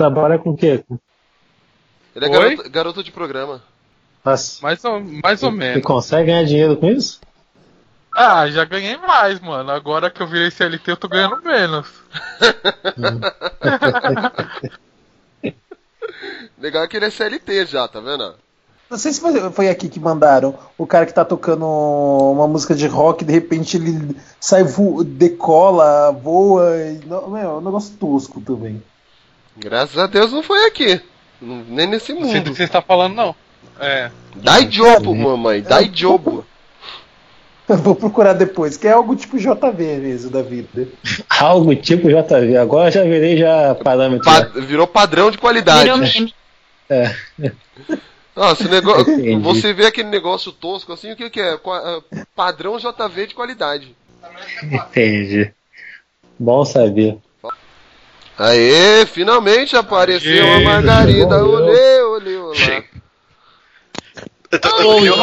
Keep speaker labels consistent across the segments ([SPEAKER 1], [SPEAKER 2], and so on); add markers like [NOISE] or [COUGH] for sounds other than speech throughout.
[SPEAKER 1] trabalha com o quê?
[SPEAKER 2] Ele é garoto, garoto de programa.
[SPEAKER 1] Nossa,
[SPEAKER 3] Mais ou, mais ou
[SPEAKER 1] você
[SPEAKER 3] menos.
[SPEAKER 1] consegue ganhar dinheiro com isso?
[SPEAKER 3] Ah, já ganhei mais, mano. Agora que eu virei CLT, eu tô ganhando menos. [LAUGHS]
[SPEAKER 2] Legal é que ele é CLT já, tá vendo?
[SPEAKER 4] Não sei se foi, aqui que mandaram. O cara que tá tocando uma música de rock, de repente ele sai, vo- decola, voa. E, meu, é um negócio tosco também.
[SPEAKER 2] Graças a Deus não foi aqui. Nem nesse
[SPEAKER 3] Não sei do que
[SPEAKER 2] mundo.
[SPEAKER 3] você está falando, não. É.
[SPEAKER 2] Dai jobo, mamãe. Dai jobo. [LAUGHS]
[SPEAKER 4] Eu vou procurar depois, que é algo tipo JV mesmo da vida. [LAUGHS]
[SPEAKER 1] Algo tipo JV. Agora eu já virei já parâmetro.
[SPEAKER 2] Pa- virou padrão de qualidade.
[SPEAKER 5] Virou meme.
[SPEAKER 1] É.
[SPEAKER 2] Nossa, negócio. [LAUGHS]
[SPEAKER 1] Entendi.
[SPEAKER 2] Você vê aquele negócio tosco assim, o que, que é? Qua- ah, Padrão JV de qualidade.
[SPEAKER 1] Entendi. Bom saber.
[SPEAKER 2] Aê, finalmente apareceu a
[SPEAKER 3] Aê,
[SPEAKER 2] Margarida.
[SPEAKER 1] chegou.
[SPEAKER 2] Olê, olê, olá.
[SPEAKER 6] Eu tô,
[SPEAKER 5] Oi,
[SPEAKER 6] eu,
[SPEAKER 5] Will,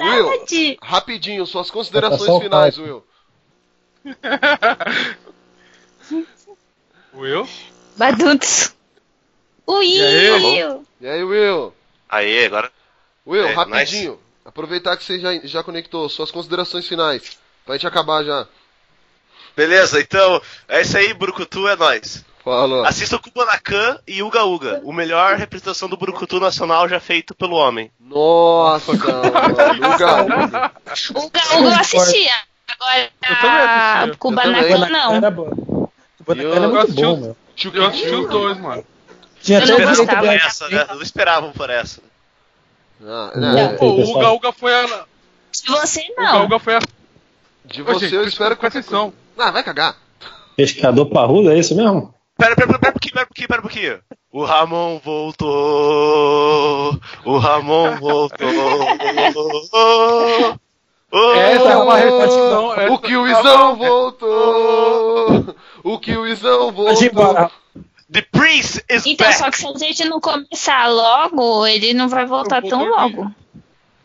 [SPEAKER 2] Will, rapidinho, suas
[SPEAKER 1] Tá
[SPEAKER 2] considerações finais. Will. [LAUGHS]
[SPEAKER 3] Will?
[SPEAKER 5] Baduntz. Ui,
[SPEAKER 3] E aí,
[SPEAKER 5] Will.
[SPEAKER 2] E aí, Will?
[SPEAKER 6] Aí, agora.
[SPEAKER 2] Will,
[SPEAKER 6] É,
[SPEAKER 2] rapidinho. Aproveitar que você já, já conectou, suas considerações finais. Pra gente acabar já.
[SPEAKER 6] Beleza, então, é isso aí, Brucutu é nóis.
[SPEAKER 2] Fala.
[SPEAKER 6] Assista o Kubanacan e Uga Uga, o melhor representação do Brucutu nacional já feito pelo homem.
[SPEAKER 2] Nossa. Uga, Uga.
[SPEAKER 5] O Gaúgo eu assistia. Agora,
[SPEAKER 3] Eu
[SPEAKER 5] Kubanacan
[SPEAKER 2] também.
[SPEAKER 5] não.
[SPEAKER 4] Era bom. Era muito
[SPEAKER 3] assisti
[SPEAKER 4] bom, meu.
[SPEAKER 3] Eu assisti os dois, mano.
[SPEAKER 4] Tinha
[SPEAKER 5] Eu não gostava.
[SPEAKER 6] Por
[SPEAKER 4] de-
[SPEAKER 6] essa, né? Não esperavam por essa.
[SPEAKER 1] Não.
[SPEAKER 3] Pô, o. Uga Uga foi a.
[SPEAKER 5] Se você
[SPEAKER 3] O Uga
[SPEAKER 5] não.
[SPEAKER 3] Uga foi a.
[SPEAKER 2] de
[SPEAKER 3] Ô,
[SPEAKER 2] você
[SPEAKER 3] gente,
[SPEAKER 2] eu espero qualquer
[SPEAKER 3] atenção.
[SPEAKER 2] Ah, vai cagar.
[SPEAKER 1] Pescador parrudo, é isso mesmo?
[SPEAKER 6] Pera, pera, pera, pera um pouquinho, pera um pouquinho, pera um pouquinho. O Ramon voltou. O Ramon voltou. Oh, [LAUGHS]
[SPEAKER 3] Essa é uma repetição. essa-
[SPEAKER 2] O Kiwizão voltou! O Kiwizão
[SPEAKER 4] Pode ir embora.
[SPEAKER 2] voltou!
[SPEAKER 6] The Prince is
[SPEAKER 5] Então,
[SPEAKER 6] back.
[SPEAKER 5] só que se a gente não começar logo, ele não vai voltar tão
[SPEAKER 3] dormir.
[SPEAKER 5] logo.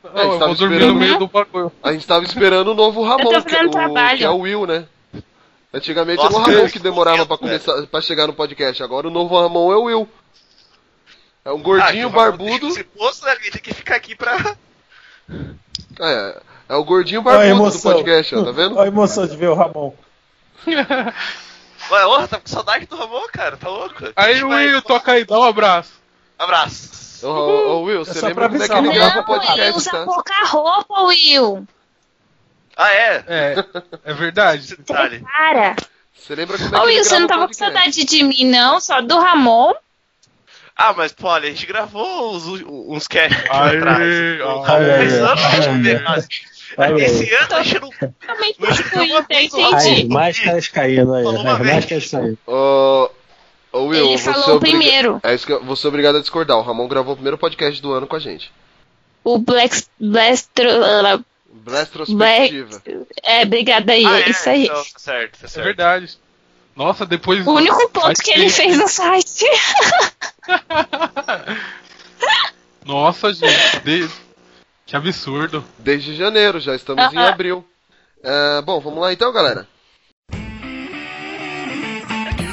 [SPEAKER 3] Não,
[SPEAKER 2] É,
[SPEAKER 3] eu
[SPEAKER 2] estava
[SPEAKER 3] vou dormir no
[SPEAKER 2] esperando.
[SPEAKER 3] meio do bagulho.
[SPEAKER 2] A gente tava esperando o novo Ramon, que, é o, que é o Will, né? Antigamente
[SPEAKER 6] Nossa,
[SPEAKER 2] era o Ramon
[SPEAKER 6] que
[SPEAKER 2] demorava pra,
[SPEAKER 6] fofo,
[SPEAKER 2] começar, pra chegar no podcast. Agora o novo Ramon é o Will. É um gordinho
[SPEAKER 6] Ah,
[SPEAKER 2] barbudo.
[SPEAKER 6] ser posto, né? Ele tem que ficar aqui pra.
[SPEAKER 2] É, é o gordinho barbudo do podcast, ó, tá vendo?
[SPEAKER 4] Olha a emoção de ver o Ramon. [LAUGHS]
[SPEAKER 6] Ué, ô, tá com saudade do Ramon, cara, tá louco?
[SPEAKER 3] Aí, Will, toca aí, dá um abraço.
[SPEAKER 6] Abraço.
[SPEAKER 2] Ô, Will, você
[SPEAKER 4] só
[SPEAKER 2] lembra como é que ele
[SPEAKER 4] Não,
[SPEAKER 2] grava o
[SPEAKER 5] Não, ele
[SPEAKER 2] podcast,
[SPEAKER 5] usa
[SPEAKER 2] tá?
[SPEAKER 5] pouca roupa, Will.
[SPEAKER 6] Ah, é?
[SPEAKER 3] É, é verdade.
[SPEAKER 6] Detalhe.
[SPEAKER 5] Para.
[SPEAKER 2] Você lembra como é
[SPEAKER 5] Ô, Will, você não tava com saudade de mim, não? Só do Ramon?
[SPEAKER 6] Ah, mas, pô, olha, a gente gravou uns, uns casts
[SPEAKER 3] Aê,
[SPEAKER 6] atrás. Esse ano a gente não vê
[SPEAKER 1] aí.
[SPEAKER 6] Esse ano a gente não.
[SPEAKER 5] Totalmente
[SPEAKER 6] lá.
[SPEAKER 1] Aí,
[SPEAKER 5] entendi.
[SPEAKER 1] máscaras caindo aí,
[SPEAKER 6] vez.
[SPEAKER 1] máscaras caindo.
[SPEAKER 2] Ô, ô, Will,
[SPEAKER 5] Ele
[SPEAKER 2] você
[SPEAKER 5] falou
[SPEAKER 2] obriga-
[SPEAKER 5] primeiro.
[SPEAKER 2] É isso que eu vou ser obrigado a discordar. O Ramon gravou o primeiro podcast do ano com a gente.
[SPEAKER 5] O Black... Blastro...
[SPEAKER 2] Retrospectiva.
[SPEAKER 5] É, obrigada aí,
[SPEAKER 6] Ah,
[SPEAKER 5] é isso aí.
[SPEAKER 6] Então, tá certo, tá
[SPEAKER 3] É
[SPEAKER 6] certo.
[SPEAKER 3] verdade. Nossa, depois.
[SPEAKER 5] O único ponto que ele fez no site. [LAUGHS]
[SPEAKER 3] Nossa, gente. de- Que absurdo.
[SPEAKER 2] Desde janeiro, já estamos em
[SPEAKER 5] Aham.
[SPEAKER 2] abril. É, bom, vamos lá então, galera.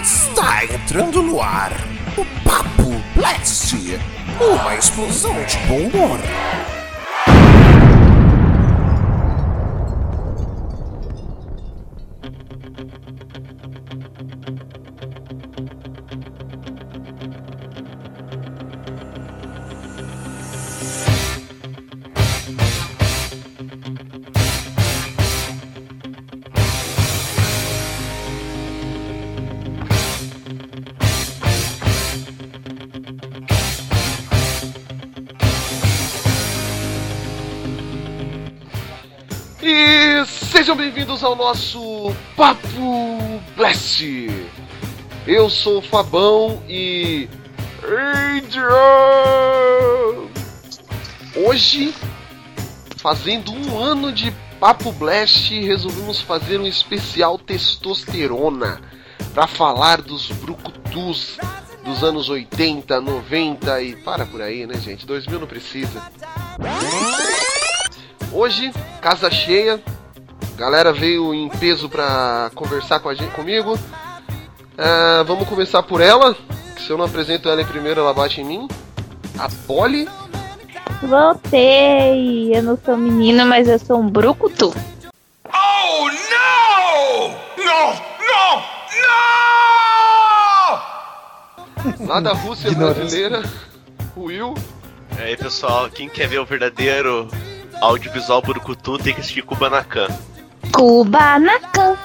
[SPEAKER 7] Está entrando no ar o Papo Blast, uma explosão de bom humor.
[SPEAKER 2] Sejam bem-vindos ao nosso Papo Blast. Eu sou o Fabão e. Adrian! Hoje, fazendo um ano de Papo Blast, resolvemos fazer um especial testosterona para falar dos brucutus dos anos 80, 90 e para por aí, né, gente? 2000 não precisa. Hoje, casa cheia. Galera veio em peso pra conversar com a gente, comigo. Ah, vamos começar por ela. que se eu não apresento ela em primeiro, ela bate em mim. A Polly.
[SPEAKER 5] Voltei. Eu não sou menina, mas eu sou um brucutu.
[SPEAKER 7] Oh no! No! No! No!
[SPEAKER 2] Lá da Rússia brasileira. Will.
[SPEAKER 8] E aí, pessoal, quem quer ver o verdadeiro audiovisual Burukutu tem que assistir Kubanacan.
[SPEAKER 5] Kubanacan.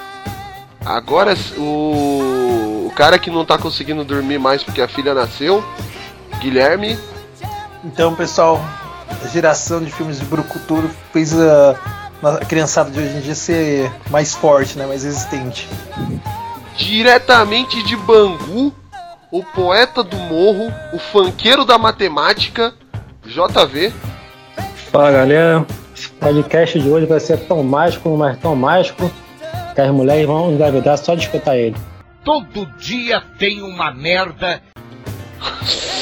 [SPEAKER 2] Agora o, o cara que não tá conseguindo dormir mais porque a filha nasceu. Guilherme.
[SPEAKER 4] Então, pessoal, a geração de filmes de Brucutu fez a, a criançada de hoje em dia ser mais forte, né? Mais resistente.
[SPEAKER 2] Diretamente de Bangu. O poeta do morro. O fanqueiro da matemática. JV.
[SPEAKER 1] Fala galera, esse podcast de hoje vai ser tão mágico, mas tão mágico, que as mulheres vão engravidar só de escutar ele.
[SPEAKER 9] Todo dia tem uma merda.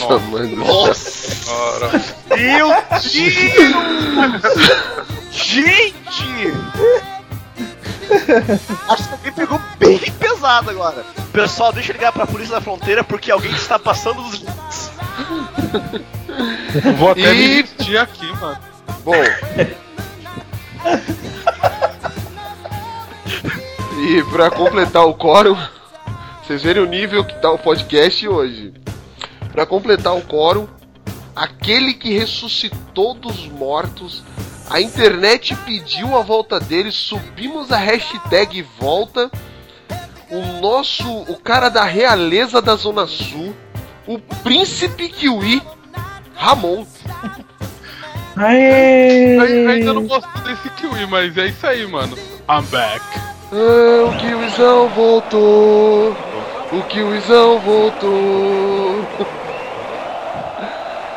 [SPEAKER 2] Nossa, [LAUGHS] mano.
[SPEAKER 3] Ora.
[SPEAKER 8] Meu Deus! Gente! Acho que alguém pegou bem pesado agora. Pessoal, deixa eu ligar pra polícia da fronteira porque alguém está passando dos limites.
[SPEAKER 3] Vou até me
[SPEAKER 2] E-
[SPEAKER 3] vestir aqui, mano.
[SPEAKER 2] Bom. E pra completar o quórum, vocês verem o nível que tá o podcast hoje. Pra completar o quórum, aquele que ressuscitou dos mortos, a internet pediu a volta dele, subimos a hashtag volta. O nosso, o cara da realeza da Zona Sul, o príncipe Kiwi, Ramon.
[SPEAKER 3] Eu ainda não gosto desse Kiwi, mas é isso aí, mano. I'm back.
[SPEAKER 2] Ah, o Kiwizão voltou. O Kiwizão voltou.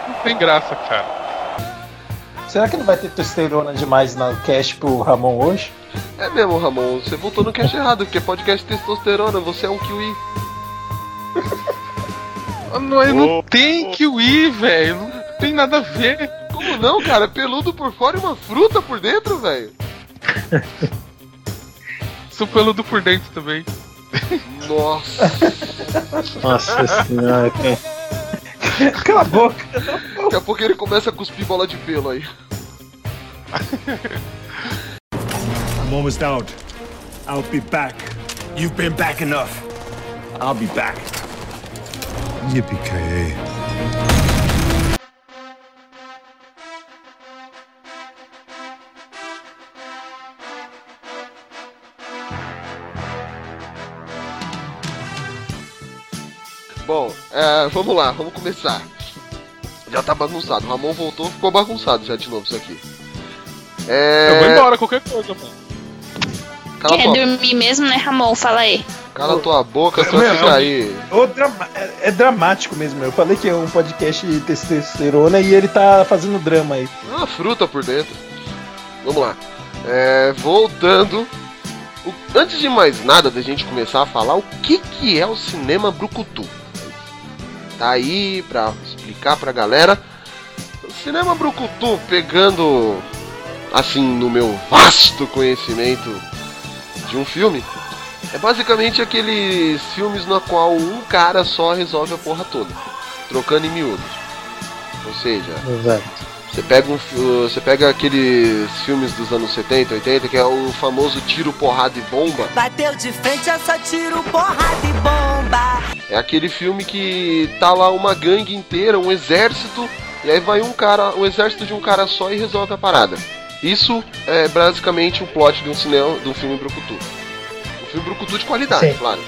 [SPEAKER 3] Não tem graça, cara.
[SPEAKER 4] Será que não vai ter testosterona demais no cast pro Ramon hoje?
[SPEAKER 2] É mesmo, Ramon, você voltou no cast errado, porque podcast testosterona, você é um Kiwi.
[SPEAKER 3] Não, não tem
[SPEAKER 8] ô.
[SPEAKER 3] Kiwi, velho. Não tem nada a ver.
[SPEAKER 2] Como não, cara? Peludo por fora e uma fruta por dentro, velho.
[SPEAKER 3] Sou peludo por dentro também.
[SPEAKER 2] Nossa.
[SPEAKER 1] Nossa senhora, que...
[SPEAKER 4] Cala a boca!
[SPEAKER 2] Daqui a pouco ele começa a cuspir bola de pelo aí.
[SPEAKER 10] I'm almost out. I'll be back.
[SPEAKER 7] You've been back enough.
[SPEAKER 10] I'll be back.
[SPEAKER 7] Yippee-ki-yay.
[SPEAKER 2] Bom, é, vamos lá, vamos começar. Já tá bagunçado. O Ramon voltou, ficou bagunçado já de novo isso aqui. É.
[SPEAKER 3] Eu vou embora, qualquer coisa, mano.
[SPEAKER 2] Cala,
[SPEAKER 5] Quer dormir mesmo, né, Ramon? Fala aí.
[SPEAKER 2] cala tua boca,
[SPEAKER 4] Meu,
[SPEAKER 2] vai ficar aí.
[SPEAKER 4] Drama- é, é dramático mesmo. Eu falei que é um podcast de testosterona e ele tá fazendo drama aí.
[SPEAKER 2] Uma fruta por dentro. Vamos lá. É, voltando. O- antes de mais nada da gente começar a falar o que, que é o cinema brucutu. Tá aí pra explicar pra galera. O cinema brucutu, pegando assim no meu vasto conhecimento de um filme, é basicamente aqueles filmes no qual um cara só resolve a porra toda, trocando em miúdos. Ou seja,
[SPEAKER 1] Exato.
[SPEAKER 2] Você pega, um, você pega aqueles filmes dos anos 70, 80, que é o famoso tiro, porrada e bomba.
[SPEAKER 11] Bateu de frente, eu só tiro porrada e bomba.
[SPEAKER 2] É aquele filme que tá lá uma gangue inteira, um exército, e aí vai um cara, um exército de um cara só e resolve a parada. Isso é basicamente o plot de um cinema, de um filme brucutu. Um filme brucutu de qualidade,
[SPEAKER 1] Sim.
[SPEAKER 2] claro.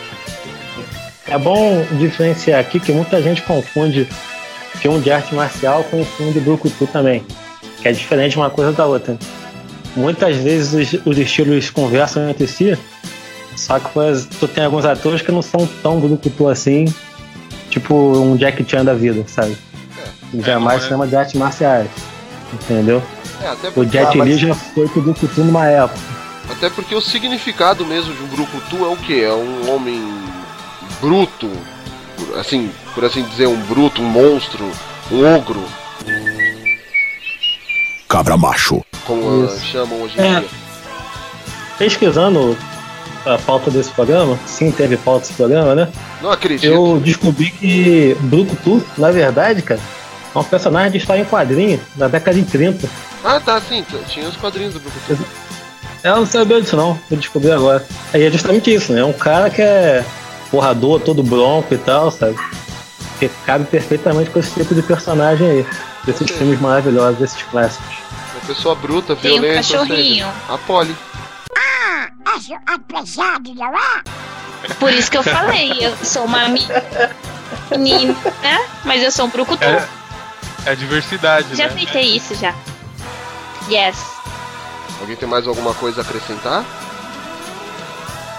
[SPEAKER 1] É bom diferenciar aqui que muita gente confunde filme de arte marcial com filme de brucutu também, que é diferente uma coisa da outra. Muitas vezes os, os estilos conversam entre si, só que pois, tu tem alguns atores que não são tão brucutu assim, tipo um Jack Chan da vida, sabe? Jamais
[SPEAKER 3] não é.
[SPEAKER 1] chama de artes marciais, entendeu?
[SPEAKER 2] É, até
[SPEAKER 1] O
[SPEAKER 2] porque,
[SPEAKER 1] Jet
[SPEAKER 4] Ah, mas-
[SPEAKER 1] Li já foi pro brucutu numa época.
[SPEAKER 2] até porque o significado mesmo de um brucutu é o que? É um homem bruto, assim, por assim dizer, um bruto, um monstro, um ogro,
[SPEAKER 7] Cabra macho.
[SPEAKER 2] como ah,
[SPEAKER 1] Isso.
[SPEAKER 2] chamam hoje em
[SPEAKER 1] É.
[SPEAKER 2] dia.
[SPEAKER 1] pesquisando a pauta desse programa, sim teve pauta desse programa, né?
[SPEAKER 2] Não acredito.
[SPEAKER 1] Eu descobri que Brucutu, na verdade, cara, é um personagem de história em quadrinho da década de 30.
[SPEAKER 2] Ah, tá, sim. Tinha os quadrinhos do Brucutu.
[SPEAKER 1] Eu não sabia disso não, eu descobri agora. Aí é justamente isso, né? É um cara que é porrador, todo bronco e tal, sabe? Que cabe perfeitamente com esse tipo de personagem aí. Desses filmes maravilhosos, desses clássicos.
[SPEAKER 2] Uma pessoa bruta,
[SPEAKER 5] Tem um
[SPEAKER 2] violenta. seja,
[SPEAKER 5] cachorrinho.
[SPEAKER 2] A Polly.
[SPEAKER 5] Por isso que eu falei, eu sou uma menina, mas eu sou um brucutu.
[SPEAKER 3] É, é diversidade,
[SPEAKER 5] Já
[SPEAKER 3] né?
[SPEAKER 5] tentei isso já. Yes.
[SPEAKER 2] Alguém tem mais alguma coisa a acrescentar?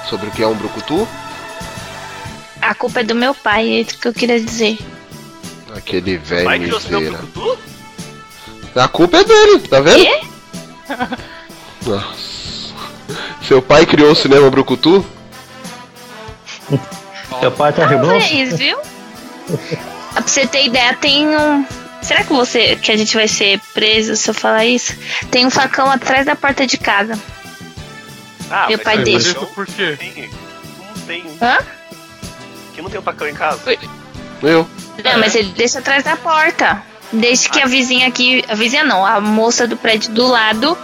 [SPEAKER 2] Sobre o que é um Brucutu?
[SPEAKER 5] A culpa é do meu pai, é isso que eu queria dizer.
[SPEAKER 2] Aquele velho miseira. A culpa é dele, tá vendo?
[SPEAKER 5] Quê?
[SPEAKER 2] Nossa. Seu pai criou o cinema Brucutu?
[SPEAKER 1] Seu pai tá?
[SPEAKER 5] Talvez, viu? pra você ter ideia, tem um. Será que você que a gente vai ser preso se eu falar isso? Tem um facão atrás da porta de casa.
[SPEAKER 8] Ah,
[SPEAKER 5] Meu
[SPEAKER 8] mas
[SPEAKER 5] pai deixa.
[SPEAKER 8] não
[SPEAKER 3] Por quê?
[SPEAKER 8] tem- Não tem.
[SPEAKER 5] Hã?
[SPEAKER 8] Quem não tem um facão em casa?
[SPEAKER 2] Eu.
[SPEAKER 5] Não, mas ele deixa atrás da porta. Desde que a vizinha aqui. A vizinha não, a moça do prédio do lado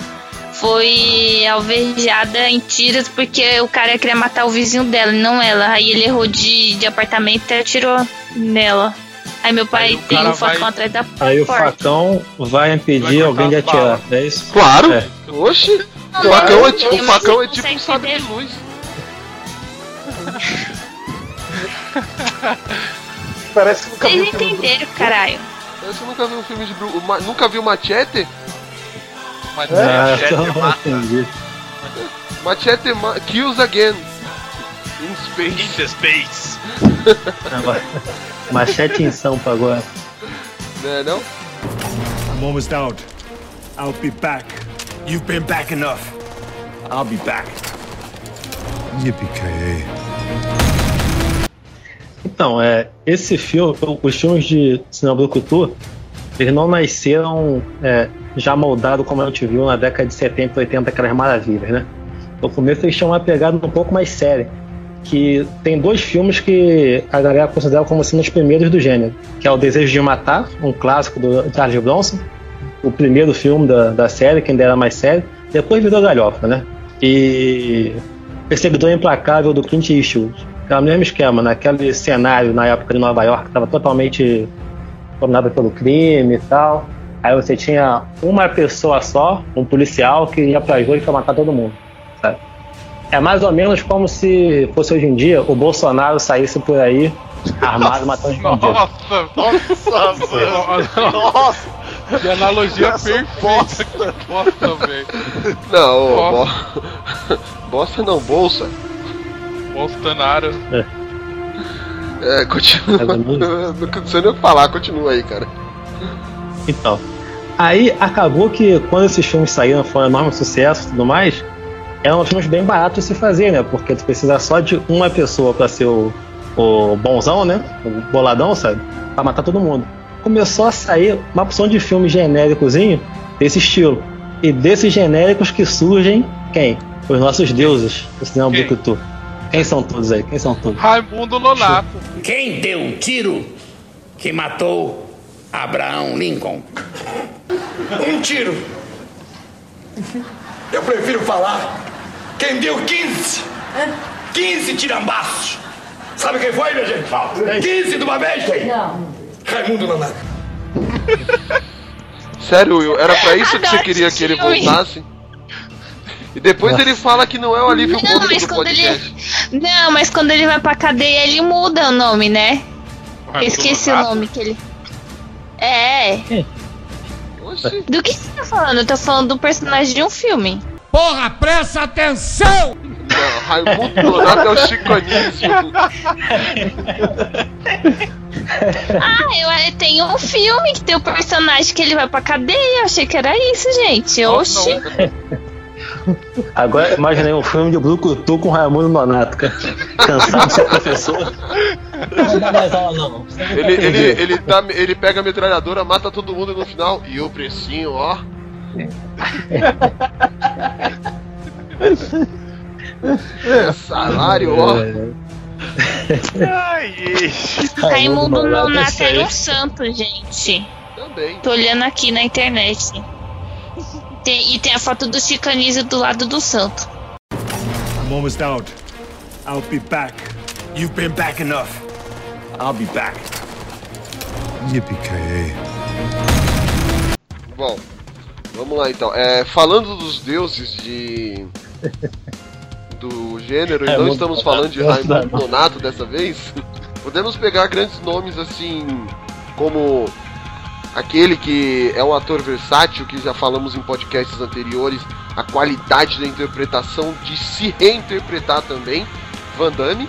[SPEAKER 5] foi alvejada em tiros porque o cara queria matar o vizinho dela, e não ela. Aí ele errou de, de apartamento e atirou nela. Aí meu pai
[SPEAKER 3] Aí o
[SPEAKER 5] tem um facão
[SPEAKER 3] vai-
[SPEAKER 5] atrás da
[SPEAKER 1] Aí o
[SPEAKER 5] porta.
[SPEAKER 1] facão vai impedir
[SPEAKER 3] Vai
[SPEAKER 1] alguém de atirar, é isso?
[SPEAKER 2] Claro!
[SPEAKER 1] É.
[SPEAKER 2] Oxi!
[SPEAKER 5] Não,
[SPEAKER 2] O facão é, tipo, o facão é tipo um sabre de luz. [LAUGHS]
[SPEAKER 4] Parece que nunca viu
[SPEAKER 5] Vocês
[SPEAKER 4] o filme do-
[SPEAKER 5] entenderam, caralho.
[SPEAKER 2] Você nunca viu um filme de Bru... ma- Nunca viu Machete?
[SPEAKER 3] Mas
[SPEAKER 1] Ah,
[SPEAKER 8] Machete
[SPEAKER 1] então,
[SPEAKER 8] mata.
[SPEAKER 1] entendi.
[SPEAKER 2] Machete ma... kills again. In
[SPEAKER 8] In
[SPEAKER 2] space. [LAUGHS]
[SPEAKER 8] the space.
[SPEAKER 1] Machete em Sampa agora.
[SPEAKER 2] Né, não?
[SPEAKER 10] I'm almost out. I'll be back.
[SPEAKER 7] You've been back enough. I'll be back.
[SPEAKER 10] Yippee-ki-yay.
[SPEAKER 1] Então, é, esse filme, os filmes de cinema Brucutu, eles não nasceram é, já moldados como a gente viu na década de 70 80, aquelas maravilhas, né? No começo eles tinham uma pegada um pouco mais séria, que tem dois filmes que a galera considera como sendo os primeiros do gênero, que é O Desejo de Matar, um clássico do Charles Bronson, o primeiro filme da, da série, que ainda era mais sério, depois virou galhofa, né? E Perseguidor Implacável do Clint Eastwood, é o mesmo esquema, naquele cenário na época de Nova York, que estava totalmente dominado pelo crime e tal. Aí você tinha uma pessoa só, um policial, que ia pra rua e ia matar todo mundo. sabe? É mais ou menos como se fosse hoje em dia o Bolsonaro saísse por aí armado matando os bandidos.
[SPEAKER 3] Nossa,
[SPEAKER 8] Nossa, [LAUGHS]
[SPEAKER 3] Nossa! Que analogia perfeita. Bosta, velho.
[SPEAKER 2] Não,
[SPEAKER 3] Bosta.
[SPEAKER 2] bo... [LAUGHS] bosta não, bolsa.
[SPEAKER 3] Bolsonaro.
[SPEAKER 2] É, continua.
[SPEAKER 1] Mais ou menos.
[SPEAKER 2] Não sei nem o que falar, continua aí, cara.
[SPEAKER 1] Então, aí acabou que quando esses filmes saíram, foram um enorme sucesso e tudo mais, eram filmes bem baratos de se fazer, né? Porque tu precisa só de uma pessoa pra ser o, o bonzão, né? O boladão, sabe? Pra matar todo mundo. Começou a sair uma opção de filme genéricozinho desse estilo. E desses genéricos que surgem, quem? Os nossos deuses do cinema? Brucutu. Quem são todos aí? Quem são todos?
[SPEAKER 3] Raimundo Nonato.
[SPEAKER 12] Quem deu um tiro que matou Abraão Lincoln?
[SPEAKER 13] Um tiro. Eu prefiro falar. Quem deu 15? 15 tirambaços. Sabe quem foi, minha gente? 15 de uma vez? Não. Raimundo Nonato.
[SPEAKER 2] Sério, Will, era pra isso que você queria que ele voltasse? E depois ele fala que não é o alívio
[SPEAKER 5] Não,
[SPEAKER 2] cômico
[SPEAKER 5] mas
[SPEAKER 2] do
[SPEAKER 5] quando
[SPEAKER 2] podcast.
[SPEAKER 5] ele. Não, mas quando ele vai pra cadeia, ele muda o nome, né? Eu
[SPEAKER 3] Raimundo
[SPEAKER 5] esqueci o nome que ele. É.
[SPEAKER 2] Oxi.
[SPEAKER 5] Do que você tá falando? Eu tô falando do personagem de um filme.
[SPEAKER 9] Porra, presta atenção!
[SPEAKER 2] Não, Raimundo Nonato é o Chico Anísio. [LAUGHS]
[SPEAKER 5] Ah, eu eh, tem um filme que tem o personagem que ele vai pra cadeia. Eu achei que era isso, gente. Oxi.
[SPEAKER 1] Agora imaginei um filme de Brucutu com Raimundo Nonato, cara. Cansado de ser professor. Não dar mais aula, não.
[SPEAKER 2] Ele, ele, ele, dá, ele pega a metralhadora, mata todo mundo e no final. E o precinho, ó. Salário, ó.
[SPEAKER 8] Ai.
[SPEAKER 5] Raimundo Nonato
[SPEAKER 1] aí.
[SPEAKER 5] era um santo, gente.
[SPEAKER 2] Também.
[SPEAKER 5] Tô olhando aqui na internet. Tem- e tem a foto do Chicanísio do lado do santo.
[SPEAKER 10] I'm almost out. I'll be back.
[SPEAKER 7] You've been back enough. I'll be back.
[SPEAKER 10] Yippee-ki-yay.
[SPEAKER 2] Bom, vamos lá então. É, falando dos deuses de. do gênero, [LAUGHS] e não estamos falando de Raimundo Nonato dessa vez, [LAUGHS] podemos pegar grandes nomes assim, como aquele que é um ator versátil, que já falamos em podcasts anteriores, a qualidade da interpretação de se reinterpretar também, Van Damme.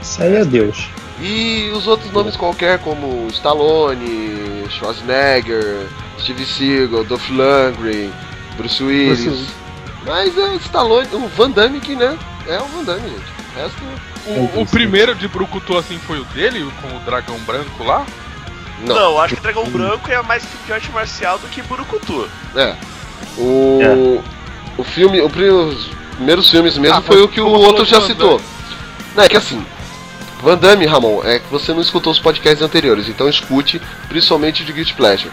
[SPEAKER 1] Isso aí é Deus.
[SPEAKER 2] E os outros nomes qualquer, como Stallone, Schwarzenegger, Steve Seagal, Dolph Lundgren, Bruce Willis.
[SPEAKER 1] Bruce.
[SPEAKER 2] Mas é Stallone, o Van Damme que, né? É o Van Damme, gente. O resto...
[SPEAKER 3] O, o primeiro de Brucutu assim foi o dele, com o dragão branco lá?
[SPEAKER 2] Não.
[SPEAKER 8] Não, acho que Dragão Branco é mais filme de arte marcial do que Burukutu.
[SPEAKER 2] É. O... O filme... O, pri- os primeiros filmes mesmo
[SPEAKER 3] Ah,
[SPEAKER 2] foi o que o outro já citou. Não, é que assim... Van Damme, Ramon, é que você não escutou os podcasts anteriores, então escute, principalmente de Guilty Pleasure.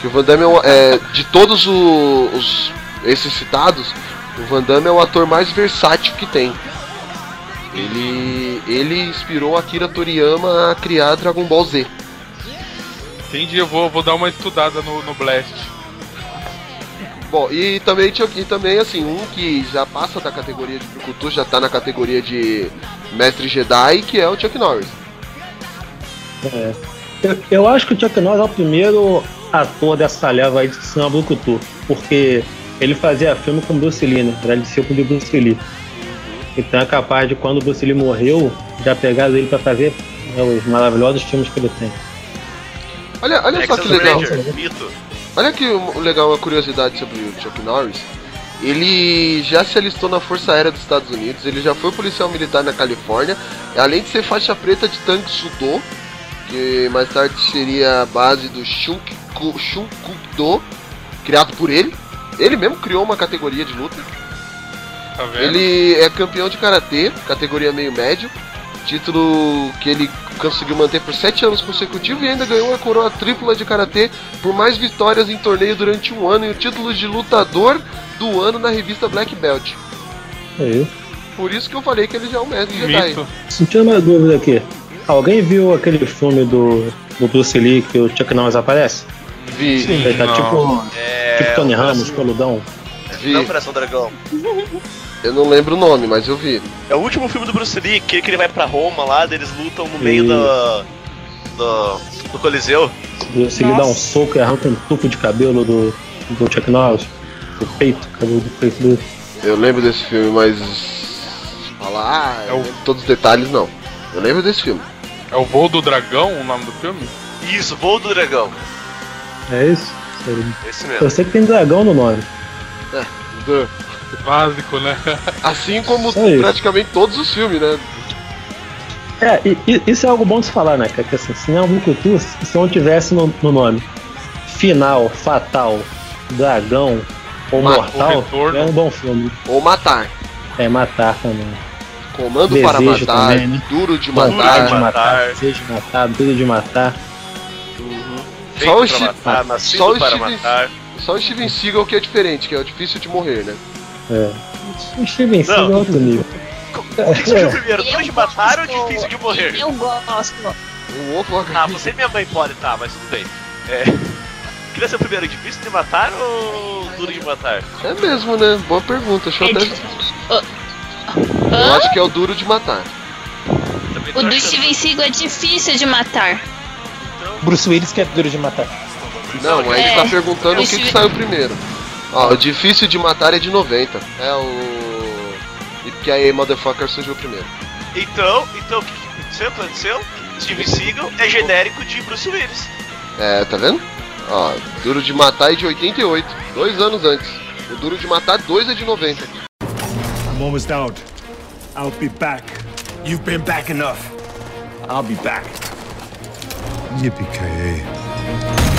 [SPEAKER 2] Que o Van Damme é, um- é, de todos o- os esses citados, o Van Damme é o ator mais versátil que tem. Ele ele inspirou Akira Toriyama a criar Dragon Ball Z.
[SPEAKER 3] Entendi, eu vou, vou dar uma estudada no, no Blast.
[SPEAKER 2] Bom, e também, tinha- e também assim, um que já passa da categoria de Brucutu, já tá na categoria de Mestre Jedi, que é o Chuck Norris.
[SPEAKER 1] É. Eu, eu acho que o Chuck Norris é o primeiro ator dessa leva aí de cinema Brucutu, porque ele fazia filme com Bruce Lee, né? Era discípulo de Bruce Lee. Então é capaz de quando o Bruce Lee morreu, já pegar ele pra fazer né, os maravilhosos filmes que ele tem.
[SPEAKER 2] Olha, olha só que legal.
[SPEAKER 8] Ranger.
[SPEAKER 2] Olha que legal, uma curiosidade sobre o Chuck Norris. Ele já se alistou na Força Aérea dos Estados Unidos, ele já foi policial militar na Califórnia, além de ser faixa preta de tanque Sudo, que mais tarde seria a base do Shunkudo, criado por ele. Ele mesmo criou uma categoria de luta.
[SPEAKER 3] Tá vendo?
[SPEAKER 2] Ele é campeão de karatê, categoria meio médio, título que ele conseguiu manter por sete anos consecutivos e ainda ganhou a coroa tripla de karatê por mais vitórias em torneio durante um ano e o título de lutador do ano na revista Black Belt.
[SPEAKER 1] É isso.
[SPEAKER 2] Por isso que eu falei que ele já é um mestre Jedi.
[SPEAKER 3] Mito.
[SPEAKER 1] Sentindo uma dúvida aqui. Alguém viu aquele filme do, do Bruce Lee que o Chuck Norris aparece?
[SPEAKER 2] Vi,
[SPEAKER 1] Ele tá
[SPEAKER 3] não.
[SPEAKER 1] tipo,
[SPEAKER 8] É.
[SPEAKER 1] tipo Tony Ramos, peludão.
[SPEAKER 2] vi.
[SPEAKER 8] Não, Operação Dragão. [LAUGHS]
[SPEAKER 2] Eu não lembro o nome, mas eu vi.
[SPEAKER 8] É o último filme do Bruce Lee, que, que ele vai pra Roma lá, eles lutam no meio
[SPEAKER 1] Sim.
[SPEAKER 8] do, do. do Coliseu.
[SPEAKER 1] Bruce Lee dá um soco e arranca um tubo de cabelo do, do Chuck Norris. Do peito, cabelo do peito dele.
[SPEAKER 2] Eu lembro desse filme, mas. Falar, ah, eu
[SPEAKER 3] É o-
[SPEAKER 2] todos os detalhes, não. Eu lembro desse filme.
[SPEAKER 3] É o voo do dragão o nome do filme?
[SPEAKER 8] Isso, Voo do Dragão.
[SPEAKER 1] É isso?
[SPEAKER 8] Esse
[SPEAKER 1] Eu
[SPEAKER 8] mesmo.
[SPEAKER 1] sei que tem dragão no nome.
[SPEAKER 2] Duh.
[SPEAKER 3] Básico, né? [LAUGHS]
[SPEAKER 2] Assim como
[SPEAKER 1] aí.
[SPEAKER 2] praticamente todos os filmes, né?
[SPEAKER 1] É, e, e- isso é algo bom de se falar, né? Que assim, cinema Brucutu, se não tivesse no, no nome Final, Fatal, Dragão ou
[SPEAKER 2] Ma-
[SPEAKER 1] Mortal, é um bom filme.
[SPEAKER 2] Ou matar.
[SPEAKER 1] É, matar também.
[SPEAKER 2] Comando
[SPEAKER 1] Desejo
[SPEAKER 2] para matar,
[SPEAKER 1] também, né?
[SPEAKER 2] duro de matar.
[SPEAKER 1] de matar, desejo de matar, duro de matar.
[SPEAKER 8] Feito
[SPEAKER 2] Só o Steve-
[SPEAKER 8] matar,
[SPEAKER 2] só o
[SPEAKER 8] para
[SPEAKER 2] Steven-
[SPEAKER 8] matar.
[SPEAKER 2] Só o Steven Seagal que é diferente, que é o difícil de morrer, né?
[SPEAKER 1] É. O Steven Seagal é outro nível.
[SPEAKER 8] O que você viu primeiro? Duro de matar ou difícil de morrer?
[SPEAKER 5] Eu gosto.
[SPEAKER 2] Um ovo
[SPEAKER 8] Ah, você e minha mãe pode, tá, mas tudo bem. É. [LAUGHS] Queria ser o primeiro difícil de matar ou duro de matar?
[SPEAKER 2] É mesmo, né? Boa pergunta. Deixa eu
[SPEAKER 5] É
[SPEAKER 2] até... Eu acho que é o duro de matar.
[SPEAKER 5] O do. Steven Seagal é difícil de matar.
[SPEAKER 4] Bruce Willis que é duro de matar.
[SPEAKER 2] Não, mas ele
[SPEAKER 5] É.
[SPEAKER 2] tá perguntando o que, que saiu primeiro. Ó, o difícil de matar é de 90. É o. E porque aí Motherfucker surgiu primeiro.
[SPEAKER 8] Então, então o que aconteceu? aconteceu? Steven Seagal é genérico de Bruce Willis.
[SPEAKER 2] É, tá vendo? Ó, Duro de Matar é de 88, dois anos antes. O Duro de Matar 2 é de 90.
[SPEAKER 10] I'm almost out. I'll be back.
[SPEAKER 7] You've been back enough. I'll be back.
[SPEAKER 10] Yippee-ki-yay.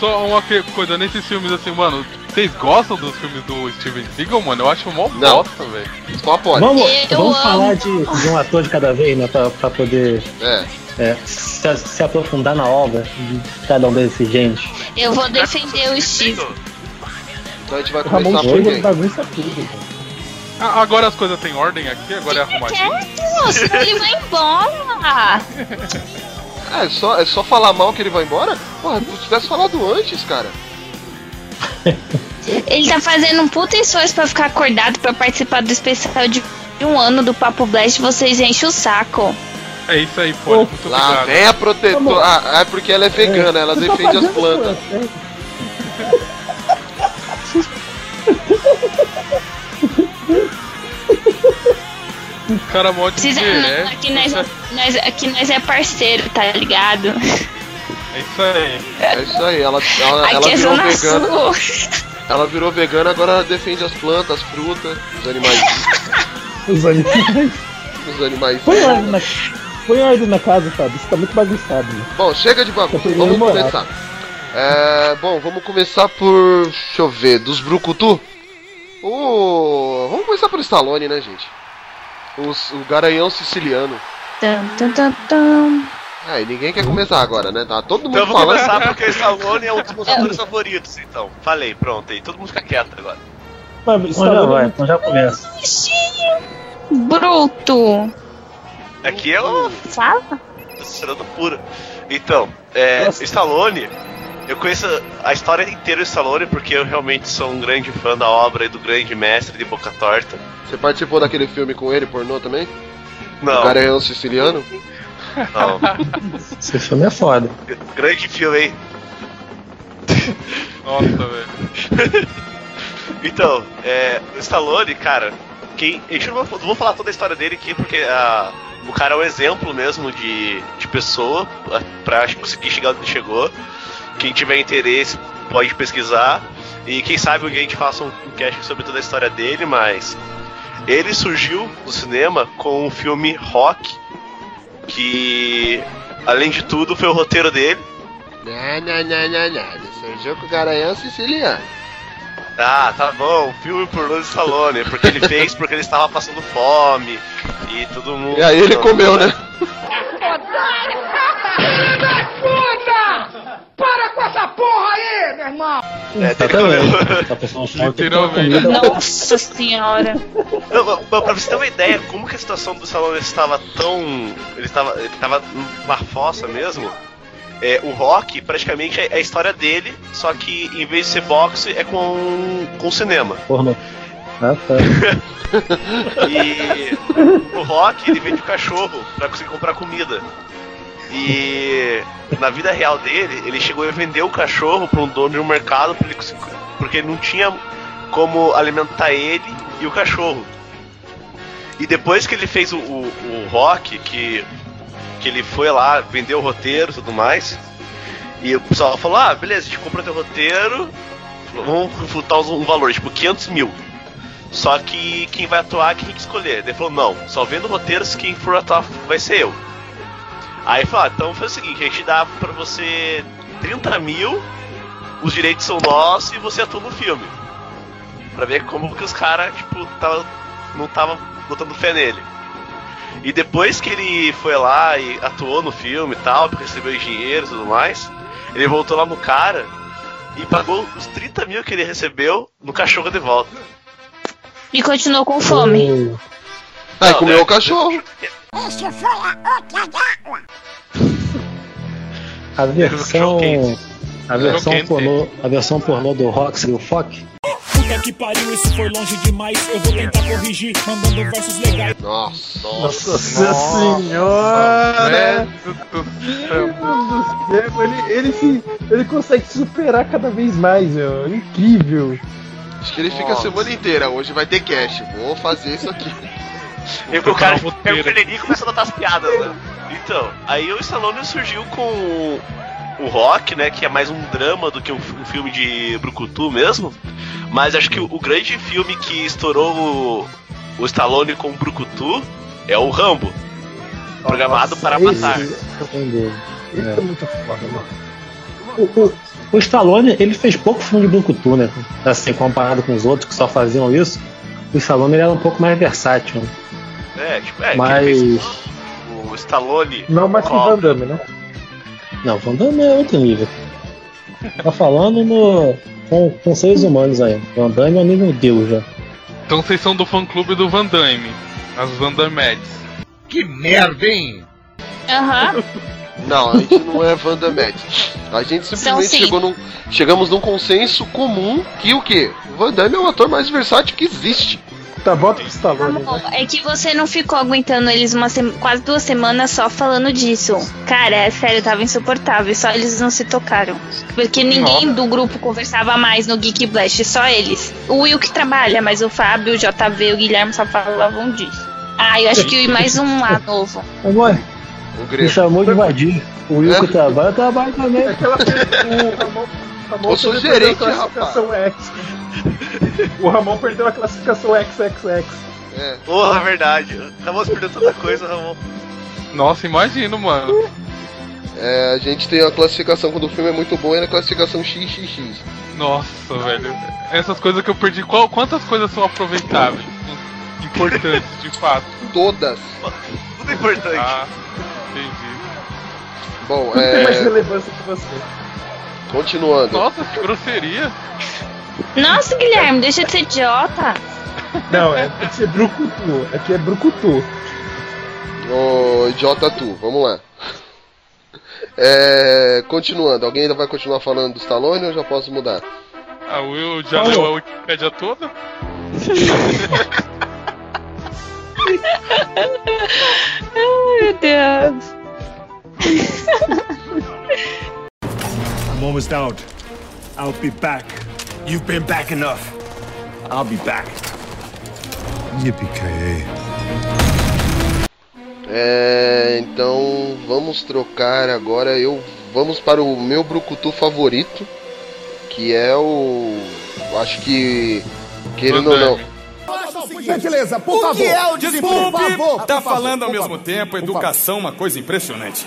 [SPEAKER 3] Só uma coisa, nesses filmes assim, mano, Vocês gostam dos filmes do Steven Seagal, mano? Eu acho mó
[SPEAKER 2] Não.
[SPEAKER 3] bosta, velho.
[SPEAKER 2] Só pode.
[SPEAKER 1] Vamos,
[SPEAKER 5] Eu
[SPEAKER 1] vamos
[SPEAKER 5] amo.
[SPEAKER 1] falar de, de um ator de cada vez, né? Pra, pra poder
[SPEAKER 2] É.
[SPEAKER 1] é, se, se aprofundar na obra de cada um desses gênios.
[SPEAKER 5] Eu vou defender o Steve.
[SPEAKER 2] Então a gente vai começar por quem?
[SPEAKER 4] bagunça tudo. cara.
[SPEAKER 3] Ah, agora as coisas têm ordem aqui, agora é arrumadinho.
[SPEAKER 5] Quieto, senão ele vai embora. [LAUGHS]
[SPEAKER 2] Ah, é só, é só falar mal que ele vai embora? Porra, se tu tivesse falado antes, cara. [LAUGHS]
[SPEAKER 5] Ele tá fazendo um puta esforço pra ficar acordado pra participar do especial de um ano do Papo Blast. Vocês enchem o saco.
[SPEAKER 3] É isso aí, pô. Muito
[SPEAKER 2] Lá
[SPEAKER 3] obrigado.
[SPEAKER 2] vem a protetora. Ah, é porque ela é vegana, ela
[SPEAKER 4] Você tá
[SPEAKER 2] defende as plantas. [LAUGHS]
[SPEAKER 3] O cara mó de
[SPEAKER 5] Precisa,
[SPEAKER 3] direto.
[SPEAKER 5] aqui, nós, nós, aqui nós é parceiro, tá ligado?
[SPEAKER 3] É isso aí.
[SPEAKER 2] É isso aí, ela, ela, ela
[SPEAKER 5] é
[SPEAKER 2] virou
[SPEAKER 5] Zona
[SPEAKER 2] vegana.
[SPEAKER 5] Sul.
[SPEAKER 2] Ela virou vegana, agora ela defende as plantas, as frutas, os animais.
[SPEAKER 4] Os animais.
[SPEAKER 2] os animais.
[SPEAKER 4] Põe ordem na, põe ordem na casa, Fábio. Isso tá muito bagunçado. Né?
[SPEAKER 2] Bom, chega de bagunça,
[SPEAKER 4] Tá
[SPEAKER 2] vamos começar. É, bom, vamos começar por. Deixa eu ver, dos Brucutu? O. Vamos começar por Stallone, né, gente? Os, o Garanhão Siciliano.
[SPEAKER 5] Tum, tum, tum, tum.
[SPEAKER 2] Ah, e ninguém quer começar agora, né? Tá todo mundo
[SPEAKER 6] Então eu vou
[SPEAKER 2] falando.
[SPEAKER 6] começar porque o Stallone é um dos meus [LAUGHS] atores favoritos, então. Falei, pronto, aí todo mundo fica quieto agora.
[SPEAKER 4] Mas
[SPEAKER 1] Então já
[SPEAKER 4] Stallone-
[SPEAKER 1] vai, então já começa.
[SPEAKER 5] Bruto.
[SPEAKER 6] Aqui é o
[SPEAKER 5] Fala.
[SPEAKER 6] tirando puro. Então, é, Stallone, eu conheço a história inteira do Stallone porque eu realmente sou um grande fã da obra e do grande mestre de Boca Torta.
[SPEAKER 2] Você participou daquele filme com ele, pornô também?
[SPEAKER 6] Não.
[SPEAKER 2] O Garanhão Siciliano?
[SPEAKER 6] Não. [LAUGHS]
[SPEAKER 1] Esse filme é foda.
[SPEAKER 6] Grande filme, hein? [LAUGHS]
[SPEAKER 3] Nossa, velho. [LAUGHS]
[SPEAKER 6] Então, é, o Stallone, cara, quem, a gente não vou, não vou falar toda a história dele aqui, porque ah, o cara é um exemplo mesmo de, de pessoa pra conseguir chegar onde ele chegou. Quem tiver interesse pode pesquisar. E quem sabe a gente faça um, um cast sobre toda a história dele, mas ele surgiu no cinema com o filme Rock, que além de tudo foi o roteiro dele.
[SPEAKER 2] Não, não, não, não, não. Ele surgiu com o Garanhão Siciliano.
[SPEAKER 6] Ah, tá bom, filme pornô de Stallone, porque ele fez porque ele estava passando fome e todo mundo.
[SPEAKER 2] E aí ele comeu, né?
[SPEAKER 14] puta! Para com essa porra aí, meu irmão!
[SPEAKER 6] É,
[SPEAKER 1] Exatamente.
[SPEAKER 6] comeu.
[SPEAKER 1] Tá pensando
[SPEAKER 3] Literalmente.
[SPEAKER 5] Nossa senhora.
[SPEAKER 6] Não, mas pra você ter uma ideia, como que a situação do Stallone estava tão. Ele estava, ele estava numa fossa mesmo. É, o rock praticamente é a história dele, só que em vez de ser boxe é com, com cinema.
[SPEAKER 1] Pornô. Ah, tá. [LAUGHS]
[SPEAKER 6] E o Rock, ele vende o cachorro pra conseguir comprar comida. E na vida real dele, ele chegou a vender o cachorro pra um dono de um mercado pra ele conseguir- porque ele não tinha como alimentar ele e o cachorro. E depois que ele fez o, o, o Rock, que, que ele foi lá, vendeu o roteiro e tudo mais, e o pessoal falou: Ah, beleza, a gente comprou teu roteiro, vamos futar um valor, tipo 500 mil. Só que quem vai atuar quem tem que escolher. Ele falou, não, só vendo roteiros, quem for atuar vai ser eu. Aí falou, ah, então foi o seguinte, a gente dá pra você 30 mil, os direitos são nossos e você atua no filme. Pra ver como que os caras, tipo, tava, não tava botando fé nele. E depois que ele foi lá e atuou no filme e tal, recebeu os dinheiros e tudo mais, ele voltou lá no cara e pagou os 30 mil que ele recebeu no cachorro de volta.
[SPEAKER 5] E continuou com fome.
[SPEAKER 2] Aí
[SPEAKER 6] Não,
[SPEAKER 2] comeu
[SPEAKER 6] é-
[SPEAKER 2] o cachorro.
[SPEAKER 15] Este foi a outra dágua.
[SPEAKER 1] A versão. A versão pornô. A versão pornô do Rox e o Fock.
[SPEAKER 10] Puta que pariu, isso foi longe demais. Eu vou tentar corrigir, mandando versos legais.
[SPEAKER 2] Nossa.
[SPEAKER 4] Nossa senhora!
[SPEAKER 3] Do céu.
[SPEAKER 4] Meu Deus do céu, ele, ele, se, ele consegue se superar cada vez mais, meu. Incrível.
[SPEAKER 2] Acho que ele fica a semana inteira. Hoje vai ter cash. Vou fazer isso aqui. [LAUGHS]
[SPEAKER 6] E o cara o e começa a notar as piadas, né? Então, aí o Stallone surgiu com o Rock, né? Que é mais um drama do que um, um filme de Brucutu mesmo. Mas acho que o, o grande filme que estourou o, o Stallone com o Brucutu é o Rambo. Programado para matar.
[SPEAKER 4] Esse é muito foda, mano.
[SPEAKER 1] O, o, o Stallone, ele fez pouco filme de Brucutu, né? Assim, comparado com os outros que só faziam isso. O Stallone ele era um pouco mais versátil. né?
[SPEAKER 8] É, tipo, é,
[SPEAKER 1] Mas-
[SPEAKER 8] que ele fez o Stallone.
[SPEAKER 4] Não mais que o Van Damme, né?
[SPEAKER 1] Não, Van Damme é outro nível. Tá falando no, com, com seres humanos ainda. Van Damme é um nível Deus já.
[SPEAKER 3] Então vocês são do fã clube do Van Damme. As Van Dammedes.
[SPEAKER 13] Que merda, hein?
[SPEAKER 5] Aham. [LAUGHS]
[SPEAKER 2] Não, a gente não é Vandamed. A gente simplesmente
[SPEAKER 5] sim.
[SPEAKER 2] chegou num, chegamos num consenso comum que o quê? O Van Damme é o ator mais versátil que existe.
[SPEAKER 4] Tá, volta pro Stallone,
[SPEAKER 5] Bom,
[SPEAKER 4] né?
[SPEAKER 5] é que você não ficou aguentando eles uma quase duas semanas só falando disso. Cara, é sério, tava insuportável. Só eles não se tocaram. Porque ninguém do grupo conversava mais no Geek Blast, só eles. O Will que trabalha, mas o Fábio, o JV e o Guilherme só falavam disso. Ah, eu acho que mais um lá novo.
[SPEAKER 1] Amor, me chamou de vadio. O Will que trabalha, trabalha também.
[SPEAKER 4] É que ela fez o perdeu
[SPEAKER 2] gerente,
[SPEAKER 4] a classificação X. [LAUGHS] O Ramon perdeu a classificação XXX.
[SPEAKER 2] É.
[SPEAKER 8] Porra, verdade. Ramon perdeu tanta coisa, Ramon.
[SPEAKER 3] Nossa, imagino, mano.
[SPEAKER 2] É, a gente tem a classificação quando o filme é muito bom é na classificação XXX.
[SPEAKER 3] Nossa, velho. Essas coisas que eu perdi. Qual, quantas coisas são aproveitáveis? Importantes, de fato.
[SPEAKER 2] Todas.
[SPEAKER 8] Tudo importante.
[SPEAKER 3] Ah, entendi.
[SPEAKER 2] Bom,
[SPEAKER 4] Tudo tem mais
[SPEAKER 2] é.
[SPEAKER 4] relevância que você.
[SPEAKER 2] Continuando.
[SPEAKER 3] Nossa, que grosseria.
[SPEAKER 5] Nossa, Guilherme, deixa de ser idiota.
[SPEAKER 4] Não, é tem que ser Brucutu. Aqui é Brucutu.
[SPEAKER 2] Ô, idiota tu, vamos lá. É, continuando, alguém ainda vai continuar falando do Stallone ou eu já posso mudar?
[SPEAKER 3] Ah, o Will já leu a Wikipédia toda?
[SPEAKER 5] Ai, meu Deus.
[SPEAKER 10] I'm almost out. I'll be back.
[SPEAKER 7] You've been back enough. I'll be back.
[SPEAKER 10] Yippee-ki-yay.
[SPEAKER 2] É, então vamos trocar agora. Eu vamos para o meu brucutu favorito, que é o, acho que querendo ou não,
[SPEAKER 13] Gentileza, por favor.
[SPEAKER 16] que é o desemprego?
[SPEAKER 13] Por favor.
[SPEAKER 16] Tá falando ao mesmo tempo, educação, uma coisa impressionante.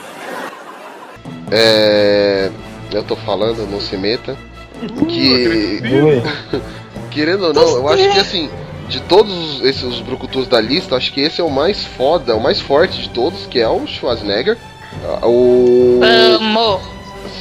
[SPEAKER 2] é, eu tô falando, não se meta, que querendo ou não, eu acho que assim, de todos esses os brucutus da lista, acho que esse é o mais foda, o mais forte de todos, que é o Schwarzenegger. Ah, O
[SPEAKER 5] Amo.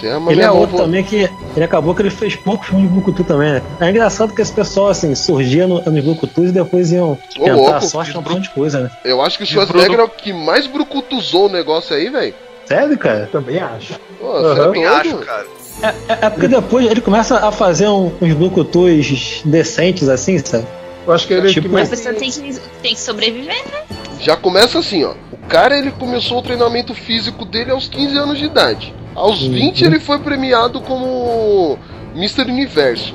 [SPEAKER 2] Você ama
[SPEAKER 1] Ele é outro
[SPEAKER 2] avô.
[SPEAKER 1] também que. Ele acabou que ele fez pouco filme de Brucutu também, né? É engraçado que esse pessoal, assim, surgia no, nos Brucutus e depois iam
[SPEAKER 2] Ô,
[SPEAKER 1] tentar
[SPEAKER 2] louco.
[SPEAKER 1] a sorte um monte de coisa, né?
[SPEAKER 2] Eu acho que o Schwarzenegger é o que mais brucutuzou o negócio aí, velho.
[SPEAKER 1] Sério, cara?
[SPEAKER 4] Também acho.
[SPEAKER 2] Pô, você é
[SPEAKER 8] Também acho, cara.
[SPEAKER 1] É, é porque depois ele começa a fazer um- uns Brucutus decentes, assim, sabe?
[SPEAKER 4] Eu acho que ele é
[SPEAKER 1] Tipo-
[SPEAKER 5] a pessoa tem que, tem que sobreviver, né?
[SPEAKER 2] Já começa assim, ó. O cara ele começou o treinamento físico dele aos 15 anos de idade. Aos
[SPEAKER 1] Uhum.
[SPEAKER 2] 20 ele foi premiado como Mr. Universo.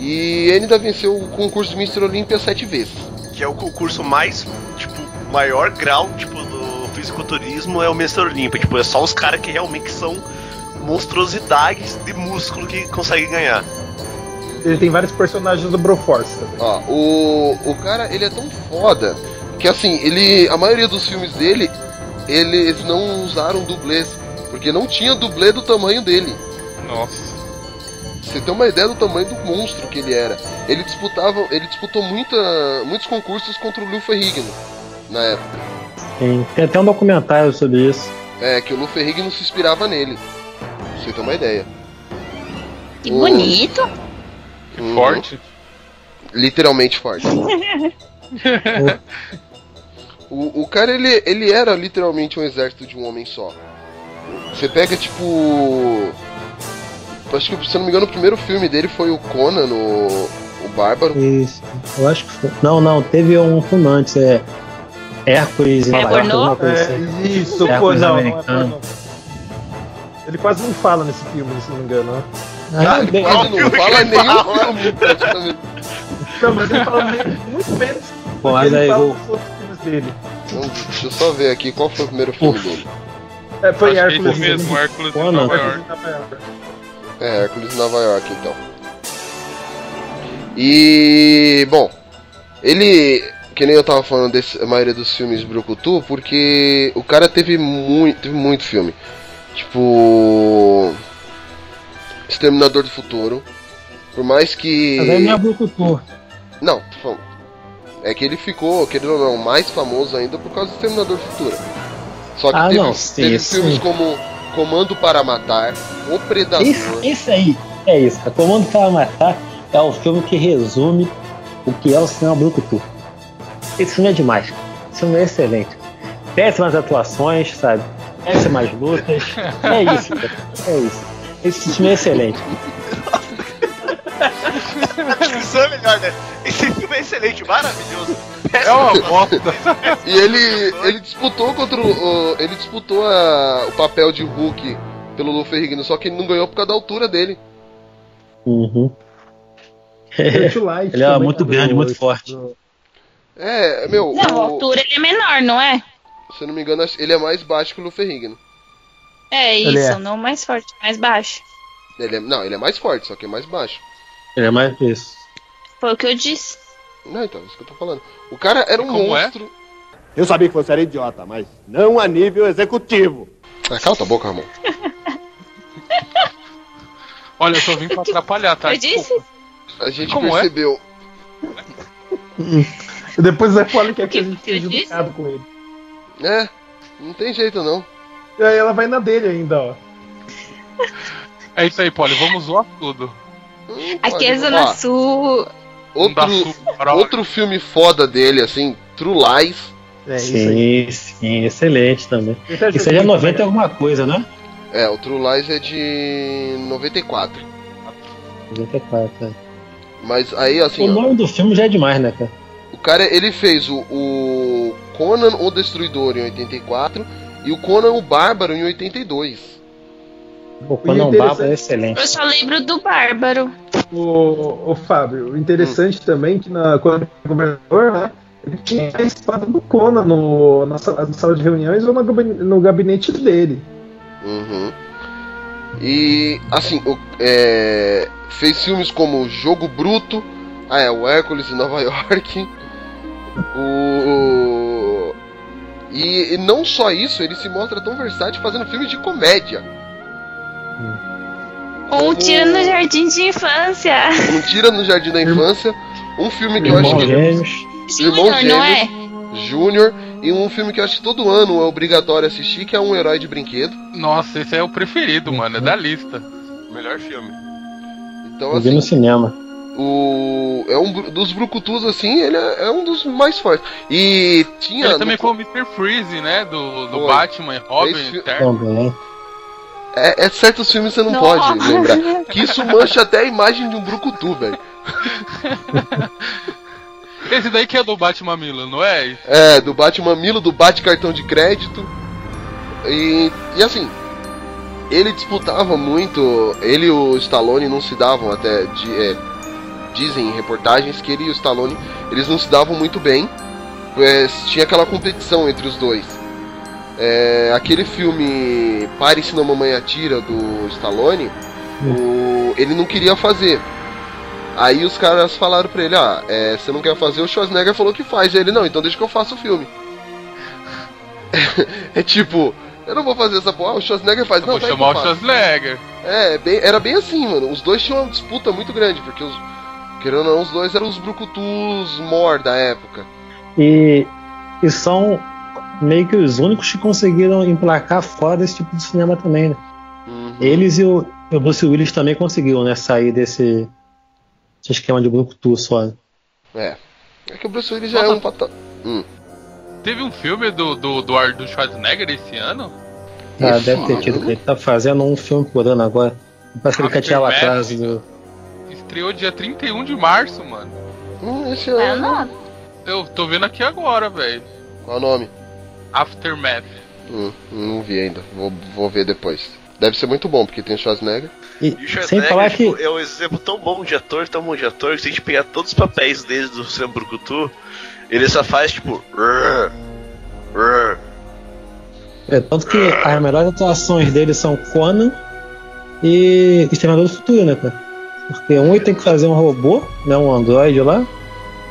[SPEAKER 2] E ele ainda venceu o concurso de Mr. Olímpia sete vezes.
[SPEAKER 8] Que é o concurso mais, tipo, maior grau, tipo, do fisiculturismo é o Mr. Olímpia. Tipo, é só os caras que realmente são monstruosidades de músculo que conseguem ganhar.
[SPEAKER 4] Ele tem vários personagens do Broforce também.
[SPEAKER 2] Ó, o, o cara, ele é tão foda que assim, ele. A maioria dos filmes dele, eles não usaram dublês. Porque não tinha dublê do tamanho dele.
[SPEAKER 3] Nossa.
[SPEAKER 2] Você tem uma ideia do tamanho do monstro que ele era. Ele disputava, ele disputou muita, muitos concursos contra o Lou Ferrigno na época.
[SPEAKER 1] Tem, tem até um documentário sobre isso.
[SPEAKER 2] É, que o Lou Ferrigno se inspirava nele. Pra você ter uma ideia.
[SPEAKER 5] Que bonito.
[SPEAKER 3] Que
[SPEAKER 2] Uhum.
[SPEAKER 3] forte.
[SPEAKER 2] Literalmente forte. [LAUGHS] O, o cara, ele, ele era literalmente um exército de um homem só. Você pega, tipo. Acho que, se eu não me engano, o primeiro filme dele foi o Conan, no, o Bárbaro.
[SPEAKER 1] Isso. Eu acho que foi. Não, não, teve um filme antes, é. Hércules
[SPEAKER 5] É
[SPEAKER 1] coisa
[SPEAKER 4] É,
[SPEAKER 1] assim.
[SPEAKER 4] isso,
[SPEAKER 1] É,
[SPEAKER 4] pô,
[SPEAKER 1] coisa
[SPEAKER 4] não, Ele quase não fala nesse filme, se não me engano, né?
[SPEAKER 1] Ah,
[SPEAKER 2] ele quase não fala
[SPEAKER 8] ele
[SPEAKER 2] nenhum
[SPEAKER 8] fala?
[SPEAKER 2] filme, praticamente.
[SPEAKER 4] Não, mas ele fala muito menos que
[SPEAKER 1] mas aí vou-
[SPEAKER 4] dele.
[SPEAKER 2] Então, deixa eu só ver aqui qual foi o primeiro filme dele.
[SPEAKER 4] É, foi
[SPEAKER 3] é
[SPEAKER 4] Hércules
[SPEAKER 3] mesmo, Hércules em. Nova York.
[SPEAKER 2] É, Hércules em Nova York, então. E, bom, ele, que nem eu tava falando desse, a maioria dos filmes de Brucutu, porque o cara teve muito, teve muito filme. Tipo, Exterminador do Futuro. Por mais que.
[SPEAKER 1] Mas aí não é Brucutu.
[SPEAKER 2] Não, tô falando. É que ele ficou, querendo ou não, mais famoso ainda por causa do Exterminador do Futuro. Só que
[SPEAKER 1] Ah,
[SPEAKER 2] teve,
[SPEAKER 1] não, sim,
[SPEAKER 2] teve
[SPEAKER 1] sim.
[SPEAKER 2] filmes como Comando para Matar, O Predador.
[SPEAKER 1] Isso, isso aí, é isso. A Comando para Matar é o filme que resume o que é o cinema Brucutu. Esse filme é demais. Esse filme é excelente. Péssimas atuações, sabe? Péssimas lutas. É isso, cara. É isso. Esse filme é excelente.
[SPEAKER 8] A descrição é melhor, né? Esse filme é excelente, maravilhoso.
[SPEAKER 3] É uma bosta.
[SPEAKER 2] E ele, ele disputou contra o. ele disputou a- o papel de Hulk pelo Lou Ferrigno, só que ele não ganhou por causa da altura dele.
[SPEAKER 1] Uhum.
[SPEAKER 4] Light
[SPEAKER 1] Ele é muito
[SPEAKER 4] tá
[SPEAKER 1] grande, muito forte.
[SPEAKER 2] É, meu,
[SPEAKER 5] Não, a
[SPEAKER 2] o-
[SPEAKER 5] altura ele é menor, não é?
[SPEAKER 2] Se eu não me engano, ele é mais baixo que o Lou Ferrigno.
[SPEAKER 5] É isso,
[SPEAKER 1] é.
[SPEAKER 5] não mais forte, mais baixo.
[SPEAKER 2] Ele é, não, ele é mais forte, só que é mais baixo.
[SPEAKER 1] Ele é mais isso.
[SPEAKER 5] Foi o que eu disse.
[SPEAKER 2] Não, então, é isso que eu tô falando. O cara era um
[SPEAKER 3] é?
[SPEAKER 2] monstro.
[SPEAKER 17] Eu sabia que você era idiota, mas não a nível executivo.
[SPEAKER 2] Ah, cala tua boca, Ramon. [LAUGHS]
[SPEAKER 3] Olha, eu só vim pra atrapalhar, tá?
[SPEAKER 5] eu disse?
[SPEAKER 2] A gente
[SPEAKER 3] Como é?
[SPEAKER 2] percebeu.
[SPEAKER 4] E [LAUGHS] depois Poli quer que a gente
[SPEAKER 5] disse?
[SPEAKER 4] educado com ele.
[SPEAKER 2] É, não tem jeito não.
[SPEAKER 4] E aí ela vai na dele ainda, ó.
[SPEAKER 3] É isso aí, Polly, vamos zoar tudo.
[SPEAKER 5] Aqui é Zona Sul.
[SPEAKER 2] Outro, outro filme foda dele, assim, True Lies.
[SPEAKER 4] É isso aí.
[SPEAKER 1] Sim, sim, excelente também.
[SPEAKER 4] Esse é
[SPEAKER 1] Isso aí é
[SPEAKER 4] muito
[SPEAKER 1] 90 e
[SPEAKER 4] legal.
[SPEAKER 1] alguma coisa, né?
[SPEAKER 2] É, o True Lies é de 94.
[SPEAKER 1] 94, é.
[SPEAKER 2] Mas aí, assim,
[SPEAKER 1] O
[SPEAKER 2] ó,
[SPEAKER 1] nome do filme já é demais, né, cara?
[SPEAKER 2] o cara, ele fez o, o Conan o Destruidor em 84 e o Conan o Bárbaro em 82.
[SPEAKER 1] O Conan
[SPEAKER 4] interessante-
[SPEAKER 1] Bárbaro é excelente.
[SPEAKER 5] Eu só lembro do Bárbaro.
[SPEAKER 4] O, o Fábio, o interessante também que na, quando ele era governador, né? Ele tinha a espada do Conan no, na, sala, na sala de reuniões ou no, no gabinete dele.
[SPEAKER 2] Uhum. E, assim, o- é, fez filmes como Jogo Bruto, ah, é, o Hércules em Nova [LAUGHS] York. O. E, e não só isso, ele se mostra tão versátil fazendo filmes de comédia.
[SPEAKER 5] Um tiro no jardim de infância. [LAUGHS]
[SPEAKER 2] Um Tira no Jardim da Infância, um filme que eu acho
[SPEAKER 1] Irmão
[SPEAKER 2] que.
[SPEAKER 1] Gêmeos.
[SPEAKER 2] Irmão
[SPEAKER 5] Júnior, não é?
[SPEAKER 2] Gêmeos, Júnior, e um filme que eu acho que todo ano é obrigatório assistir, que é Um Herói de Brinquedo.
[SPEAKER 3] Nossa, esse é o preferido, mano, é da lista.
[SPEAKER 8] Melhor filme.
[SPEAKER 2] Então,
[SPEAKER 1] Eu vi no
[SPEAKER 2] assim,
[SPEAKER 1] cinema.
[SPEAKER 2] O. É um dos Brucutus, assim, ele é, é um dos mais fortes. E tinha.
[SPEAKER 3] Ele
[SPEAKER 2] no
[SPEAKER 3] também
[SPEAKER 2] co-
[SPEAKER 3] foi o Mr. Freeze, né? Do, do
[SPEAKER 2] Foi.
[SPEAKER 3] Batman e Robin
[SPEAKER 2] fi-.
[SPEAKER 1] Também.
[SPEAKER 2] É, é certos filmes você não
[SPEAKER 5] Nossa.
[SPEAKER 2] pode lembrar. Que isso mancha até a imagem de um Brucutu, velho. [LAUGHS]
[SPEAKER 3] Esse daí que é do Batman Mila, não é?
[SPEAKER 2] É, do Batman Milo, do Bate Cartão de Crédito. E, e assim, ele disputava muito. Ele e o Stallone não se davam até. De, é, dizem em reportagens que ele e o Stallone eles não se davam muito bem. É, tinha aquela competição entre os dois. É, aquele filme Pare se não mamãe atira do Stallone, o- ele não queria fazer. Aí os caras falaram pra ele, ah, é, você não quer fazer, o Schwarzenegger falou que faz. Aí ele, não, então deixa que eu faça o filme. [LAUGHS] é tipo, eu não vou fazer essa porra, o Schwarzenegger faz.
[SPEAKER 3] Eu
[SPEAKER 2] não,
[SPEAKER 3] vou
[SPEAKER 2] tá
[SPEAKER 3] chamar o. Schwarzenegger.
[SPEAKER 2] É, bem- era bem assim, mano. Os dois tinham uma disputa muito grande, porque os. Querendo ou não, os dois eram os brucutus mor da época.
[SPEAKER 1] E, e são meio que os únicos que conseguiram emplacar fora desse tipo de cinema também, né?
[SPEAKER 2] Uhum.
[SPEAKER 1] Eles e o, o Bruce Willis também conseguiram, né? Sair desse, desse esquema de Brucutu só.
[SPEAKER 2] É. É que o Bruce Willis já é um pata... Hum.
[SPEAKER 3] Teve um filme do, do, do, Ar- do Schwarzenegger esse ano?
[SPEAKER 1] Ah,
[SPEAKER 2] Esse
[SPEAKER 1] deve ter tido. Ele tá fazendo um filme por ano agora. Parece que ele quer tirar lá
[SPEAKER 3] Aftermath.
[SPEAKER 1] atrás do.
[SPEAKER 3] Estreou dia 31 de março, mano.
[SPEAKER 2] Hum, esse
[SPEAKER 5] É.
[SPEAKER 3] Eu tô vendo aqui agora, velho.
[SPEAKER 2] Qual o nome?
[SPEAKER 3] Aftermath.
[SPEAKER 2] Hum, não vi ainda. Vou, vou ver depois. Deve ser muito bom, porque tem o Schwarzenegger.
[SPEAKER 1] E,
[SPEAKER 8] E o
[SPEAKER 1] sem
[SPEAKER 8] Schwarzenegger
[SPEAKER 1] falar que.
[SPEAKER 8] tipo, é um exemplo tão bom de ator, tão bom de ator, que se a gente pegar todos os papéis dele do Sam Brucutu, ele só faz tipo.
[SPEAKER 1] É, tanto que as melhores atuações dele são Conan e Exterminador do Futuro, né, cara? Porque um ele tem que fazer um robô, né? Um androide lá,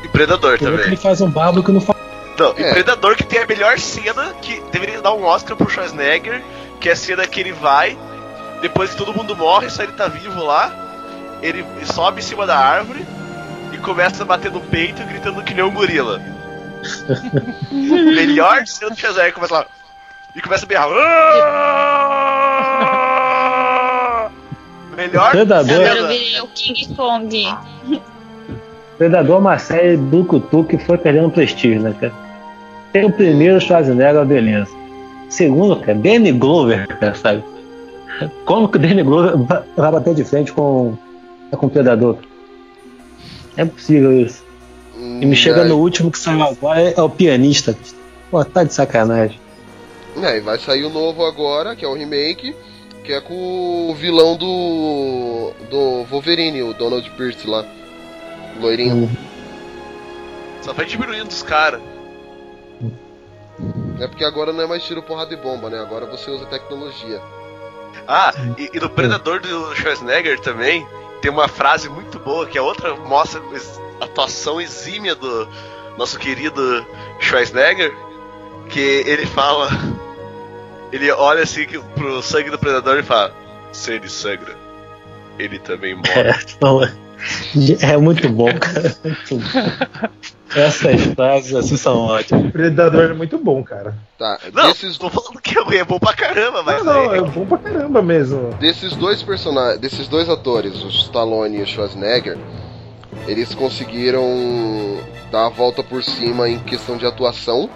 [SPEAKER 8] E Predador
[SPEAKER 1] e
[SPEAKER 8] também.
[SPEAKER 1] ele faz um bárbaro que não faz.
[SPEAKER 8] Não, e
[SPEAKER 2] É.
[SPEAKER 8] Predador que tem a melhor cena, que deveria dar um Oscar pro Schwarzenegger, que é a cena que ele vai
[SPEAKER 6] depois que todo mundo morre, só ele tá vivo lá, ele sobe em cima da árvore e começa a bater no peito, gritando que nem um gorila. [LAUGHS] Melhor cena do Schwarzenegger começa lá. E começa a berrar. Melhor
[SPEAKER 1] Predador.
[SPEAKER 5] Agora eu virei o King Kong.
[SPEAKER 1] Predador é uma série do Cutu que foi perdendo prestígio, né, cara? Tem o primeiro Schwarzenegger, beleza. Segundo, cara, Danny Glover, cara, sabe? Como que o Danny Glover va- vai bater de frente com, com o Predador? É possível isso. E me chega
[SPEAKER 2] aí-
[SPEAKER 1] no último que saiu agora é, é o pianista. Pô, tá de sacanagem.
[SPEAKER 2] É, e vai sair o novo agora, que é o remake, que é com o vilão do. do Wolverine, o Donald Pierce lá. Loirinho.
[SPEAKER 6] Só vai diminuindo os caras.
[SPEAKER 2] É porque agora não é mais tiro, porrada e bomba, né? Agora você usa tecnologia.
[SPEAKER 6] Ah, e, e no Predador do Schwarzenegger também tem uma frase muito boa que a outra mostra a atuação exímia do nosso querido Schwarzenegger, que ele fala, ele olha assim pro sangue do Predador e fala: se ele sangra, ele também [LAUGHS] morre.
[SPEAKER 1] É, é muito bom, cara. Muito bom. Essas frases assim são ótimas.
[SPEAKER 4] Predador é muito bom, cara.
[SPEAKER 2] Tá,
[SPEAKER 6] Não,
[SPEAKER 2] desses,
[SPEAKER 6] tô falando que é é bom pra caramba, mas
[SPEAKER 4] Não, não,
[SPEAKER 6] é-
[SPEAKER 4] é bom pra caramba mesmo.
[SPEAKER 2] desses dois personagens, desses dois atores, o Stallone e o Schwarzenegger, eles conseguiram dar a volta por cima em questão de atuação.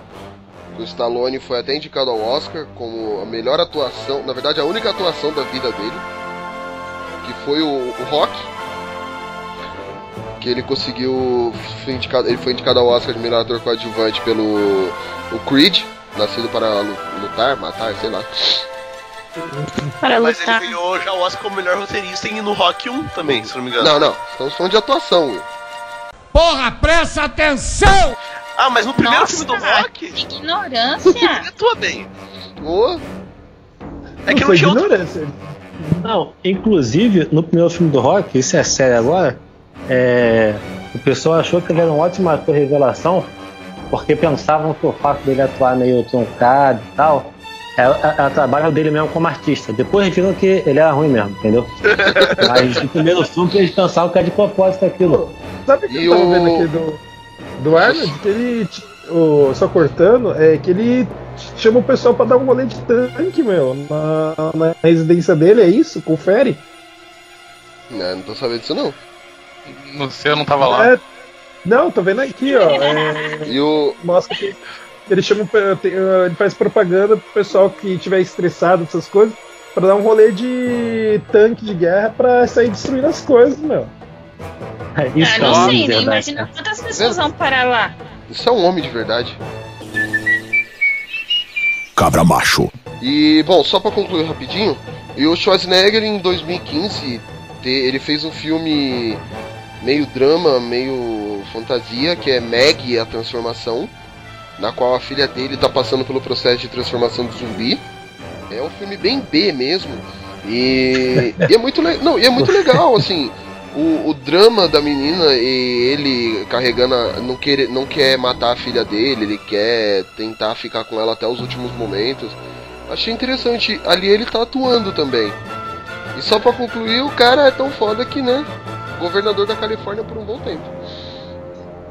[SPEAKER 2] O Stallone foi até indicado ao Oscar como a melhor atuação, na verdade a única atuação da vida dele, que foi o, o Rock, que ele conseguiu, foi indicado, ele foi indicado ao Oscar de melhor ator coadjuvante pelo o Creed, nascido para lu- lutar, matar, sei lá.
[SPEAKER 5] Para
[SPEAKER 6] mas ele
[SPEAKER 5] lutar.
[SPEAKER 6] ganhou já o Oscar como melhor roteirista e no Rock 1 também, se não me engano.
[SPEAKER 2] Não, não, estamos falando de atuação, Will.
[SPEAKER 13] Porra, presta atenção!
[SPEAKER 6] Ah, mas no primeiro
[SPEAKER 5] Nossa,
[SPEAKER 6] filme do Rock,
[SPEAKER 5] que ignorância.
[SPEAKER 6] atua bem.
[SPEAKER 2] Ô,
[SPEAKER 6] É que não
[SPEAKER 4] foi
[SPEAKER 6] tinha outro
[SPEAKER 4] ignorância.
[SPEAKER 1] Não, inclusive, no primeiro filme do Rock, isso é sério agora, é, o pessoal achou que ele era um ótimo ator revelação, porque pensavam que o fato dele atuar meio truncado e tal, era, era trabalho dele mesmo como artista. Depois viram que ele era ruim mesmo, entendeu? [LAUGHS] Mas no primeiro filme eles pensavam que era de propósito aquilo.
[SPEAKER 4] Sabe o que
[SPEAKER 2] E
[SPEAKER 4] eu tava
[SPEAKER 2] o-
[SPEAKER 4] vendo aqui do, do Arnold? Que ele. O, só cortando, é que ele chama o pessoal pra dar um rolê de tanque, meu, na, na residência dele, é isso? Confere?
[SPEAKER 2] não, não tô sabendo disso não.
[SPEAKER 3] Não sei, eu não tava lá.
[SPEAKER 4] É, não, tô vendo aqui, ó. é,
[SPEAKER 2] E o.
[SPEAKER 4] mostra que ele chama. Ele faz propaganda pro pessoal que tiver estressado, essas coisas, pra dar um rolê de tanque de guerra pra sair destruindo as coisas, meu.
[SPEAKER 1] Isso
[SPEAKER 5] Ah,
[SPEAKER 1] que é
[SPEAKER 5] não
[SPEAKER 1] uma
[SPEAKER 5] sei, né? Imagina quantas pessoas vão parar lá.
[SPEAKER 2] Isso é um homem de verdade.
[SPEAKER 7] Cabra macho.
[SPEAKER 2] E, bom, só pra concluir rapidinho, e o Schwarzenegger em 2015, te- ele fez um filme meio drama, meio fantasia, que é Meg, a transformação, na qual a filha dele tá passando pelo processo de transformação de zumbi. É um filme bem B mesmo. E, e é muito le- não, e é muito legal, assim. O, o drama da menina e ele carregando a, não quer não quer matar a filha dele, ele quer tentar ficar com ela até os últimos momentos. Achei interessante. Ali ele tá atuando também. E só pra concluir, o cara é tão foda que, né? Governador da Califórnia por um bom tempo.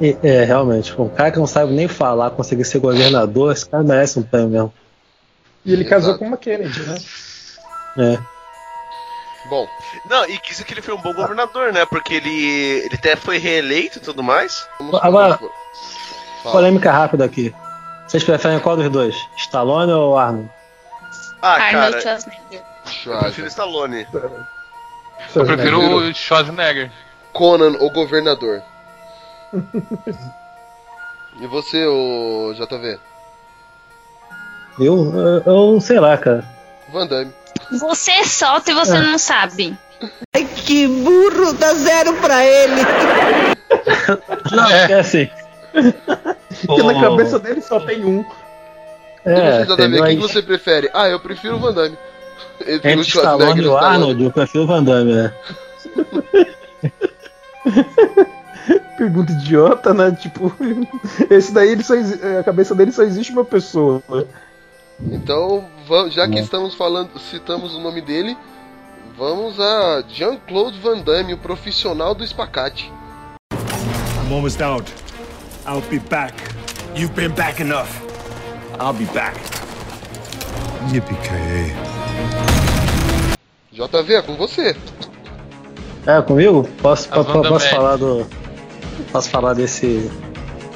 [SPEAKER 1] E, É, realmente, um cara que não sabe nem falar, conseguir ser governador, esse cara merece um prêmio mesmo.
[SPEAKER 4] E ele
[SPEAKER 2] Exato.
[SPEAKER 4] casou com uma Kennedy, né?
[SPEAKER 1] É.
[SPEAKER 2] Bom,
[SPEAKER 6] Não, e quis que ele foi um bom governador, né? Porque ele, ele até foi reeleito e tudo mais.
[SPEAKER 2] vamos
[SPEAKER 1] Agora-. Polêmica rápida aqui. Vocês preferem qual dos dois? Stallone ou Arnold?
[SPEAKER 6] Ah,
[SPEAKER 5] Arnold
[SPEAKER 6] cara,
[SPEAKER 5] Schwarzenegger.
[SPEAKER 6] eu prefiro
[SPEAKER 2] Schwarzenegger.
[SPEAKER 6] Stallone.
[SPEAKER 3] Eu prefiro o Schwarzenegger.
[SPEAKER 2] Conan, o governador. [LAUGHS] e você, o JV?
[SPEAKER 1] Eu, eu, eu sei lá, cara.
[SPEAKER 2] Van Damme.
[SPEAKER 5] Você solta e você
[SPEAKER 1] É.
[SPEAKER 5] não sabe.
[SPEAKER 11] Ai, que burro, dá zero pra ele. [LAUGHS]
[SPEAKER 1] Não, é assim.
[SPEAKER 4] Porque na cabeça dele só tem um.
[SPEAKER 2] e
[SPEAKER 1] É,
[SPEAKER 2] você, quem
[SPEAKER 1] Aí,
[SPEAKER 2] você prefere? Ah, eu prefiro o Van Damme. Entre
[SPEAKER 1] Entre Stallone e o Arnold, eu prefiro o Van Damme, né? [LAUGHS]
[SPEAKER 4] Pergunta idiota, né? Tipo, [LAUGHS] esse daí ele só a cabeça dele só existe uma pessoa.
[SPEAKER 2] Então, vamos, já que
[SPEAKER 1] Não.
[SPEAKER 2] estamos falando, citamos o nome dele, Vamos a Jean-Claude Van Damme, o profissional do espacate.
[SPEAKER 10] I'm almost out. I'll be back.
[SPEAKER 16] You've been back enough. I'll be back.
[SPEAKER 10] Yippee-ki-yay.
[SPEAKER 2] JV, é com você.
[SPEAKER 1] É, comigo? Posso,
[SPEAKER 3] As
[SPEAKER 1] po- po- posso falar do. Posso falar desse.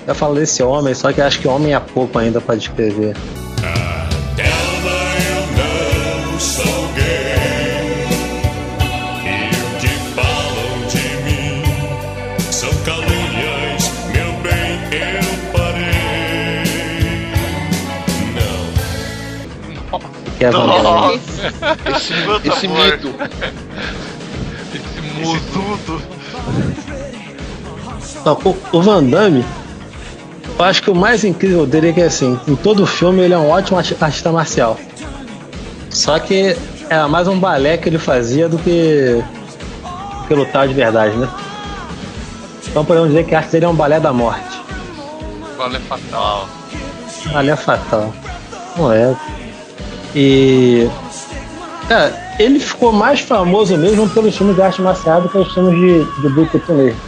[SPEAKER 1] Eu falo desse homem, só que acho que homem é pouco ainda pra descrever.
[SPEAKER 18] Que
[SPEAKER 1] é Vandamme.
[SPEAKER 2] Esse, esse mito.
[SPEAKER 3] Esse mudo.
[SPEAKER 1] Não, o, o Van Damme, eu acho que o mais incrível dele é que assim, em todo filme ele é um ótimo arti- artista marcial. Só que era mais um balé que ele fazia do que, do que lutar de verdade, né? Então podemos dizer que a arte dele é um balé da morte.
[SPEAKER 3] Vale fatal.
[SPEAKER 1] Balé fatal. Não é. E. Cara, ele ficou mais famoso mesmo pelos filmes de arte marcial do que os filmes de, de Brucutu mesmo.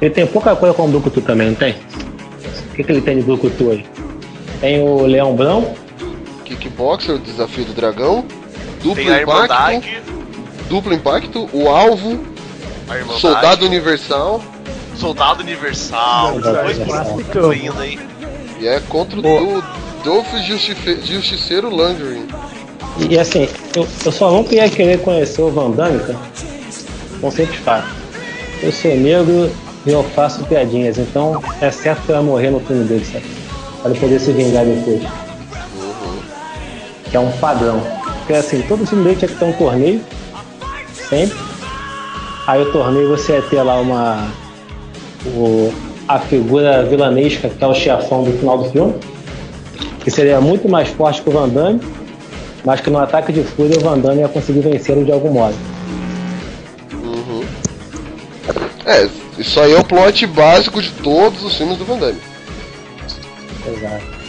[SPEAKER 1] Ele tem pouca coisa com o Brucutu também, não tem? O que, que ele tem de Brucutu aí? Tem o Leão Branco,
[SPEAKER 2] Kickboxer, o desafio do dragão. Duplo
[SPEAKER 8] Tem
[SPEAKER 2] impacto. Duplo impacto, o alvo, soldado universal.
[SPEAKER 8] Soldado Universal, dois clássicos ainda, hein?
[SPEAKER 2] E é contra o do Dolph Justiceiro Langren.
[SPEAKER 1] E, e assim, eu, eu só não queria querer conhecer o Van cara, com simples fato. Eu sou negro e eu faço piadinhas, então é certo que eu ia morrer no filme dele, sabe? Pra ele poder se vingar depois. Que é um padrão. Porque assim, todo filme dele tinha que ter um torneio, sempre. Aí o torneio você ia ter lá uma. O, a figura vilanesca, que é o chefão do final do filme. Que seria muito mais forte que o Van Damme mas que no ataque de fúria o Van Damme ia conseguir vencê-lo de algum modo.
[SPEAKER 2] Uhum. É, isso aí é o plot básico de todos os filmes do Van Damme.
[SPEAKER 1] Exato.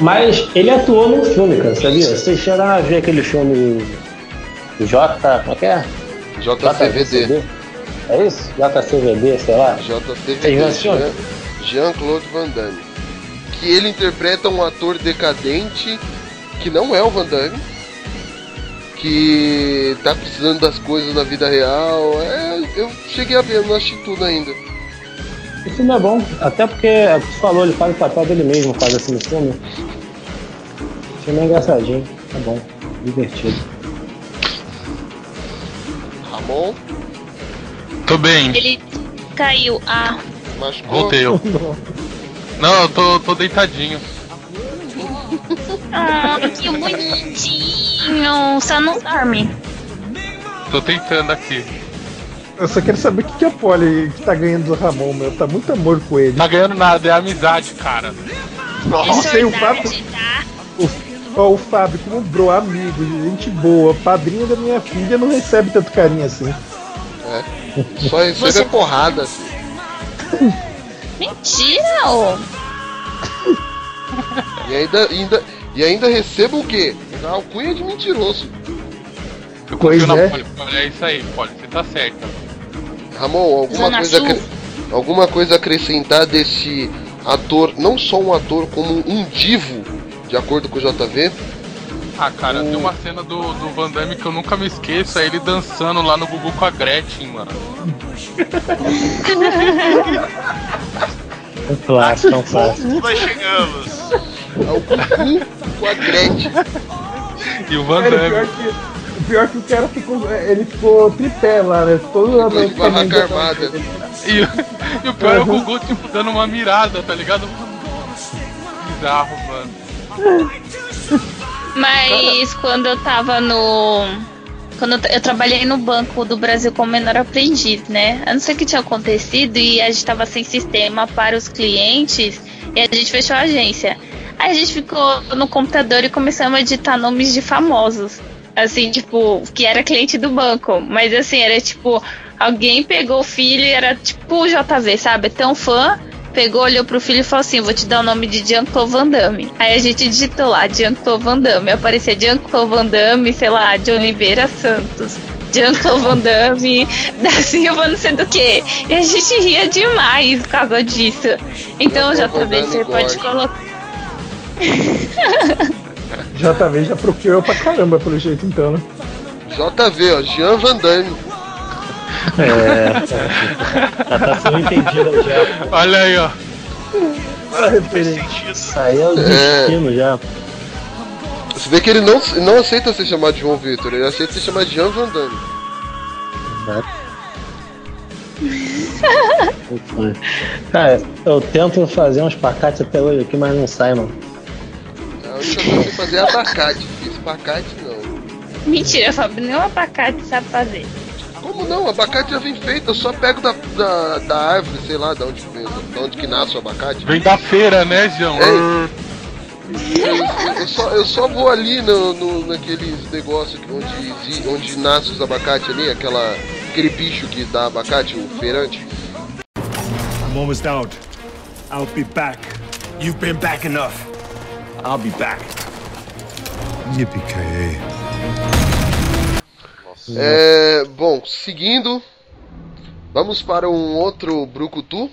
[SPEAKER 1] Mas ele atuou num filme, cara, sabia? Vocês chegaram a ver aquele filme J. Como é que é?
[SPEAKER 2] JCVD.
[SPEAKER 1] É isso? JCVD, sei lá.
[SPEAKER 2] JCVD, Jean-Claude Van Damme. Que ele interpreta um ator decadente que não é o Van Damme. Que tá precisando das coisas na vida real. É, eu cheguei a ver, não assisti tudo ainda.
[SPEAKER 1] Esse filme é bom, até porque, é o que você falou, ele faz o papel dele mesmo, faz assim no filme. O filme é engraçadinho, é bom, divertido.
[SPEAKER 2] Ramon,
[SPEAKER 3] Tô bem.
[SPEAKER 5] Ele caiu. Ah,
[SPEAKER 2] machucou.
[SPEAKER 3] Voltei eu. [LAUGHS] Não, eu tô, tô deitadinho.
[SPEAKER 5] ah que bonitinho. Só não dorme.
[SPEAKER 3] Tô tentando aqui.
[SPEAKER 4] Eu só quero saber o que, que a Polly que tá ganhando do Ramon, meu. Tá muito amor com ele.
[SPEAKER 3] Tá ganhando nada, é amizade, cara.
[SPEAKER 4] Não sei o Fábio.
[SPEAKER 5] tá?
[SPEAKER 4] O, ó, o Fábio, como bro, amigo, gente boa, padrinho da minha filha, não recebe tanto carinho assim.
[SPEAKER 2] É. Só recebe
[SPEAKER 5] Você-
[SPEAKER 2] porrada, assim. [LAUGHS]
[SPEAKER 5] Mentira, ô. [LAUGHS]
[SPEAKER 2] E ainda, ainda, e ainda receba o quê? A alcunha de mentiroso.
[SPEAKER 3] Eu
[SPEAKER 4] Pois é.
[SPEAKER 3] É isso aí, Polly, você tá certa.
[SPEAKER 2] Ramon, alguma
[SPEAKER 5] Zona
[SPEAKER 2] coisa, acre- alguma coisa acrescentar desse ator, não só um ator, como um divo, de acordo com o JV?
[SPEAKER 3] Ah, cara, tem uma cena do, do Van Damme que eu nunca me esqueço, é ele dançando lá no Gugu com a Gretchen, mano.
[SPEAKER 1] Um [LAUGHS] clássico, é um clássico.
[SPEAKER 8] Nós chegamos.
[SPEAKER 2] É o Gugu com a Gretchen.
[SPEAKER 3] E o Van
[SPEAKER 4] Cara, o pior
[SPEAKER 3] Damme.
[SPEAKER 4] que, o pior que o cara ficou. Ele ficou tripé lá, né? Todo
[SPEAKER 2] Ficou de barraca armada.
[SPEAKER 3] E, e o pior é o Gugu, tipo, dando uma mirada, tá ligado? Bizarro, mano. [LAUGHS]
[SPEAKER 5] Mas quando eu tava no. Quando eu, eu trabalhei no Banco do Brasil como menor aprendiz, né? Eu não sei o que tinha acontecido e a gente tava sem sistema para os clientes e a gente fechou a agência. Aí a gente ficou no computador e começamos a editar nomes de famosos. Assim, tipo, que era cliente do banco. Mas assim, era tipo, alguém pegou o filho e era tipo o JV, sabe? Tão fã pegou, olhou pro filho e falou assim: Vou te dar o nome de Jean-Claude Van Damme. Aí a gente digitou lá, Jean-Claude Van Damme. Aparecia Jean-Claude Van Damme, sei lá, de Oliveira Santos. Jean-Claude Van Damme, [LAUGHS] da Silva, não sei do que. E a gente ria demais por causa disso. Então, já também você pode colocar. [LAUGHS]
[SPEAKER 4] JV já procurou pra caramba, pelo jeito, então, né?
[SPEAKER 2] JV, ó, Jean Van Damme.
[SPEAKER 1] É, já tá entendida já.
[SPEAKER 3] Olha aí, ó.
[SPEAKER 1] Isso aí é o destino já.
[SPEAKER 2] Você vê que ele não, não aceita ser chamado de João Vitor, ele aceita ser chamado de Jean Van Damme.
[SPEAKER 1] Cara, eu tento fazer uns pacates até hoje aqui, mas não sai, mano.
[SPEAKER 2] A única coisa que fazer é abacate, espacate não.
[SPEAKER 5] Mentira, Fábio, nenhum abacate sabe fazer.
[SPEAKER 2] Como não? O abacate já vem feito, eu só pego da, da, da árvore, sei lá, de onde, de onde que nasce o abacate.
[SPEAKER 3] Vem da feira, né, João?
[SPEAKER 2] É. Eu, eu só, eu só vou ali no, no, naqueles negócios que- onde, onde nasce os abacates ali, aquela, aquele bicho que dá abacate, o feirante.
[SPEAKER 10] I'm almost out. I'll be back.
[SPEAKER 16] You've been back enough. I'll be back.
[SPEAKER 10] Yippee-ki-yay.
[SPEAKER 2] É, bom, seguindo, vamos para um outro Brucutu.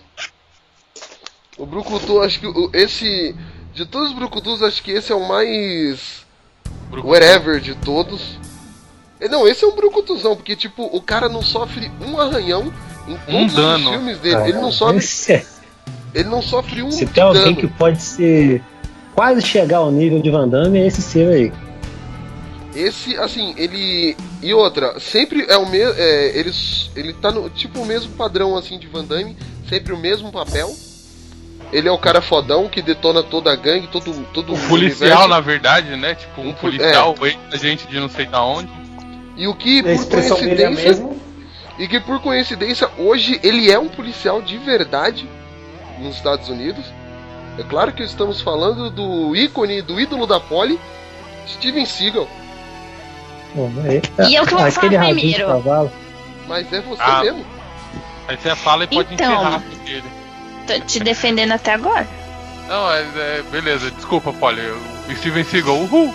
[SPEAKER 2] O Brucutu, acho que esse. De todos os Brucutus, acho que esse é o mais. Whatever de todos. Não, esse é um Brucutuzão, porque tipo, o cara não sofre um arranhão em
[SPEAKER 3] Um
[SPEAKER 2] todos
[SPEAKER 3] dano.
[SPEAKER 2] os filmes dele.
[SPEAKER 1] Ah,
[SPEAKER 2] ele não sofre.
[SPEAKER 1] esse [LAUGHS] é-
[SPEAKER 2] Ele não sofre um
[SPEAKER 1] Se tem alguém
[SPEAKER 2] dano.
[SPEAKER 1] que pode ser quase chegar ao nível de Van Damme, é esse seu aí.
[SPEAKER 2] Esse, assim, ele. E outra, sempre é o mesmo. É, ele, ele tá no tipo o mesmo padrão assim de Van Damme, sempre o mesmo papel. Ele é o cara fodão que detona toda a gangue, todo, todo
[SPEAKER 3] O policial,
[SPEAKER 2] universo.
[SPEAKER 3] na verdade, né? Tipo, um
[SPEAKER 2] poli-
[SPEAKER 3] policial, é. gente de não sei da onde.
[SPEAKER 2] E o que, por
[SPEAKER 4] é
[SPEAKER 2] coincidência.
[SPEAKER 4] mesma.
[SPEAKER 2] E que por coincidência, hoje ele é um policial de verdade nos Estados Unidos. É claro que estamos falando do ícone, do ídolo da Poli, Steven Seagal.
[SPEAKER 1] Bom, aí-
[SPEAKER 5] E eu que vou
[SPEAKER 1] aquele
[SPEAKER 5] falar primeiro.
[SPEAKER 2] Mas é você
[SPEAKER 3] Ah.
[SPEAKER 2] mesmo.
[SPEAKER 3] Aí você fala e pode
[SPEAKER 5] Então.
[SPEAKER 3] enterrar ele.
[SPEAKER 5] Tô te defendendo até agora.
[SPEAKER 3] Não, é, é- beleza, desculpa, Polly. O Steven Seagal, uhul!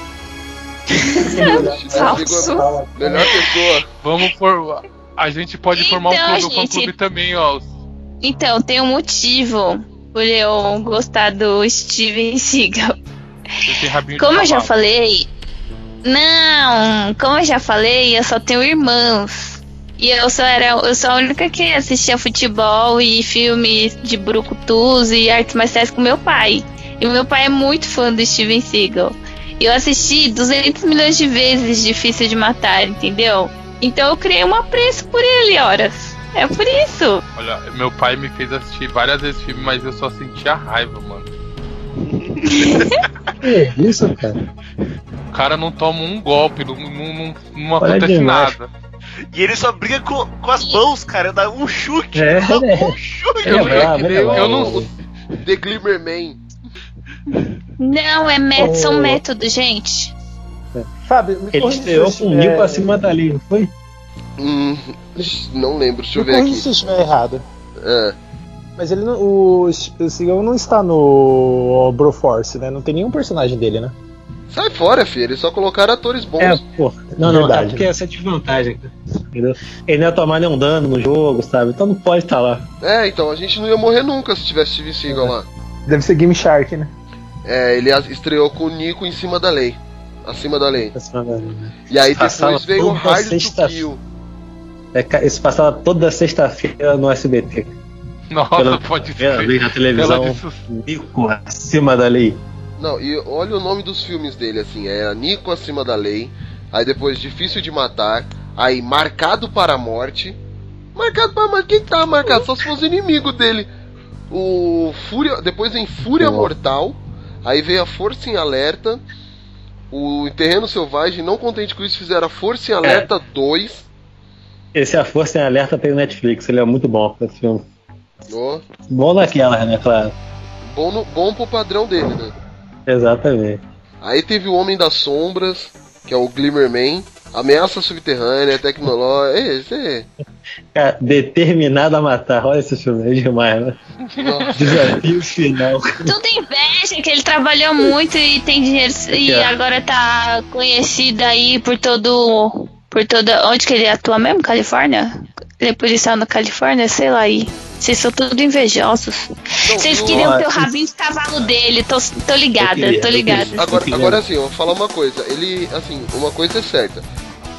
[SPEAKER 3] [LAUGHS]
[SPEAKER 5] Falso.
[SPEAKER 2] Melhor pessoa.
[SPEAKER 3] Vamos por. A gente pode formar um
[SPEAKER 5] Então,
[SPEAKER 3] clube, um
[SPEAKER 5] gente-
[SPEAKER 3] fã-clube também, ó.
[SPEAKER 5] Então, tem um motivo por eu gostar do Steven Seagal. Como eu já falei. Não, como eu já falei, eu só tenho irmãos. E eu só era, eu sou a única que assistia futebol e filmes de brucutus e artes marciais com meu pai. E meu pai é muito fã do Steven Seagal. Eu assisti 200 milhões de vezes Difícil de Matar, entendeu? Então eu criei um apreço por ele, horas. É por isso.
[SPEAKER 3] Olha, meu pai me fez assistir várias vezes filme, mas eu só sentia raiva, mano.
[SPEAKER 1] Que isso, cara?
[SPEAKER 3] O cara não toma um golpe, não, não, não, acontece
[SPEAKER 1] demais.
[SPEAKER 3] nada.
[SPEAKER 8] E ele só briga com, com as mãos, cara. Dá um chute.
[SPEAKER 1] É,
[SPEAKER 8] dá
[SPEAKER 1] né?
[SPEAKER 8] um chute.
[SPEAKER 1] É bravo, é
[SPEAKER 2] o-
[SPEAKER 1] bravo.
[SPEAKER 3] eu não-
[SPEAKER 2] The Glimmer Man.
[SPEAKER 5] Não, é mé- são
[SPEAKER 1] Oh.
[SPEAKER 5] métodos, gente.
[SPEAKER 4] Fábio, me
[SPEAKER 1] Ele estreou
[SPEAKER 4] eu
[SPEAKER 1] com o
[SPEAKER 4] estiver-
[SPEAKER 1] Nico acima da lei, não foi?
[SPEAKER 2] Hum, não lembro, deixa eu ver aqui.
[SPEAKER 4] se eu estiver errado.
[SPEAKER 2] É.
[SPEAKER 4] Mas ele não, o Seagal não está no Broforce, né? Não tem nenhum personagem dele, né?
[SPEAKER 2] Sai fora, filho. Eles só colocaram atores bons.
[SPEAKER 1] É, pô. Não, não,
[SPEAKER 4] Verdade.
[SPEAKER 1] é porque essa é desvantagem, cara. Entendeu? Ele não ia tomar nenhum dano no jogo, sabe? Então não pode estar lá.
[SPEAKER 2] É, então a gente não ia morrer nunca se tivesse Steven Seagal lá.
[SPEAKER 4] Deve ser Game Shark, né?
[SPEAKER 2] É, ele estreou com o Nico em cima da lei. Acima da lei.
[SPEAKER 1] Acima da lei.
[SPEAKER 2] E aí
[SPEAKER 1] Passava
[SPEAKER 2] depois veio o Hard to
[SPEAKER 1] sexta-
[SPEAKER 2] Kill.
[SPEAKER 1] É, isso passava toda sexta-feira no SBT. [LAUGHS]
[SPEAKER 3] Nossa,
[SPEAKER 1] Pela
[SPEAKER 3] pode ser.
[SPEAKER 1] na televisão, Nico acima da lei.
[SPEAKER 2] Não, e olha o nome dos filmes dele, assim, é Nico Acima da Lei, aí depois Difícil de Matar, aí Marcado para a Morte. Marcado para a Morte, quem que tava marcado? Só se fosse inimigo dele. O Fúria, depois vem Fúria. Mortal, aí veio a Força em Alerta, o Terreno Selvagem, não contente com isso, fizeram a Força em Alerta 2.
[SPEAKER 1] Esse A Força em Alerta tem no Netflix, ele é muito bom esse filme.
[SPEAKER 2] Ó,
[SPEAKER 1] Bom naquela, né? Claro.
[SPEAKER 2] bom, no, bom pro padrão dele, né?
[SPEAKER 1] Exatamente.
[SPEAKER 2] Aí teve o Homem das Sombras, que é o Glimmerman, Ameaça Subterrânea, Tecnológica. É, esse é.
[SPEAKER 1] Cara, determinado a matar. Olha esse filme, é demais, né? Desafio final.
[SPEAKER 5] Tudo inveja, que ele trabalhou muito e tem dinheiro e
[SPEAKER 1] ó.
[SPEAKER 5] agora tá conhecido aí por todo. Por toda. Onde que ele atua mesmo? Califórnia? Ele é policial na Califórnia? Sei lá aí. Vocês são tudo invejosos. Vocês queriam ter o rabinho de cavalo dele, tô, tô ligada,
[SPEAKER 2] queria,
[SPEAKER 5] tô ligada.
[SPEAKER 2] Agora, agora assim, eu vou falar uma coisa. Ele, assim, uma coisa é certa.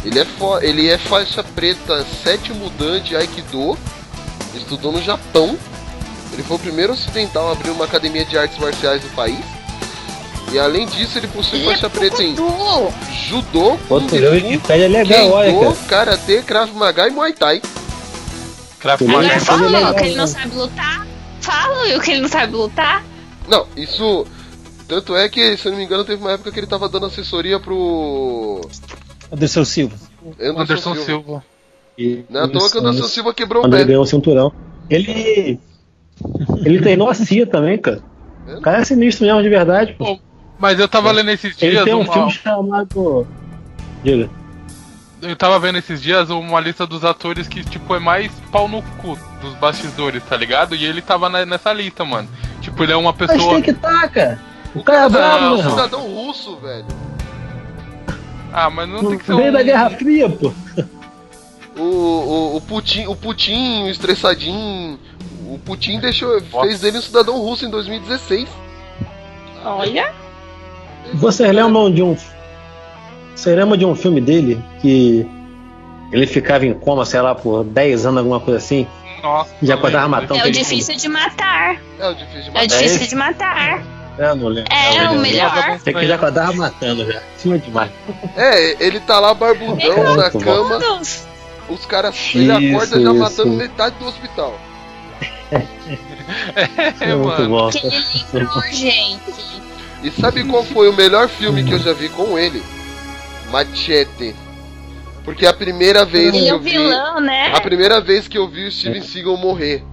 [SPEAKER 2] Ele é, fo- ele é faixa preta sétimo dan de Aikido. Estudou no Japão. Ele foi o primeiro ocidental a abrir uma academia de artes marciais no país. E além disso, ele possui
[SPEAKER 5] Ele é
[SPEAKER 2] faixa preta em judô,
[SPEAKER 1] Pô,
[SPEAKER 2] kung fu,
[SPEAKER 1] é legal, olha,
[SPEAKER 2] kendo,
[SPEAKER 1] cara.
[SPEAKER 2] karatê, krav maga e muay thai.
[SPEAKER 3] Krav
[SPEAKER 1] Maga.
[SPEAKER 5] Agora fala
[SPEAKER 1] ele é
[SPEAKER 5] o que ele não sabe lutar. Fala o que ele não sabe lutar.
[SPEAKER 2] Não, isso. Tanto é que, se eu não me engano, teve uma época que ele tava dando assessoria pro.
[SPEAKER 4] Anderson Silva.
[SPEAKER 2] Anderson,
[SPEAKER 3] Anderson
[SPEAKER 2] Silva.
[SPEAKER 3] Silva.
[SPEAKER 2] Não é à toa que o Anderson Silva quebrou o
[SPEAKER 1] Quando ele
[SPEAKER 2] pé.
[SPEAKER 1] ganhou o cinturão. Ele. Ele treinou a CIA também, cara. O cara é sinistro mesmo, de verdade, pô.
[SPEAKER 3] Mas eu tava lendo esses
[SPEAKER 1] Ele
[SPEAKER 3] dias
[SPEAKER 1] tem um
[SPEAKER 3] uma-
[SPEAKER 1] filme chamado. Diga.
[SPEAKER 3] Eu tava vendo esses dias uma lista dos atores que, tipo, é mais pau no cu dos bastidores, tá ligado? E ele tava na- nessa lista, mano. Tipo, ele é uma
[SPEAKER 1] Mas
[SPEAKER 3] pessoa.
[SPEAKER 1] tem que tá, cara. O cara é brabo,
[SPEAKER 3] Não,
[SPEAKER 1] meu irmão.
[SPEAKER 2] Cidadão russo, velho.
[SPEAKER 3] Ah, mas não tem que ser
[SPEAKER 1] meio
[SPEAKER 3] um.
[SPEAKER 1] da Guerra Fria, pô.
[SPEAKER 2] O, o, o Putin, o Putin, o estressadinho. O Putin deixou, fez dele um cidadão russo em 2016.
[SPEAKER 5] Olha.
[SPEAKER 1] Vocês lembram de um. Você lembra de um filme dele que ele ficava em coma, sei lá, por 10 anos, alguma coisa assim?
[SPEAKER 3] Nossa.
[SPEAKER 1] Já acordava matando
[SPEAKER 5] É o difícil de matar.
[SPEAKER 2] É o difícil de
[SPEAKER 5] É o
[SPEAKER 2] matar.
[SPEAKER 5] difícil de matar.
[SPEAKER 1] É, não lembro.
[SPEAKER 5] É, o melhor.
[SPEAKER 1] Tem que já acordava matando já. Cima demais.
[SPEAKER 2] É, ele tá lá barbudão na
[SPEAKER 1] Muito bom.
[SPEAKER 2] cama. Os caras. Ele acorda já
[SPEAKER 1] isso.
[SPEAKER 2] matando metade do hospital.
[SPEAKER 3] É,
[SPEAKER 1] muito [LAUGHS]
[SPEAKER 3] mano.
[SPEAKER 1] bom.
[SPEAKER 5] Que ele lembrou, gente.
[SPEAKER 2] E sabe qual foi o melhor filme que eu já vi com ele? Machete. Porque a primeira vez
[SPEAKER 5] Ele
[SPEAKER 2] que eu
[SPEAKER 5] o
[SPEAKER 2] vi.
[SPEAKER 5] vilão, né?
[SPEAKER 2] A primeira vez que eu vi o Steven Seagal morrer.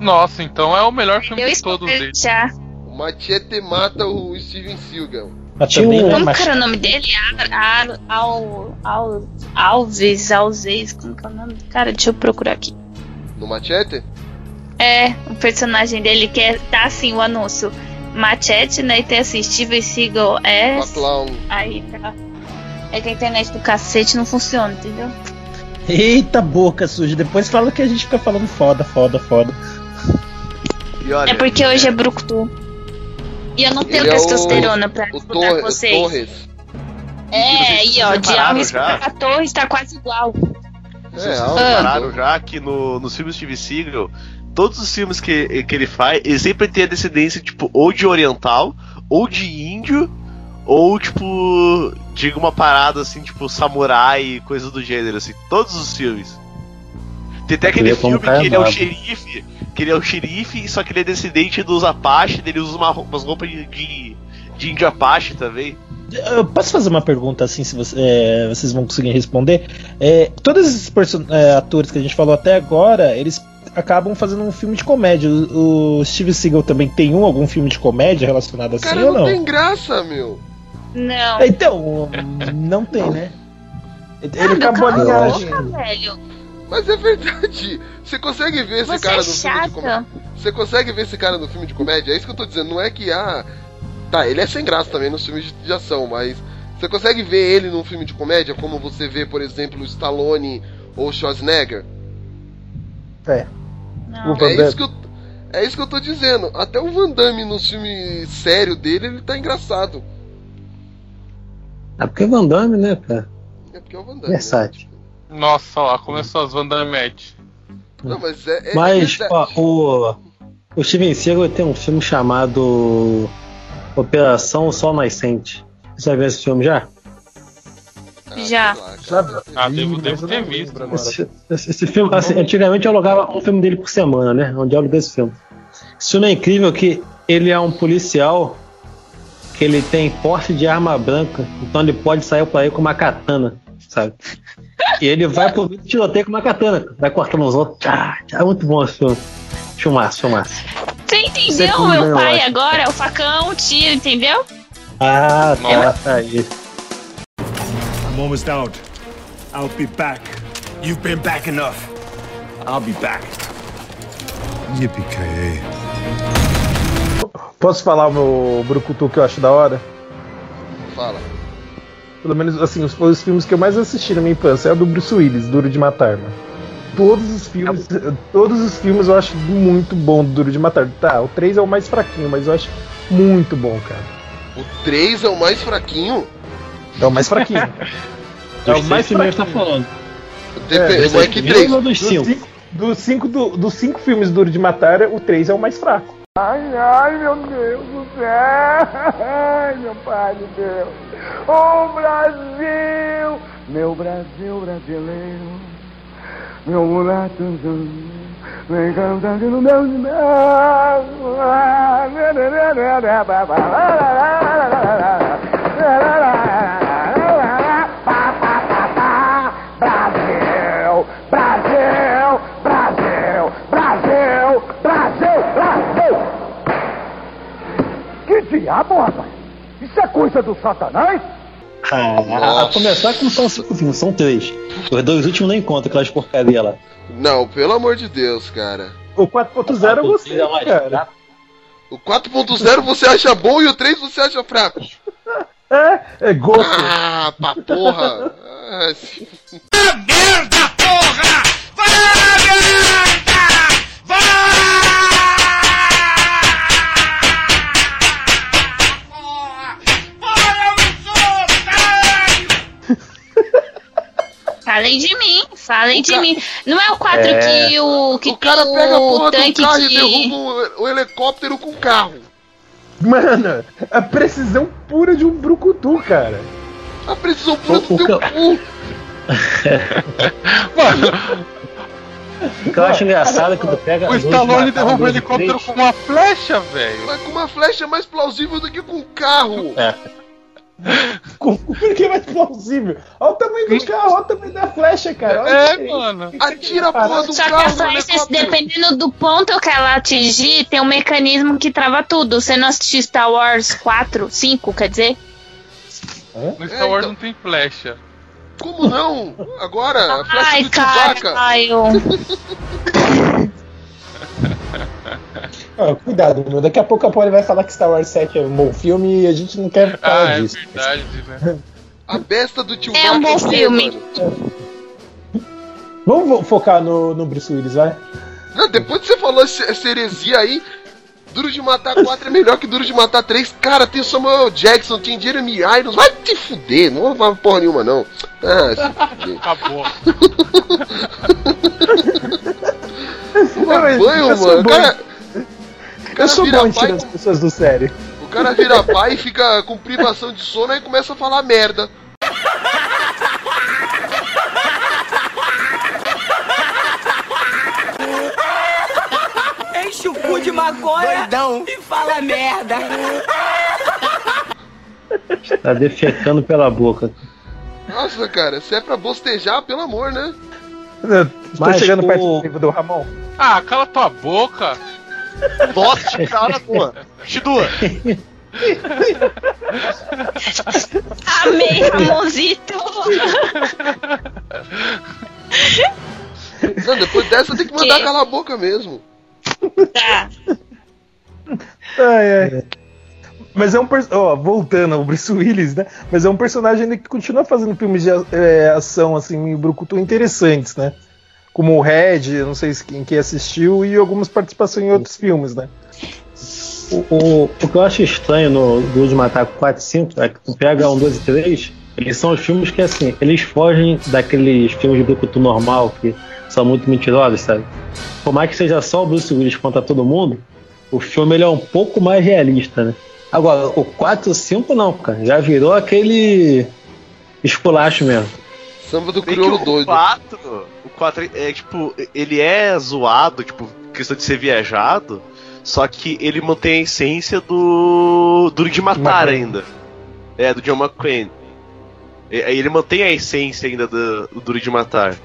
[SPEAKER 3] Nossa, então é o melhor filme
[SPEAKER 5] Eu
[SPEAKER 3] de todos eles.
[SPEAKER 5] já.
[SPEAKER 2] O Machete mata o Steven Seagal.
[SPEAKER 4] Mas
[SPEAKER 1] Tinha um-
[SPEAKER 4] é
[SPEAKER 5] Como que era o nome dele? Ar, Al, Al, Alves, Alzes, como que é o nome? Cara, deixa eu procurar aqui.
[SPEAKER 2] No Machete?
[SPEAKER 5] É, o personagem dele que é, tá assim, o anúncio. Machete, né? E tem assim, Steven Seagal é. Aí tá. Aí que a internet do cacete não funciona, entendeu?
[SPEAKER 4] Eita boca suja. Depois fala que a gente fica falando foda, foda, foda.
[SPEAKER 8] E olha,
[SPEAKER 5] É porque hoje é Brucutu. E eu não tenho
[SPEAKER 2] é o-
[SPEAKER 5] testosterona pra
[SPEAKER 2] O
[SPEAKER 5] disputar
[SPEAKER 2] Torre,
[SPEAKER 5] com vocês.
[SPEAKER 2] Torres.
[SPEAKER 5] É, aí ó, de Alves
[SPEAKER 8] já?
[SPEAKER 5] pra Torres tá quase igual.
[SPEAKER 2] É,
[SPEAKER 8] Vocês repararam já que no, nos filmes de Steve Seagal, todos os filmes que, que ele faz, ele sempre tem a descendência, tipo, ou de oriental, ou de índio, ou, tipo, de uma parada, assim, tipo, samurai, coisa do gênero, assim. Todos os filmes. Tem até aquele filme que ele é o xerife, que ele é o xerife, só que ele é descendente dos Apache, ele usa uma, roupa- umas roupas de, de, de índio Apache também.
[SPEAKER 4] Eu posso fazer uma pergunta assim, se você- é, vocês vão conseguir responder? É, todos esses é, atores que a gente falou até agora, eles acabam fazendo um filme de comédia. O, o Steve Seagal também tem um, algum filme de comédia relacionado assim
[SPEAKER 2] Cara,
[SPEAKER 4] ou
[SPEAKER 2] não
[SPEAKER 4] não?
[SPEAKER 2] tem graça, meu.
[SPEAKER 5] Não.
[SPEAKER 4] Então, não tem, né? Ele
[SPEAKER 5] Ah,
[SPEAKER 4] acabou
[SPEAKER 5] a boca, velho.
[SPEAKER 2] Mas é verdade. Você consegue ver esse
[SPEAKER 5] Você
[SPEAKER 2] cara
[SPEAKER 5] é
[SPEAKER 2] no filme de comédia? Você consegue ver esse cara no filme de comédia? É isso que eu tô dizendo. Não é que, ah. Tá, ele é sem graça também nos filmes de, de ação, mas. Você consegue ver ele num filme de comédia como você vê, por exemplo, o Stallone ou o Schwarzenegger?
[SPEAKER 4] É.
[SPEAKER 5] Não.
[SPEAKER 2] É isso que eu. É isso que eu tô dizendo. Até o Van Damme no filme sério dele, ele tá engraçado.
[SPEAKER 1] É porque Van Damme, né, cara?
[SPEAKER 2] É porque é o Van Damme. né?
[SPEAKER 1] Versátil.
[SPEAKER 3] Nossa, lá, começou as Vandamete.
[SPEAKER 2] Não, mas é. é
[SPEAKER 1] Mas,
[SPEAKER 2] é-
[SPEAKER 1] ó, o, o Steven Seagal tem um filme chamado Operação Sol Nascente. Você já viu esse filme já?
[SPEAKER 5] Já.
[SPEAKER 3] Ah, devo, devo ter visto.
[SPEAKER 1] Esse, esse- esse filme, assim, antigamente eu alugava um filme dele por semana, né? Onde eu aluguei esse filme. Esse filme é incrível que ele é um policial que ele tem porte de arma branca, então ele pode sair por aí com uma katana, sabe? E ele vai pro tiroteio com uma katana, vai cortando os outros. Tchá, é muito bom esse filme. Filmaço, filmaço.
[SPEAKER 5] Você
[SPEAKER 1] Você
[SPEAKER 5] entendeu,
[SPEAKER 1] como
[SPEAKER 5] meu pai,
[SPEAKER 1] acho.
[SPEAKER 5] agora? O facão, o tiro, entendeu?
[SPEAKER 1] Ah, tá, tá aí.
[SPEAKER 10] I'm almost out. I'll be back.
[SPEAKER 16] You've been back enough. I'll be back.
[SPEAKER 10] Yippee-ki-yay.
[SPEAKER 4] Posso falar o meu Brucutu que eu acho da hora?
[SPEAKER 2] Fala.
[SPEAKER 4] Pelo menos, assim, os, os filmes que eu mais assisti na minha infância é o do Bruce Willis, Duro de Matar, mano. Todos os filmes, todos os filmes eu acho muito bom do Duro de Matar. Tá, o 3 é o mais fraquinho, mas eu acho muito bom, cara.
[SPEAKER 2] O 3 é o mais fraquinho?
[SPEAKER 4] É o mais fraquinho. [LAUGHS] é o mais
[SPEAKER 1] primeiros tá
[SPEAKER 4] fraquinho.
[SPEAKER 1] falando.
[SPEAKER 2] Depende,
[SPEAKER 1] dos
[SPEAKER 2] mas que
[SPEAKER 1] primeiros
[SPEAKER 2] 3?
[SPEAKER 1] ou dos cinco?
[SPEAKER 4] cinco, dos, cinco, do- dos cinco filmes Duro de Matar, o 3 é o mais fraco.
[SPEAKER 19] Ai, ai, meu Deus do céu! Ai, meu pai de Deus! Ô Brasil! Meu Brasil brasileiro! Meu mulato vem cantando no meu Brasil! Diabo, rapaz? Isso é coisa do satanás?
[SPEAKER 1] Ah, a começar que não são cinco filmes, são três. Os dois últimos nem contam aquelas porcaria lá.
[SPEAKER 2] Não, pelo amor de Deus, cara.
[SPEAKER 4] O 4.0 eu gostei,
[SPEAKER 1] é mais
[SPEAKER 4] cara.
[SPEAKER 2] O 4.0 você acha bom e o 3 você acha fraco.
[SPEAKER 4] É, é gosto.
[SPEAKER 2] Ah, pra porra. Ah,
[SPEAKER 9] Merda, porra! Vai
[SPEAKER 5] Falem de mim, falem de
[SPEAKER 2] ca-
[SPEAKER 5] mim. Não é o 4
[SPEAKER 4] É.
[SPEAKER 5] que o. Que
[SPEAKER 2] O cara pega a
[SPEAKER 5] o
[SPEAKER 2] porra do
[SPEAKER 5] tanque
[SPEAKER 2] carro e
[SPEAKER 5] que.
[SPEAKER 2] derruba o, o helicóptero com o carro.
[SPEAKER 4] Mano, a precisão pura de um brucutu, cara.
[SPEAKER 2] A precisão pura do
[SPEAKER 1] O- o
[SPEAKER 2] teu
[SPEAKER 1] ca-
[SPEAKER 2] cu. [LAUGHS]
[SPEAKER 1] O que eu acho engraçado é que tu pega.
[SPEAKER 3] O Stallone derruba o helicóptero com uma flecha, velho.
[SPEAKER 2] Mas com uma flecha é mais plausível do que com um carro.
[SPEAKER 1] É. [LAUGHS]
[SPEAKER 4] Com- Por que é mais plausível? Olha o tamanho do carro, olha o tamanho da flecha, cara. Olha
[SPEAKER 3] É,
[SPEAKER 4] isso aí.
[SPEAKER 3] mano.
[SPEAKER 2] Atira a porra do
[SPEAKER 5] Só que a
[SPEAKER 2] carro no
[SPEAKER 5] flecha, dependendo do ponto que ela atingir, tem um mecanismo que trava tudo. Você não assistiu Star Wars 4, 5, quer dizer?
[SPEAKER 3] No
[SPEAKER 2] É,
[SPEAKER 3] Star Wars
[SPEAKER 2] então.
[SPEAKER 3] não tem flecha.
[SPEAKER 2] Como não? Agora, a flecha
[SPEAKER 5] Ai,
[SPEAKER 2] do Chewbacca.
[SPEAKER 5] caralho. [LAUGHS]
[SPEAKER 4] Ah, cuidado, meu. Daqui a pouco a Polly vai falar que Star Wars 7 é um bom filme e a gente não quer
[SPEAKER 3] Ah,
[SPEAKER 4] falar
[SPEAKER 3] é
[SPEAKER 4] disso.
[SPEAKER 3] verdade, né? [LAUGHS]
[SPEAKER 2] A besta do Chewbacca.
[SPEAKER 5] É um bom
[SPEAKER 2] quê,
[SPEAKER 5] filme.
[SPEAKER 2] mano?
[SPEAKER 4] Vamos focar no, no Bruce Willis, vai?
[SPEAKER 2] Não, depois que você falou essa heresia aí, Duro de Matar 4 é melhor que Duro de Matar 3. Cara, tem Samuel Jackson, tem Jeremy Irons. Vai te fuder, não vou falar porra nenhuma, não. Ah, se fuder.
[SPEAKER 3] Acabou.
[SPEAKER 2] Toma [LAUGHS] banho, mano. Cara,
[SPEAKER 4] Eu sou
[SPEAKER 2] vira
[SPEAKER 4] bom em tirar as pessoas do sério.
[SPEAKER 2] o cara vira pai e fica com privação de sono e começa a falar merda.
[SPEAKER 11] Enche o cu de maconha e fala merda.
[SPEAKER 1] Tá defecando pela boca.
[SPEAKER 2] Nossa, cara, se é pra bostejar, pelo amor, né?
[SPEAKER 4] Eu Tô
[SPEAKER 1] Mas
[SPEAKER 4] chegando
[SPEAKER 1] o-
[SPEAKER 4] perto do nível do Ramon.
[SPEAKER 3] Ah, cala tua boca.
[SPEAKER 6] Nossa, cara, tua. Chidua.
[SPEAKER 5] Amei, Ramonzito.
[SPEAKER 2] Não, depois dessa tem que mandar
[SPEAKER 5] Que?
[SPEAKER 2] calar a boca mesmo.
[SPEAKER 5] Tá.
[SPEAKER 4] Ai, ai. Mas é um personagem. Ó, voltando ao Bruce Willis, né? Mas é um personagem que continua fazendo filmes de é, ação, assim, Brucutu interessantes, né? Como o Red, não sei se quem, assistiu, e algumas participações em outros filmes, né?
[SPEAKER 1] O, o, o que eu acho estranho no de Matar 4 e 5 é que tu pega um, dois e 3, eles são os filmes que, assim, eles fogem daqueles filmes de Brucutu normal, que são muito mentirosos, sabe? Por mais que seja só o Bruce Willis contra todo mundo, o filme ele é um pouco mais realista, né? Agora, o 4 e 5 não, cara. Já virou aquele esculacho mesmo.
[SPEAKER 2] Samba do crioulo
[SPEAKER 6] o
[SPEAKER 2] doido.
[SPEAKER 6] 4, o 4 é tipo, ele é zoado, tipo, questão de ser viajado, só que ele mantém a essência do Duro de Matar ainda. É, do John McClane. Aí Ele mantém a essência ainda do, do Duro de Matar.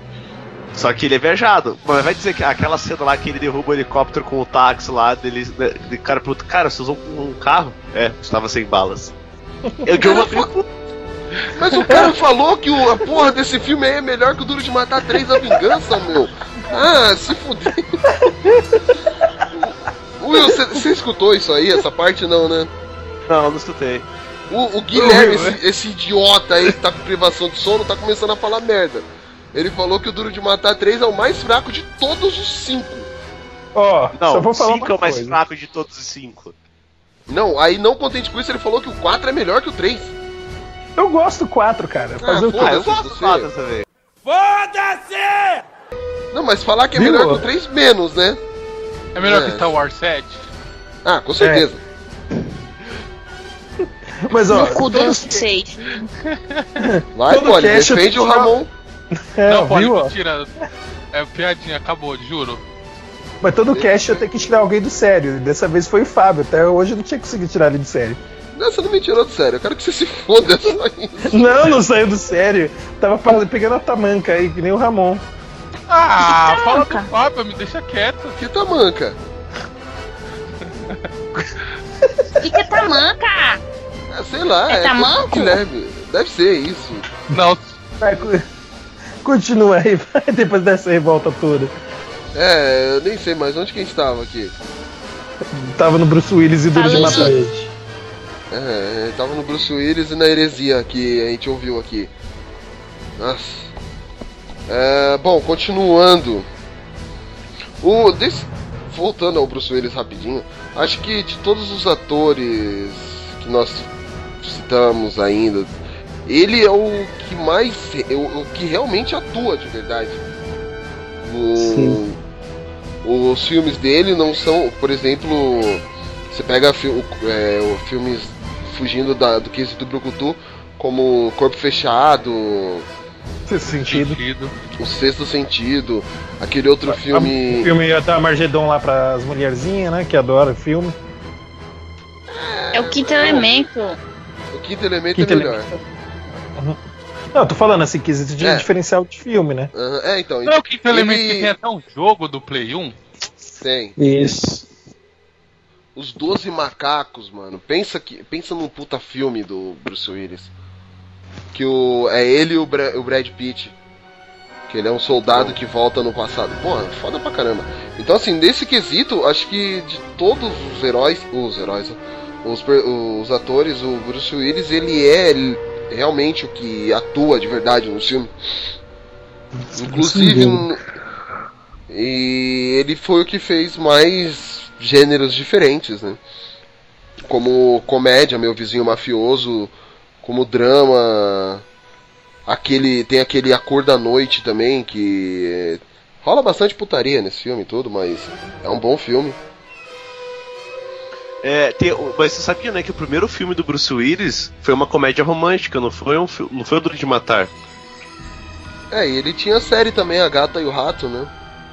[SPEAKER 6] Só que ele é viajado. Mas vai dizer que aquela cena lá que ele derruba o helicóptero com o táxi lá, dele, né, de cara pergunta, cara, você usou um carro? É, estava sem balas. [LAUGHS] É o John McClane.
[SPEAKER 2] Mas o cara falou que o, a porra desse filme aí é melhor que o Duro de Matar 3 A Vingança, meu. Ah, se fuder. Will, você escutou isso aí? Essa parte não, né?
[SPEAKER 6] Não, não escutei.
[SPEAKER 2] O, o Guilherme, esse, esse idiota aí que tá com privação de sono, tá começando a falar merda. Ele falou que o Duro de Matar 3 é o mais fraco de todos os cinco.
[SPEAKER 4] Ó,
[SPEAKER 6] Não,
[SPEAKER 4] só vou falar
[SPEAKER 6] cinco
[SPEAKER 4] uma
[SPEAKER 6] é o mais
[SPEAKER 4] coisa.
[SPEAKER 6] fraco de todos os cinco.
[SPEAKER 2] Não, aí não contente com isso, ele falou que o 4 é melhor que o 3.
[SPEAKER 4] Eu gosto do 4, cara. Fazer o quê?
[SPEAKER 2] foda-se
[SPEAKER 6] eu gosto do
[SPEAKER 2] você.
[SPEAKER 6] quatro também.
[SPEAKER 9] Foda-se!
[SPEAKER 2] Não, mas falar que é
[SPEAKER 4] Viu?
[SPEAKER 2] melhor que o 3, menos, né?
[SPEAKER 3] É melhor
[SPEAKER 2] É.
[SPEAKER 3] que Star Wars 7?
[SPEAKER 2] Ah, com certeza. [LAUGHS]
[SPEAKER 4] Mas ó,
[SPEAKER 5] No cu do seis.
[SPEAKER 2] Vai,
[SPEAKER 4] Todo
[SPEAKER 2] Poli, defende o Ramon.
[SPEAKER 4] é,
[SPEAKER 3] não,
[SPEAKER 4] ó?
[SPEAKER 3] mentira. É piadinha, acabou, juro.
[SPEAKER 4] Mas todo cast eu tenho que tirar alguém do sério. E Dessa vez foi o Fábio. Até hoje eu não tinha conseguido tirar ele do sério.
[SPEAKER 2] Não, você não me tirou do sério. Eu quero que você se foda. é só isso.
[SPEAKER 4] Não, não saiu do sério. Tava pegando a tamanca aí, que nem o Ramon.
[SPEAKER 3] Ah,
[SPEAKER 5] Que
[SPEAKER 3] fala
[SPEAKER 5] tamanca?
[SPEAKER 3] do Fábio, me deixa quieto.
[SPEAKER 2] Que tamanca.
[SPEAKER 5] O que, que é tamanca?
[SPEAKER 2] Ah, sei lá.
[SPEAKER 5] É
[SPEAKER 2] do
[SPEAKER 5] tamanco?
[SPEAKER 2] Guilherme. Deve ser isso.
[SPEAKER 3] Não,
[SPEAKER 4] Vai, continua aí, [LAUGHS] vai, depois dessa revolta toda.
[SPEAKER 2] É, eu nem sei mais onde que a gente tava aqui.
[SPEAKER 4] Tava no Bruce Willis e Duro de Matar.
[SPEAKER 2] É, tava no Bruce Willis e na heresia que a gente ouviu aqui. Nossa. É, bom, continuando. O, desse- voltando ao Bruce Willis rapidinho, acho que de todos os atores que nós citamos ainda, ele é o que mais. é o, o que realmente atua de verdade.
[SPEAKER 4] Sim.
[SPEAKER 2] os filmes dele não são, por exemplo, você pega o- é, o filmes fugindo da- do quesito Brucutu, como Corpo Fechado,
[SPEAKER 4] Nesse sentido.
[SPEAKER 3] sentido.
[SPEAKER 2] O Sexto Sentido, aquele outro filme.
[SPEAKER 4] O filme ia dar Margedon lá pras mulherzinhas, né? Que adora o filme.
[SPEAKER 5] É o quinto elemento.
[SPEAKER 2] O Quinto Elemento
[SPEAKER 4] Quinto
[SPEAKER 2] é melhor.
[SPEAKER 4] Não, eu tô falando assim, quesito de
[SPEAKER 2] É.
[SPEAKER 4] diferencial de filme, né?
[SPEAKER 2] Aham, É, então.
[SPEAKER 3] Não é o quinto
[SPEAKER 2] ele-
[SPEAKER 3] elemento que tem até um jogo do Play 1?
[SPEAKER 2] Tem.
[SPEAKER 4] Isso.
[SPEAKER 2] Os Doze Macacos, mano. Pensa que pensa num puta filme do Bruce Willis. Que o é ele e o, Bra- o Brad Pitt. Que ele é um soldado que volta no passado. Pô, foda pra caramba. Então assim, nesse quesito, acho que de todos os heróis, os heróis, os, os atores, o Bruce Willis, ele é realmente o que atua de verdade no filme. Inclusive, e ele foi o que fez mais gêneros diferentes, né? Como comédia, meu vizinho mafioso, como drama, aquele tem aquele A Cor da Noite também que rola bastante putaria nesse filme e tudo, mas é um bom filme.
[SPEAKER 6] É, tem- mas você sabia, né, que o primeiro filme do Bruce Willis foi uma comédia romântica, não foi um não foi o Duro de Matar.
[SPEAKER 2] É, e ele tinha a série também, A Gata e o Rato, né?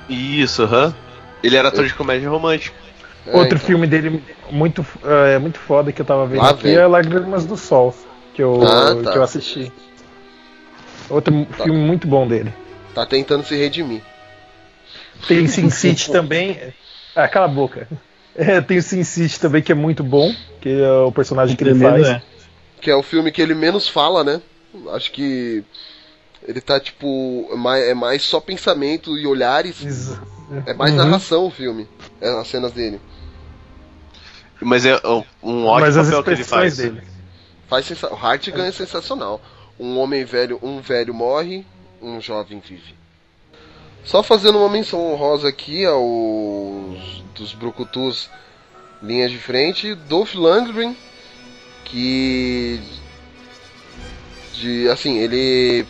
[SPEAKER 6] Isso, aham. Ele era ator de comédia romântica.
[SPEAKER 2] É,
[SPEAKER 4] Outro
[SPEAKER 2] então.
[SPEAKER 4] filme dele muito, é, muito foda que eu tava vendo
[SPEAKER 2] Lá
[SPEAKER 4] aqui
[SPEAKER 2] vem.
[SPEAKER 4] é Lágrimas do Sol, que eu,
[SPEAKER 2] Ah, tá.
[SPEAKER 4] que eu assisti. Outro filme muito bom dele.
[SPEAKER 2] Tá tentando se redimir.
[SPEAKER 4] Tem Sin [LAUGHS] City também. Ah, cala a boca. É, tem o Sin City também, que é muito bom, que é o personagem que ele faz.
[SPEAKER 1] é.
[SPEAKER 2] Que é o filme que ele menos fala, né? Acho que ele tá tipo. é mais- É mais só pensamento e olhares. É mais
[SPEAKER 4] Uhum.
[SPEAKER 2] narração o filme. É, as cenas dele.
[SPEAKER 6] Mas é um- um ótimo
[SPEAKER 4] Mas as
[SPEAKER 6] papel que ele faz.
[SPEAKER 4] dele.
[SPEAKER 2] Faz sensa... O Hart ganha sensacional. Um homem velho, um velho morre, um jovem vive. Só fazendo uma menção honrosa aqui aos dos Brucutus linhas de frente, Dolph Lundgren, que de assim, ele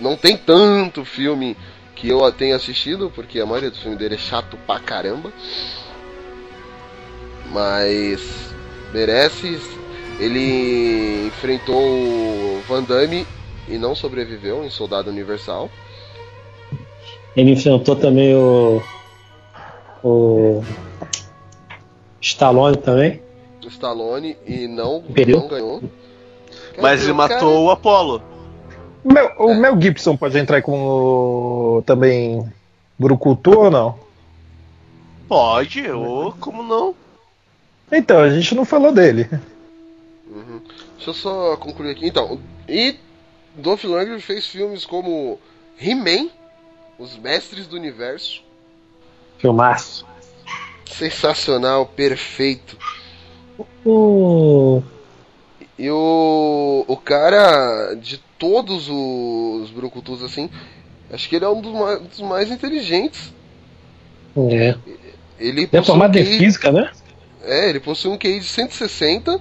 [SPEAKER 2] não tem tanto filme que eu tenha assistido, porque a maioria do filme dele é chato pra caramba. Mas merece. Ele enfrentou o Van Damme e não sobreviveu em Soldado Universal.
[SPEAKER 1] Ele enfrentou também o. O. Stallone também.
[SPEAKER 2] Stallone e não,
[SPEAKER 1] Perdeu?
[SPEAKER 2] não ganhou.
[SPEAKER 6] Mas ele
[SPEAKER 2] o cara-
[SPEAKER 6] matou o Apollo.
[SPEAKER 4] O Mel, o Mel Gibson pode entrar com o, também Brucutu ou não?
[SPEAKER 6] Pode, ou como não?
[SPEAKER 4] Então, a gente não falou dele.
[SPEAKER 2] Uhum. Deixa eu só concluir aqui. Então, e Dolph Lundgren fez filmes como He-Man, Os Mestres do Universo.
[SPEAKER 1] Filmaço.
[SPEAKER 2] Sensacional, perfeito.
[SPEAKER 1] O...
[SPEAKER 2] E o, o cara, de todos os Brucutus, assim, acho que ele é um dos mais, dos mais inteligentes.
[SPEAKER 1] É.
[SPEAKER 2] Ele
[SPEAKER 1] formar de
[SPEAKER 2] QI
[SPEAKER 1] física, né?
[SPEAKER 2] É, ele possui um QI de 160.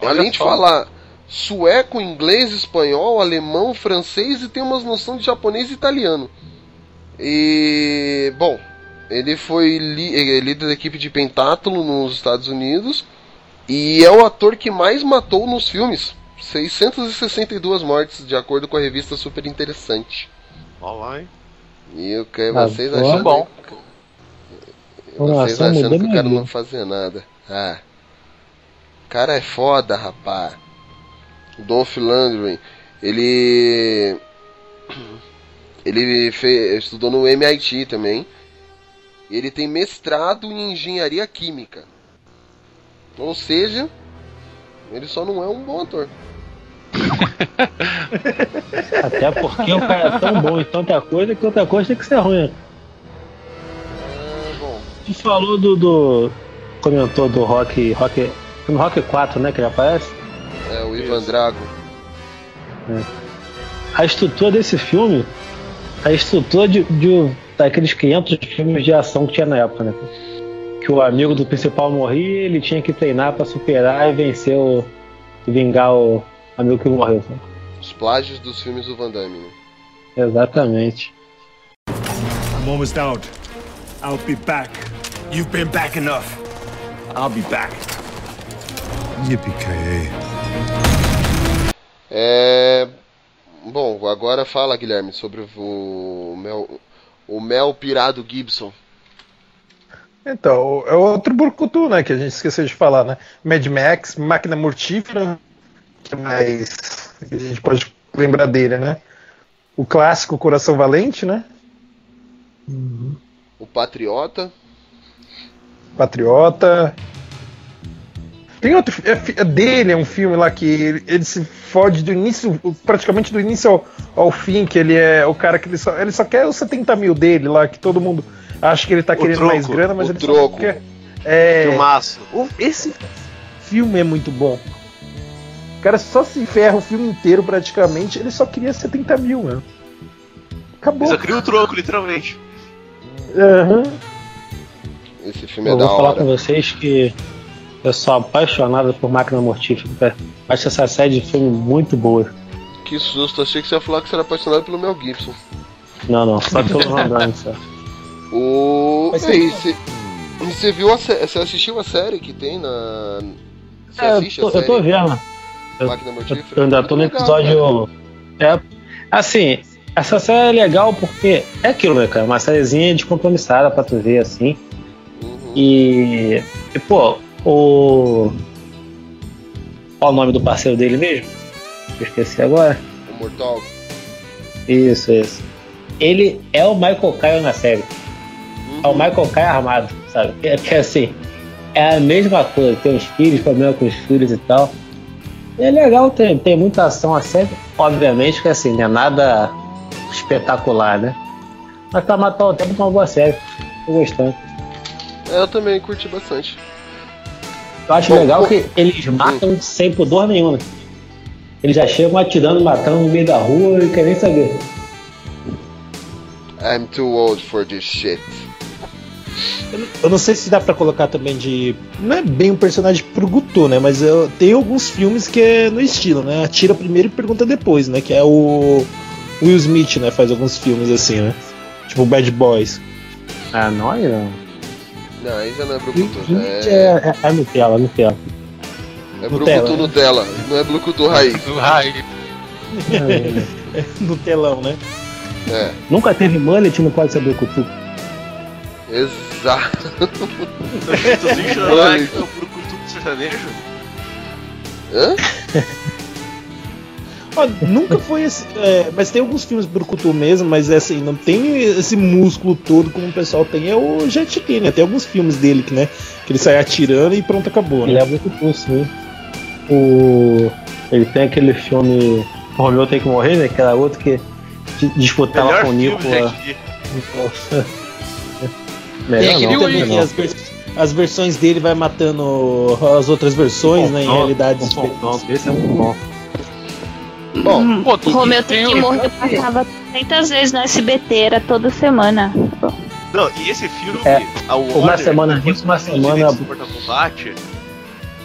[SPEAKER 2] além de falar sueco, inglês, espanhol, alemão, francês e tem umas noções de japonês e italiano. E. Bom, ele foi li- eh, líder da equipe de Pentátulo nos Estados Unidos e é o ator que mais matou nos filmes. 662 mortes, de acordo com a revista Super Interessante.
[SPEAKER 6] Olha lá, hein?
[SPEAKER 2] E o que
[SPEAKER 1] Ah,
[SPEAKER 2] vocês
[SPEAKER 1] bom.
[SPEAKER 2] achando? Vocês
[SPEAKER 1] Nossa,
[SPEAKER 2] achando que o cara
[SPEAKER 1] vida.
[SPEAKER 2] não fazia nada. Ah. O cara é foda, rapá. O Dolph Lundgren, ele. Ele fe- estudou no MIT também. E ele tem mestrado em engenharia química. Ou seja, ele só não é um bom ator. [LAUGHS]
[SPEAKER 1] Até porque o cara é tão bom em tanta coisa que outra coisa tem que ser ruim. Tu falou do, do. Comentou do Rock. Rock. No Rock 4, né? Que ele aparece.
[SPEAKER 2] É o Ivan Drago.
[SPEAKER 1] É. A estrutura desse filme. A estrutura de, de daqueles 500 filmes de ação que tinha na época, né? Que o amigo do principal morria ele tinha que treinar pra superar e vencer o. e vingar o amigo que morreu. sabe?
[SPEAKER 2] Os plágios dos filmes do Van Damme. Né?
[SPEAKER 1] Exatamente.
[SPEAKER 10] I'm almost out. I'll be back.
[SPEAKER 16] You've been back enough. I'll be back.
[SPEAKER 10] Yippee-ki-yay.
[SPEAKER 2] É. Bom, agora fala, Guilherme, sobre o Mel, o Mel Pirado Gibson.
[SPEAKER 4] Então, é outro Burkutu, né? Que a gente esqueceu de falar, né? Mad Max, Máquina Mortífera, que mais que a gente pode lembrar dele, né? O clássico Coração Valente, né?
[SPEAKER 2] O Patriota.
[SPEAKER 4] Patriota. Tem outro. É, é dele, é um filme lá que ele, ele se fode do início, praticamente do início ao, ao fim, que ele é o cara que ele só, ele só quer os 70 mil dele lá, que todo mundo acha que ele tá
[SPEAKER 6] O
[SPEAKER 4] querendo
[SPEAKER 6] troco,
[SPEAKER 4] mais grana, mas ele
[SPEAKER 6] troco.
[SPEAKER 4] só quer. É,
[SPEAKER 6] Filmaço.
[SPEAKER 4] esse filme é muito bom. O cara só se ferra o filme inteiro praticamente, ele só queria 70 mil, mano. Acabou.
[SPEAKER 6] Ele só cria o troco, literalmente.
[SPEAKER 4] Aham.
[SPEAKER 2] Esse filme é
[SPEAKER 1] Eu
[SPEAKER 2] da
[SPEAKER 1] vou falar com
[SPEAKER 2] hora.
[SPEAKER 1] vocês que eu sou apaixonado por Máquina Mortífera. cara. Acho essa série de filme muito boa.
[SPEAKER 2] Que susto, achei que você ia falar que você era apaixonado pelo Mel Gibson.
[SPEAKER 1] Não, não, só pelo Van Damme, só.
[SPEAKER 2] O.
[SPEAKER 1] Mas
[SPEAKER 2] e aí,
[SPEAKER 1] você-
[SPEAKER 2] você, viu a sé- Você assistiu a série que tem na. Você
[SPEAKER 1] É, eu,
[SPEAKER 2] assiste
[SPEAKER 1] tô,
[SPEAKER 2] a série?
[SPEAKER 1] eu tô vendo. Eu,
[SPEAKER 2] Máquina
[SPEAKER 1] eu-
[SPEAKER 2] Mortífera?
[SPEAKER 1] eu ainda tô no
[SPEAKER 2] Legal,
[SPEAKER 1] episódio. É, assim, essa série é legal porque é aquilo, né, cara? Uma sériezinha descompromissada pra tu ver assim. E. E, pô, o. Qual o nome do parceiro dele mesmo? Eu esqueci agora.
[SPEAKER 2] O Mortal.
[SPEAKER 1] Isso, isso. Ele é o Michael Kyle na série. É o Michael Kyle armado, sabe? É porque assim, é a mesma coisa, tem os filhos, problema com os filhos e tal. E é legal, tem, tem muita ação a série. Obviamente que assim, não é nada espetacular, né? Mas pra matar o tempo é uma boa série. Tô gostando.
[SPEAKER 2] Eu também curti bastante.
[SPEAKER 1] Eu acho
[SPEAKER 2] Bom,
[SPEAKER 1] legal
[SPEAKER 2] bom.
[SPEAKER 1] que eles matam sem pudor nenhum, né? Eles já chegam atirando, matando no meio da rua e querem nem saber.
[SPEAKER 2] I'm too old for this shit.
[SPEAKER 4] Eu não sei se dá pra colocar também de. Não é bem um personagem pro Guto, né? Mas eu, tem alguns filmes que é no estilo, né? Atira primeiro e pergunta depois, né? Que é o Will Smith, né? Faz alguns filmes assim, né? Tipo Bad Boys.
[SPEAKER 1] Ah, não, não.
[SPEAKER 2] Não, aí já não é Brucutu.
[SPEAKER 1] Smith
[SPEAKER 2] É,
[SPEAKER 1] é, é, é Nutella, Nutella.
[SPEAKER 2] é
[SPEAKER 4] Nutella,
[SPEAKER 2] Brucutu
[SPEAKER 4] né?
[SPEAKER 2] Nutella. Não é Brucutu raiz.
[SPEAKER 3] Raiz.
[SPEAKER 4] no telão, né?
[SPEAKER 2] É,
[SPEAKER 1] Nunca teve mullet, não pode ser Brucutu.
[SPEAKER 2] exato.
[SPEAKER 6] Tu sem chorar que é o Brucutu do sertanejo?
[SPEAKER 2] Hã? [LAUGHS]
[SPEAKER 4] Nunca foi esse. é, mas tem alguns filmes Brucutu mesmo, mas é assim, não tem esse músculo todo como o pessoal tem. É o Jet Li, né? Tem alguns filmes dele que, né? Que ele sai atirando e pronto, acabou,
[SPEAKER 1] Ele
[SPEAKER 4] né?
[SPEAKER 1] é Brucutu, sim. O... Ele tem aquele filme O Romeu tem que morrer, né? Que era outro que di- disputava
[SPEAKER 6] Melhor
[SPEAKER 1] com o
[SPEAKER 6] filme
[SPEAKER 1] Nico.
[SPEAKER 6] do Jet Li.
[SPEAKER 4] Tem
[SPEAKER 1] Melhor
[SPEAKER 4] aquele
[SPEAKER 1] não,
[SPEAKER 4] também
[SPEAKER 1] não.
[SPEAKER 4] as, vers- as versões dele vai matando as outras versões, né? Em realidades
[SPEAKER 1] Esse é muito bom.
[SPEAKER 5] Hum,
[SPEAKER 3] Pô,
[SPEAKER 5] o Romeu morrer passava 300 vezes no SBT, era toda semana.
[SPEAKER 6] Não, e esse filme,
[SPEAKER 1] É,
[SPEAKER 6] a
[SPEAKER 1] uma
[SPEAKER 6] Warner,
[SPEAKER 1] semana
[SPEAKER 6] depois
[SPEAKER 1] rico, uma semana-
[SPEAKER 6] do Mortal Kombat,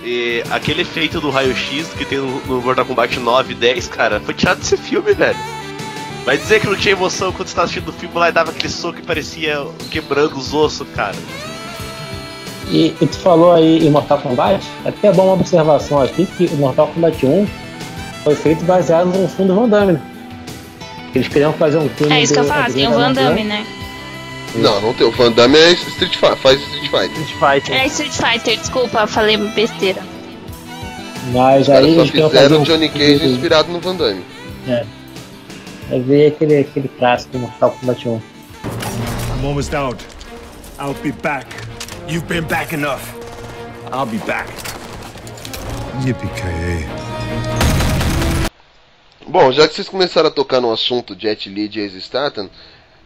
[SPEAKER 6] e aquele efeito do raio-x que tem no, no Mortal Kombat 9 e 10, cara, foi tirado desse filme, velho. Vai dizer que não tinha emoção quando você tava assistindo o filme lá e dava aquele soco que parecia quebrando os ossos, cara.
[SPEAKER 1] E, e tu falou aí em Mortal Kombat, é até bom uma observação aqui que o Mortal Kombat 1 foi feito baseado no fundo Van Damme. né? Eles queriam fazer um filme.
[SPEAKER 5] É isso que eu falo, tem o Van Damme, né?
[SPEAKER 2] Não, não tem. O Van Damme é Street Fighter, faz Street Fighter.
[SPEAKER 1] Fighter.
[SPEAKER 5] É Street Fighter, desculpa, eu falei besteira.
[SPEAKER 1] Mas
[SPEAKER 2] Os
[SPEAKER 1] aí
[SPEAKER 2] só
[SPEAKER 1] eles queriam fazer
[SPEAKER 2] fizeram
[SPEAKER 1] um
[SPEAKER 2] o Johnny
[SPEAKER 1] filme
[SPEAKER 2] Cage inspirado no Van Damme.
[SPEAKER 1] É. Aí veio aquele, aquele clássico Mortal Kombat 1.
[SPEAKER 10] I'm almost out. I'll be back.
[SPEAKER 16] You've been back enough. I'll be back.
[SPEAKER 10] Yippee-ki-yay.
[SPEAKER 2] Bom, já que vocês começaram a tocar no assunto Jet Li e Jason Statham,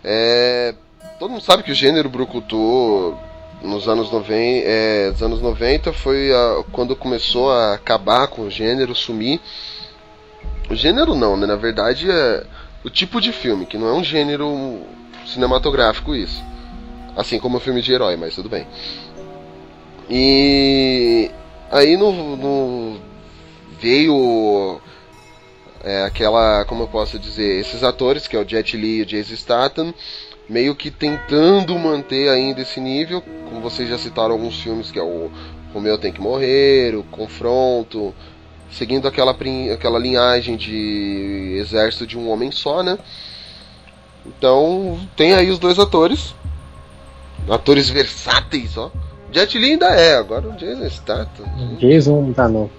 [SPEAKER 2] é... todo mundo sabe que o gênero brucutu nos anos 90, é, nos anos 90 foi a- quando começou a acabar com o gênero, sumir. O gênero não, né? Na verdade é o tipo de filme, que não é um gênero cinematográfico isso. Assim como o filme de herói, mas tudo bem. E aí no, no veio é, aquela, como eu posso dizer, esses atores, que é o Jet Li e o Jason Statham, meio que tentando manter ainda esse nível, como vocês já citaram alguns filmes, que é o Romeu Tem Que Morrer, o Confronto, seguindo aquela, aquela linhagem de exército de um homem só, né? Então, tem aí os dois atores, atores versáteis, ó. Jet Li ainda é, agora o Jason Statham.
[SPEAKER 1] Jason não tá não.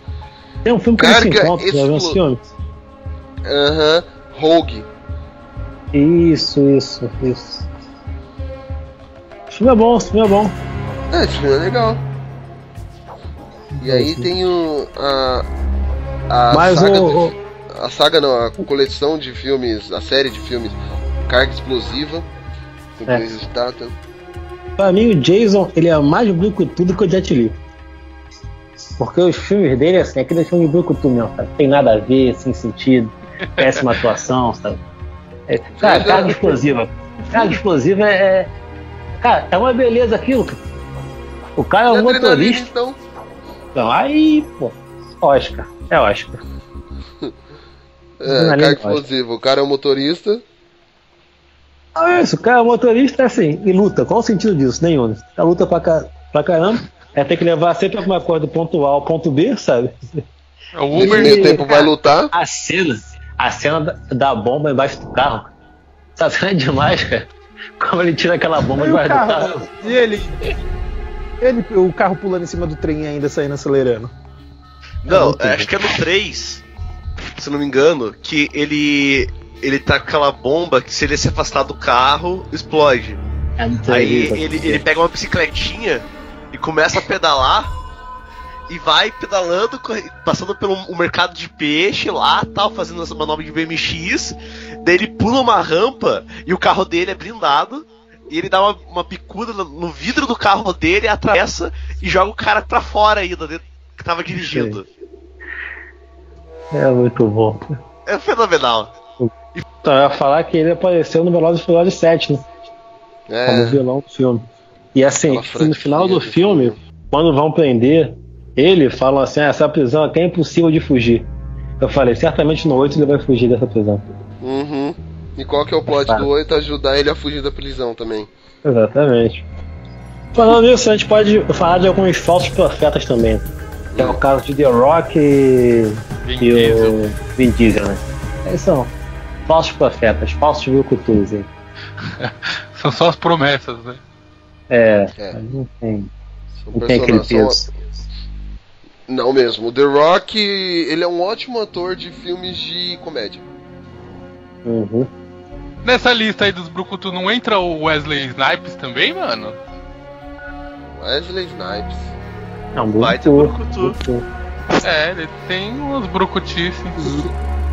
[SPEAKER 1] Tem um filme que se
[SPEAKER 2] Carga
[SPEAKER 1] já viu esse
[SPEAKER 2] explo- Aham, Rogue.
[SPEAKER 1] Isso, isso, isso. O filme é bom, o filme é bom.
[SPEAKER 2] É, esse filme é legal. E aí tem o. A, a
[SPEAKER 1] Mas
[SPEAKER 2] saga.
[SPEAKER 1] o-
[SPEAKER 2] do- a saga não, a coleção de filmes, a série de filmes Carga Explosiva. Com
[SPEAKER 1] É.
[SPEAKER 2] Statham.
[SPEAKER 1] Pra mim, o Jason, ele é mais brucutu do que o Jet Li. Porque os filmes dele, assim, aquele filme de brucutu mesmo, sabe? Tem nada a ver, sem sentido. Péssima atuação, sabe? É, cara, carga explosiva. Carga explosiva é, é- Cara, é uma beleza aquilo. O cara é um motorista.
[SPEAKER 2] então.
[SPEAKER 1] Então, aí, pô, Oscar. É Oscar. [LAUGHS]
[SPEAKER 2] É, Carga
[SPEAKER 1] lógico.
[SPEAKER 2] Explosiva. O cara é um motorista.
[SPEAKER 1] Ah, isso, o cara é motorista assim, e luta. Qual o sentido disso? Nenhum. né? A luta pra, ca- pra caramba. É ter que levar sempre alguma coisa do ponto A ao ponto B, sabe?
[SPEAKER 3] É o
[SPEAKER 2] Nesse
[SPEAKER 3] Uber.
[SPEAKER 2] meio tempo vai lutar.
[SPEAKER 1] A cena, a cena da, da bomba embaixo do carro. Essa cena é demais, cara. Como ele tira aquela bomba
[SPEAKER 4] E o
[SPEAKER 1] embaixo do
[SPEAKER 4] carro?
[SPEAKER 1] carro.
[SPEAKER 4] E ele? Ele, o carro pulando em cima do trem e ainda saindo acelerando.
[SPEAKER 6] Não,
[SPEAKER 1] muito
[SPEAKER 6] acho que é no 3, se não me engano, que ele. Ele tá com aquela bomba que se ele se afastar do carro, explode. Aí ele, ele pega uma bicicletinha e começa a pedalar e vai pedalando, passando pelo um mercado de peixe lá, tal, fazendo essa manobra de BMX. Daí ele pula uma rampa e o carro dele é blindado. E ele dá uma, uma picuda no, no vidro do carro dele, atravessa e joga o cara pra fora ainda, dentro, que tava dirigindo.
[SPEAKER 1] É muito bom.
[SPEAKER 6] É fenomenal.
[SPEAKER 1] Então, eu ia falar que ele apareceu no Velozes e Furiosos 7, né? Como
[SPEAKER 2] É.
[SPEAKER 1] vilão do filme. E assim, no final do
[SPEAKER 2] do
[SPEAKER 1] filme, quando vão prender ele, falam assim: ah, essa prisão aqui é impossível de fugir. Eu falei, certamente no 8 ele vai fugir dessa prisão.
[SPEAKER 2] Uhum. E qual que é o plot
[SPEAKER 1] Tá.
[SPEAKER 2] do 8? Ajudar ele a fugir da prisão também.
[SPEAKER 1] Exatamente. Falando nisso, a gente pode falar de alguns falsos profetas também. Que é o caso de The Rock e,
[SPEAKER 3] Vin
[SPEAKER 1] e
[SPEAKER 3] Diesel.
[SPEAKER 1] o Vin Diesel, né? Eles são falsos profetas, falsos brucutus, hein? [LAUGHS]
[SPEAKER 3] São só as promessas, né?
[SPEAKER 1] É,
[SPEAKER 2] É.
[SPEAKER 1] mas não tem,
[SPEAKER 2] São
[SPEAKER 1] não tem aquele
[SPEAKER 2] personagens- são-
[SPEAKER 1] peso.
[SPEAKER 2] Não mesmo. O The Rock, ele é um ótimo ator de filmes de comédia.
[SPEAKER 1] Uhum.
[SPEAKER 3] Nessa lista aí dos Brucutu não entra o Wesley Snipes também, mano?
[SPEAKER 2] Wesley Snipes.
[SPEAKER 1] É um
[SPEAKER 6] Baita
[SPEAKER 1] brucutu.
[SPEAKER 6] brucutu.
[SPEAKER 1] brucutu.
[SPEAKER 3] É, ele tem umas brucutices.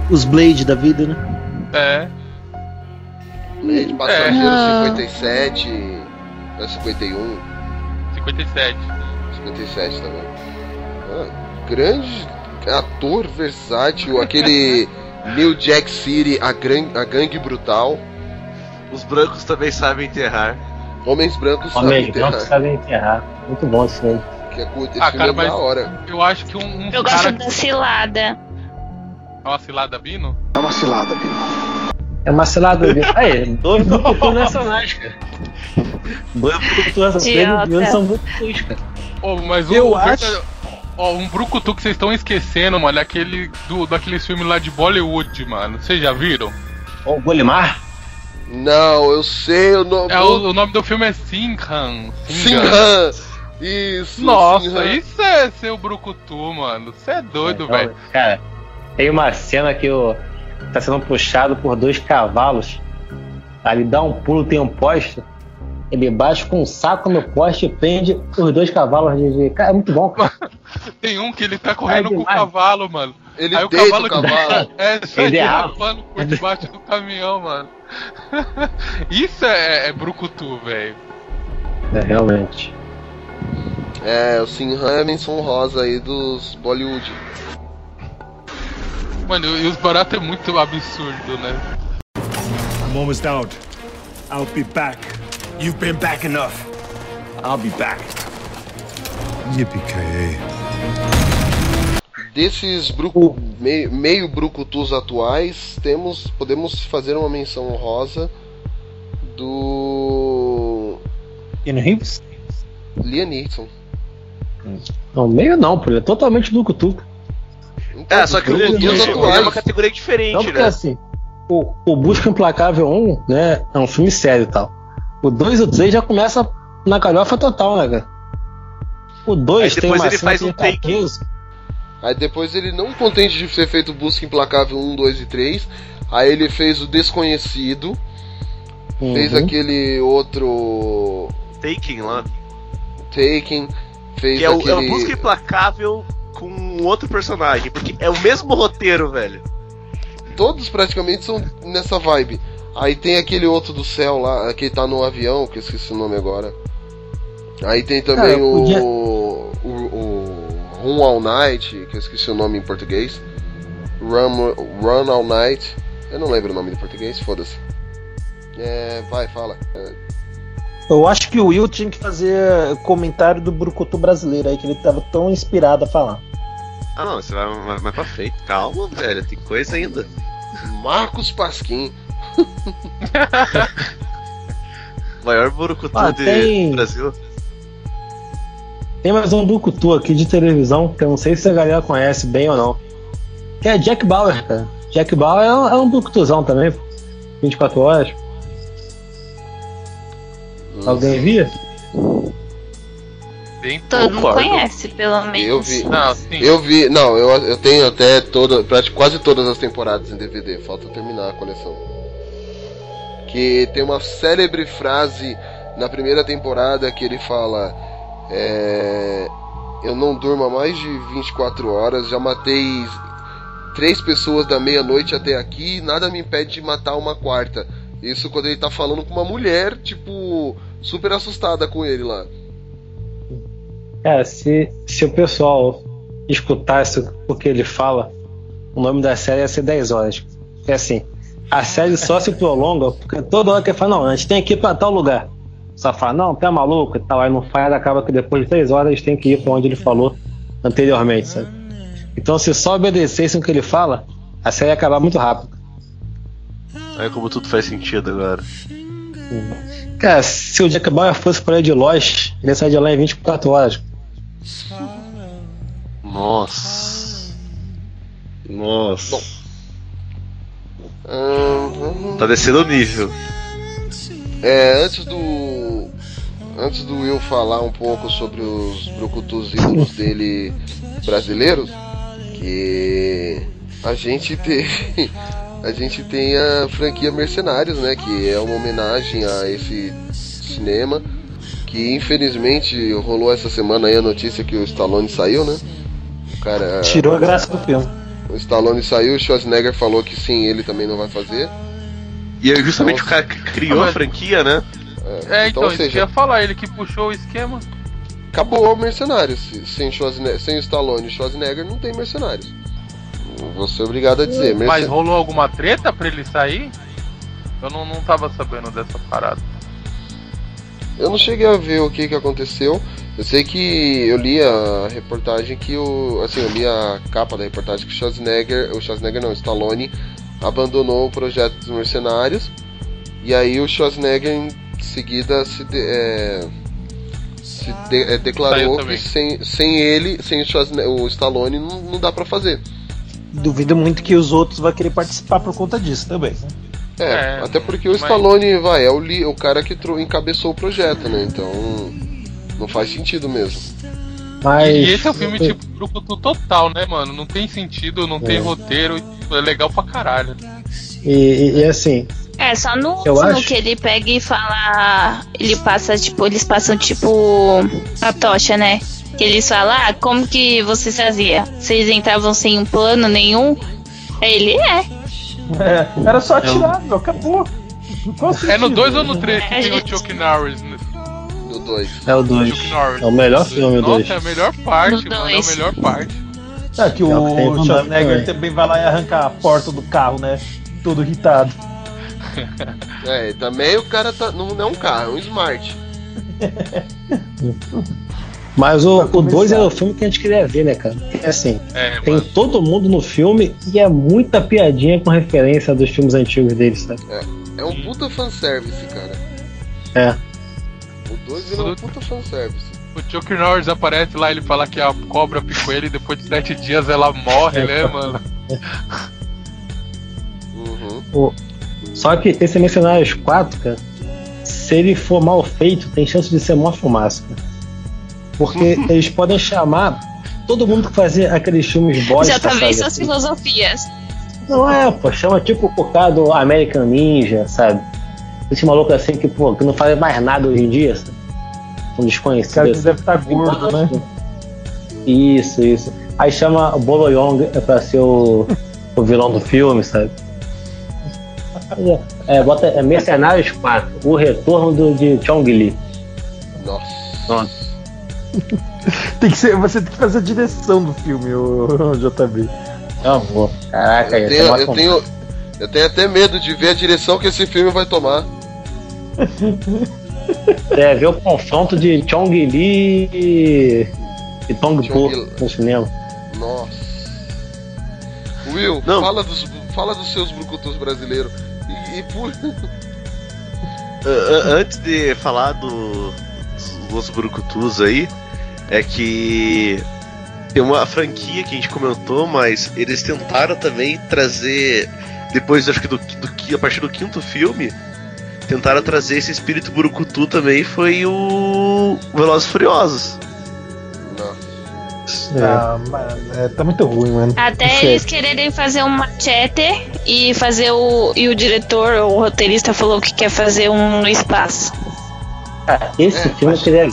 [SPEAKER 4] os Blade da vida, né?
[SPEAKER 3] É.
[SPEAKER 2] Blade Passageiro
[SPEAKER 5] Ah.
[SPEAKER 2] 57. É 51.
[SPEAKER 3] 57.
[SPEAKER 2] 57 também. Grande ator versátil, aquele [LAUGHS] New Jack City, a, gran, a gangue brutal.
[SPEAKER 6] Os brancos também sabem enterrar.
[SPEAKER 2] Homens brancos sabem
[SPEAKER 1] Homem
[SPEAKER 2] enterrar.
[SPEAKER 1] não sabem enterrar. Muito bom esse filme.
[SPEAKER 2] Que é, esse
[SPEAKER 3] Ah,
[SPEAKER 2] filme
[SPEAKER 3] cara,
[SPEAKER 2] é
[SPEAKER 3] mas
[SPEAKER 2] da hora.
[SPEAKER 3] eu acho que um, um
[SPEAKER 5] Eu
[SPEAKER 3] cara.
[SPEAKER 5] gosto da cilada.
[SPEAKER 3] É uma cilada, Bino?
[SPEAKER 17] É uma cilada, Bino.
[SPEAKER 1] É uma cilada. [LAUGHS] Aí, dois brucutus nacionais, cara. Dois brucutus nacionais são brucutus, cara.
[SPEAKER 3] Ô, mas um,
[SPEAKER 4] Eu acho-
[SPEAKER 3] Ó, um brucutu que vocês estão esquecendo, mano, é aquele do, daqueles filmes lá de Bollywood, mano. Vocês já viram?
[SPEAKER 1] O Golimar?
[SPEAKER 2] Não, eu sei o nome.
[SPEAKER 3] É, o, o nome do filme é Sinhan.
[SPEAKER 2] Sinhan. Isso.
[SPEAKER 3] Nossa, isso é ser o brucutu, mano. Você é doido,
[SPEAKER 1] Então,
[SPEAKER 3] velho.
[SPEAKER 1] Cara, tem uma cena que o tá sendo puxado por dois cavalos. Ele dá um pulo, tem um poste. Ele bate com um saco no poste e prende os dois cavalos de. de- Cara, é muito bom, cara. [LAUGHS]
[SPEAKER 3] Tem um que ele tá correndo com o cavalo, mano.
[SPEAKER 2] Ele
[SPEAKER 3] Aí o cavalo,
[SPEAKER 2] o cavalo. [LAUGHS]
[SPEAKER 3] é, sai
[SPEAKER 1] é
[SPEAKER 3] derrapando por debaixo do caminhão, mano. [LAUGHS] Isso é, é brucutu, velho.
[SPEAKER 1] É, realmente.
[SPEAKER 2] É, o Sinhan é menção rosa aí dos Bollywood.
[SPEAKER 3] Mano, e os baratos é muito absurdo, né?
[SPEAKER 10] I'm almost out. I'll be back.
[SPEAKER 16] You've been back enough. I'll be back.
[SPEAKER 10] Yippee-ki-yay.
[SPEAKER 2] Desses brucu, meio, meio brucutus atuais, temos podemos fazer uma menção honrosa do
[SPEAKER 4] Keanu Reeves?
[SPEAKER 2] Liam Neeson.
[SPEAKER 1] Não, meio não, pô. Ele é totalmente brucutu.
[SPEAKER 2] Então,
[SPEAKER 6] É, só que o
[SPEAKER 2] brucutus
[SPEAKER 6] Brucutu é uma
[SPEAKER 2] atuais.
[SPEAKER 6] categoria
[SPEAKER 1] Não,
[SPEAKER 6] diferente,
[SPEAKER 1] porque
[SPEAKER 6] né?
[SPEAKER 1] assim, o, o Busca Implacável 1, né, é um filme sério e tal. O 2 e o 3 já começa na galhofa total, né, cara? O 2
[SPEAKER 6] Aí
[SPEAKER 1] tem
[SPEAKER 6] depois
[SPEAKER 1] uma
[SPEAKER 6] ele faz um
[SPEAKER 1] tá
[SPEAKER 6] take.
[SPEAKER 2] Aí depois ele não contente de ter feito Busca Implacável 1, 2 e 3, aí ele fez o Desconhecido, fez
[SPEAKER 1] Uhum.
[SPEAKER 2] aquele outro
[SPEAKER 6] Taking lá.
[SPEAKER 2] Taken, fez
[SPEAKER 6] Que é o,
[SPEAKER 2] aquele
[SPEAKER 6] é o Busca Implacável com outro personagem. Porque é o mesmo roteiro, velho.
[SPEAKER 2] todos praticamente são nessa vibe. Aí tem aquele outro do céu lá, que tá no avião, que eu esqueci o nome agora. Aí tem também
[SPEAKER 1] Cara,
[SPEAKER 2] o,
[SPEAKER 1] podia-
[SPEAKER 2] o, o Run All Night, que eu esqueci o nome em português. Run, Run All Night. Eu não lembro o nome em português, foda-se. É, vai, fala. É,
[SPEAKER 4] Eu acho que o Will tinha que fazer comentário do Brucutu brasileiro aí, que ele tava tão inspirado a falar.
[SPEAKER 6] Ah não, você vai mais, mais pra frente. Calma, velho, tem coisa ainda.
[SPEAKER 2] Marcos Pasquim. [LAUGHS]
[SPEAKER 6] Maior Burucutu
[SPEAKER 1] Ah,
[SPEAKER 6] de-
[SPEAKER 1] tem-
[SPEAKER 6] do Brasil.
[SPEAKER 1] Tem mais um brucutu aqui de televisão, que eu não sei se a galera conhece bem ou não. Que é Jack Bauer, cara. Jack Bauer é um, é um brucutuzão também, pô. 24 horas. Alguém via?
[SPEAKER 3] Bem
[SPEAKER 5] Todo mundo
[SPEAKER 6] Concordo.
[SPEAKER 5] conhece, pelo menos.
[SPEAKER 2] Eu vi.
[SPEAKER 3] Não, sim.
[SPEAKER 2] Eu vi, não, eu, eu tenho até toda, quase todas as temporadas em DVD, falta terminar a coleção. Que tem uma célebre frase na primeira temporada que ele fala: é, Eu não durmo há mais de 24 horas, já matei três pessoas da meia-noite até aqui, nada me impede de matar uma quarta. Isso quando ele tá falando com uma mulher, tipo, super assustada com ele lá.
[SPEAKER 1] Cara, se, se o pessoal escutasse o que ele fala, o nome da série ia ser 10 horas. É assim, a série só se prolonga porque toda hora que fala, não, a gente tem que ir pra tal lugar. Só fala, não, tá maluco e tal, aí não faz, acaba que depois de 3 horas eles têm que ir pra onde ele falou anteriormente, sabe? Então se só obedecessem o que ele fala, a série ia acabar muito rápido.
[SPEAKER 6] Olha como tudo faz sentido agora.
[SPEAKER 1] Cara, se o Jack Bauer fosse para de Lost, ele ia sair de lá em 24 horas.
[SPEAKER 6] Nossa. Nossa.
[SPEAKER 2] Ahn,
[SPEAKER 6] Tá descendo o nível.
[SPEAKER 2] É, antes do. Antes do Will falar um pouco sobre os brucutus ídolos dele brasileiros, que a gente tem. [LAUGHS] A gente tem a franquia Mercenários, né? Que é uma homenagem a esse cinema. Que infelizmente rolou essa semana aí a notícia que o Stallone saiu, né? O cara.
[SPEAKER 4] Tirou a graça do filme.
[SPEAKER 2] O Stallone saiu, o Schwarzenegger falou que sim, ele também não vai fazer.
[SPEAKER 6] E é justamente o cara que criou a franquia, né?
[SPEAKER 3] É, então,
[SPEAKER 2] ou
[SPEAKER 3] isso
[SPEAKER 2] seja-
[SPEAKER 3] ia falar, ele que puxou o esquema.
[SPEAKER 2] Acabou o Mercenários. Se- Sem, Schwarzenegger, sem o Stallone e o Schwarzenegger não tem Mercenários. Vou ser obrigado a dizer.
[SPEAKER 3] Mas
[SPEAKER 2] Mercen-
[SPEAKER 3] rolou alguma treta pra ele sair? Eu não, não tava sabendo dessa parada.
[SPEAKER 2] Eu não cheguei a ver o que, que aconteceu. Eu sei que eu li a reportagem que o. Assim, eu li a capa da reportagem que o Schwarzenegger. O Schwarzenegger não, o Stallone abandonou o projeto dos mercenários. E aí o Schwarzenegger em seguida se, de- é, se de- é, declarou que sem, sem ele, sem o, Schwarzenegger, o Stallone, não, não dá pra fazer.
[SPEAKER 4] Duvido muito que os outros vão querer participar por conta disso também. né?
[SPEAKER 2] É,
[SPEAKER 3] É,
[SPEAKER 2] até porque o
[SPEAKER 3] mas-
[SPEAKER 2] Stallone, vai, é o, li, o cara que encabeçou o projeto, né? Então. Não faz sentido mesmo.
[SPEAKER 1] Mas.
[SPEAKER 3] E esse é o filme tipo brucutu total, né, mano? Não tem sentido, não tem
[SPEAKER 1] É.
[SPEAKER 3] roteiro, é legal pra caralho.
[SPEAKER 1] E, e- e assim,
[SPEAKER 5] É, só no último que ele pega e fala. Ele passa, tipo, eles passam, tipo, a tocha, né? Que eles falam, ah, como que vocês faziam? Vocês entravam sem um plano nenhum? Aí Ele é.
[SPEAKER 4] É, era só atirar, meu, acabou.
[SPEAKER 3] É no
[SPEAKER 4] sentido?
[SPEAKER 3] 2 ou no 3 que
[SPEAKER 5] É,
[SPEAKER 3] tem o. Chuck Norris? né?
[SPEAKER 2] Do 2.
[SPEAKER 1] é o 2.
[SPEAKER 3] Chuck Norris.
[SPEAKER 1] É o melhor filme, o
[SPEAKER 3] Nossa,
[SPEAKER 1] 2.
[SPEAKER 3] é a melhor parte, mano. É a melhor parte.
[SPEAKER 4] É que
[SPEAKER 1] É o Damme
[SPEAKER 4] Schwarzenegger
[SPEAKER 1] também.
[SPEAKER 4] também vai lá e arranca a porta do carro, né? Todo irritado. [LAUGHS]
[SPEAKER 2] É, também o cara tá, não é um carro, é um Smart. [LAUGHS]
[SPEAKER 1] Mas o
[SPEAKER 4] Pra
[SPEAKER 1] 2
[SPEAKER 4] começar.
[SPEAKER 1] era o filme que a gente queria ver, né, cara? Porque, assim,
[SPEAKER 3] É,
[SPEAKER 1] tem
[SPEAKER 3] mano.
[SPEAKER 1] todo mundo no filme e é muita piadinha com referência dos filmes antigos deles, sabe?
[SPEAKER 2] É um puta fanservice, cara.
[SPEAKER 1] É.
[SPEAKER 2] O 2 ele é um puta fanservice.
[SPEAKER 3] O Chuck Norris aparece lá, ele fala que a cobra picou ele e depois de sete dias ela morre,
[SPEAKER 1] É,
[SPEAKER 3] né,
[SPEAKER 1] tá.
[SPEAKER 3] mano?
[SPEAKER 2] Uhum.
[SPEAKER 1] O- Só que esse Mercenários 4, cara, se ele for mal feito, tem chance de ser mó fumaça, cara. Porque [LAUGHS] eles podem chamar todo mundo que fazia aqueles filmes bosta,
[SPEAKER 5] Já tá vendo suas
[SPEAKER 1] assim.
[SPEAKER 5] filosofias.
[SPEAKER 1] Não é, pô, chama tipo o cara do American Ninja, sabe? Esse maluco assim que, pô, que não faz mais nada hoje em dia, sabe? Um desconhecido.
[SPEAKER 4] O cara que
[SPEAKER 1] assim.
[SPEAKER 4] deve estar gordo, né?
[SPEAKER 1] Isso, isso. Aí chama o Bolo Young pra ser o, o vilão do filme, sabe? É, bota é Mercenários 4, o retorno do, de Chong Li.
[SPEAKER 2] Nossa.
[SPEAKER 1] Nossa. [LAUGHS]
[SPEAKER 4] Tem que ser, você tem que fazer a direção do filme, o, JB.
[SPEAKER 1] Eu vou. Caraca,
[SPEAKER 2] Eu
[SPEAKER 1] é
[SPEAKER 2] tenho, eu, tenho, eu tenho até medo de ver a direção que esse filme vai tomar. [LAUGHS]
[SPEAKER 1] É, ver o confronto de Chong Li e, e Tong Po no cinema.
[SPEAKER 2] Nossa. Will,
[SPEAKER 6] Não.
[SPEAKER 2] fala dos, fala dos seus brucutus brasileiros. E, e por. [LAUGHS]
[SPEAKER 6] Antes de falar do, dos Brucutus aí, é que tem uma franquia que a gente comentou, mas eles tentaram também trazer, depois acho que do, do a partir do quinto filme, tentaram trazer esse espírito Burucutu também, foi o Velozes e Furiosos.
[SPEAKER 4] Ah, mano, é, tá muito ruim, mano.
[SPEAKER 5] Até eles quererem fazer um machete e fazer o. E o diretor, o roteirista, falou que quer fazer um no espaço.
[SPEAKER 1] Cara, esse filme eu queria ver.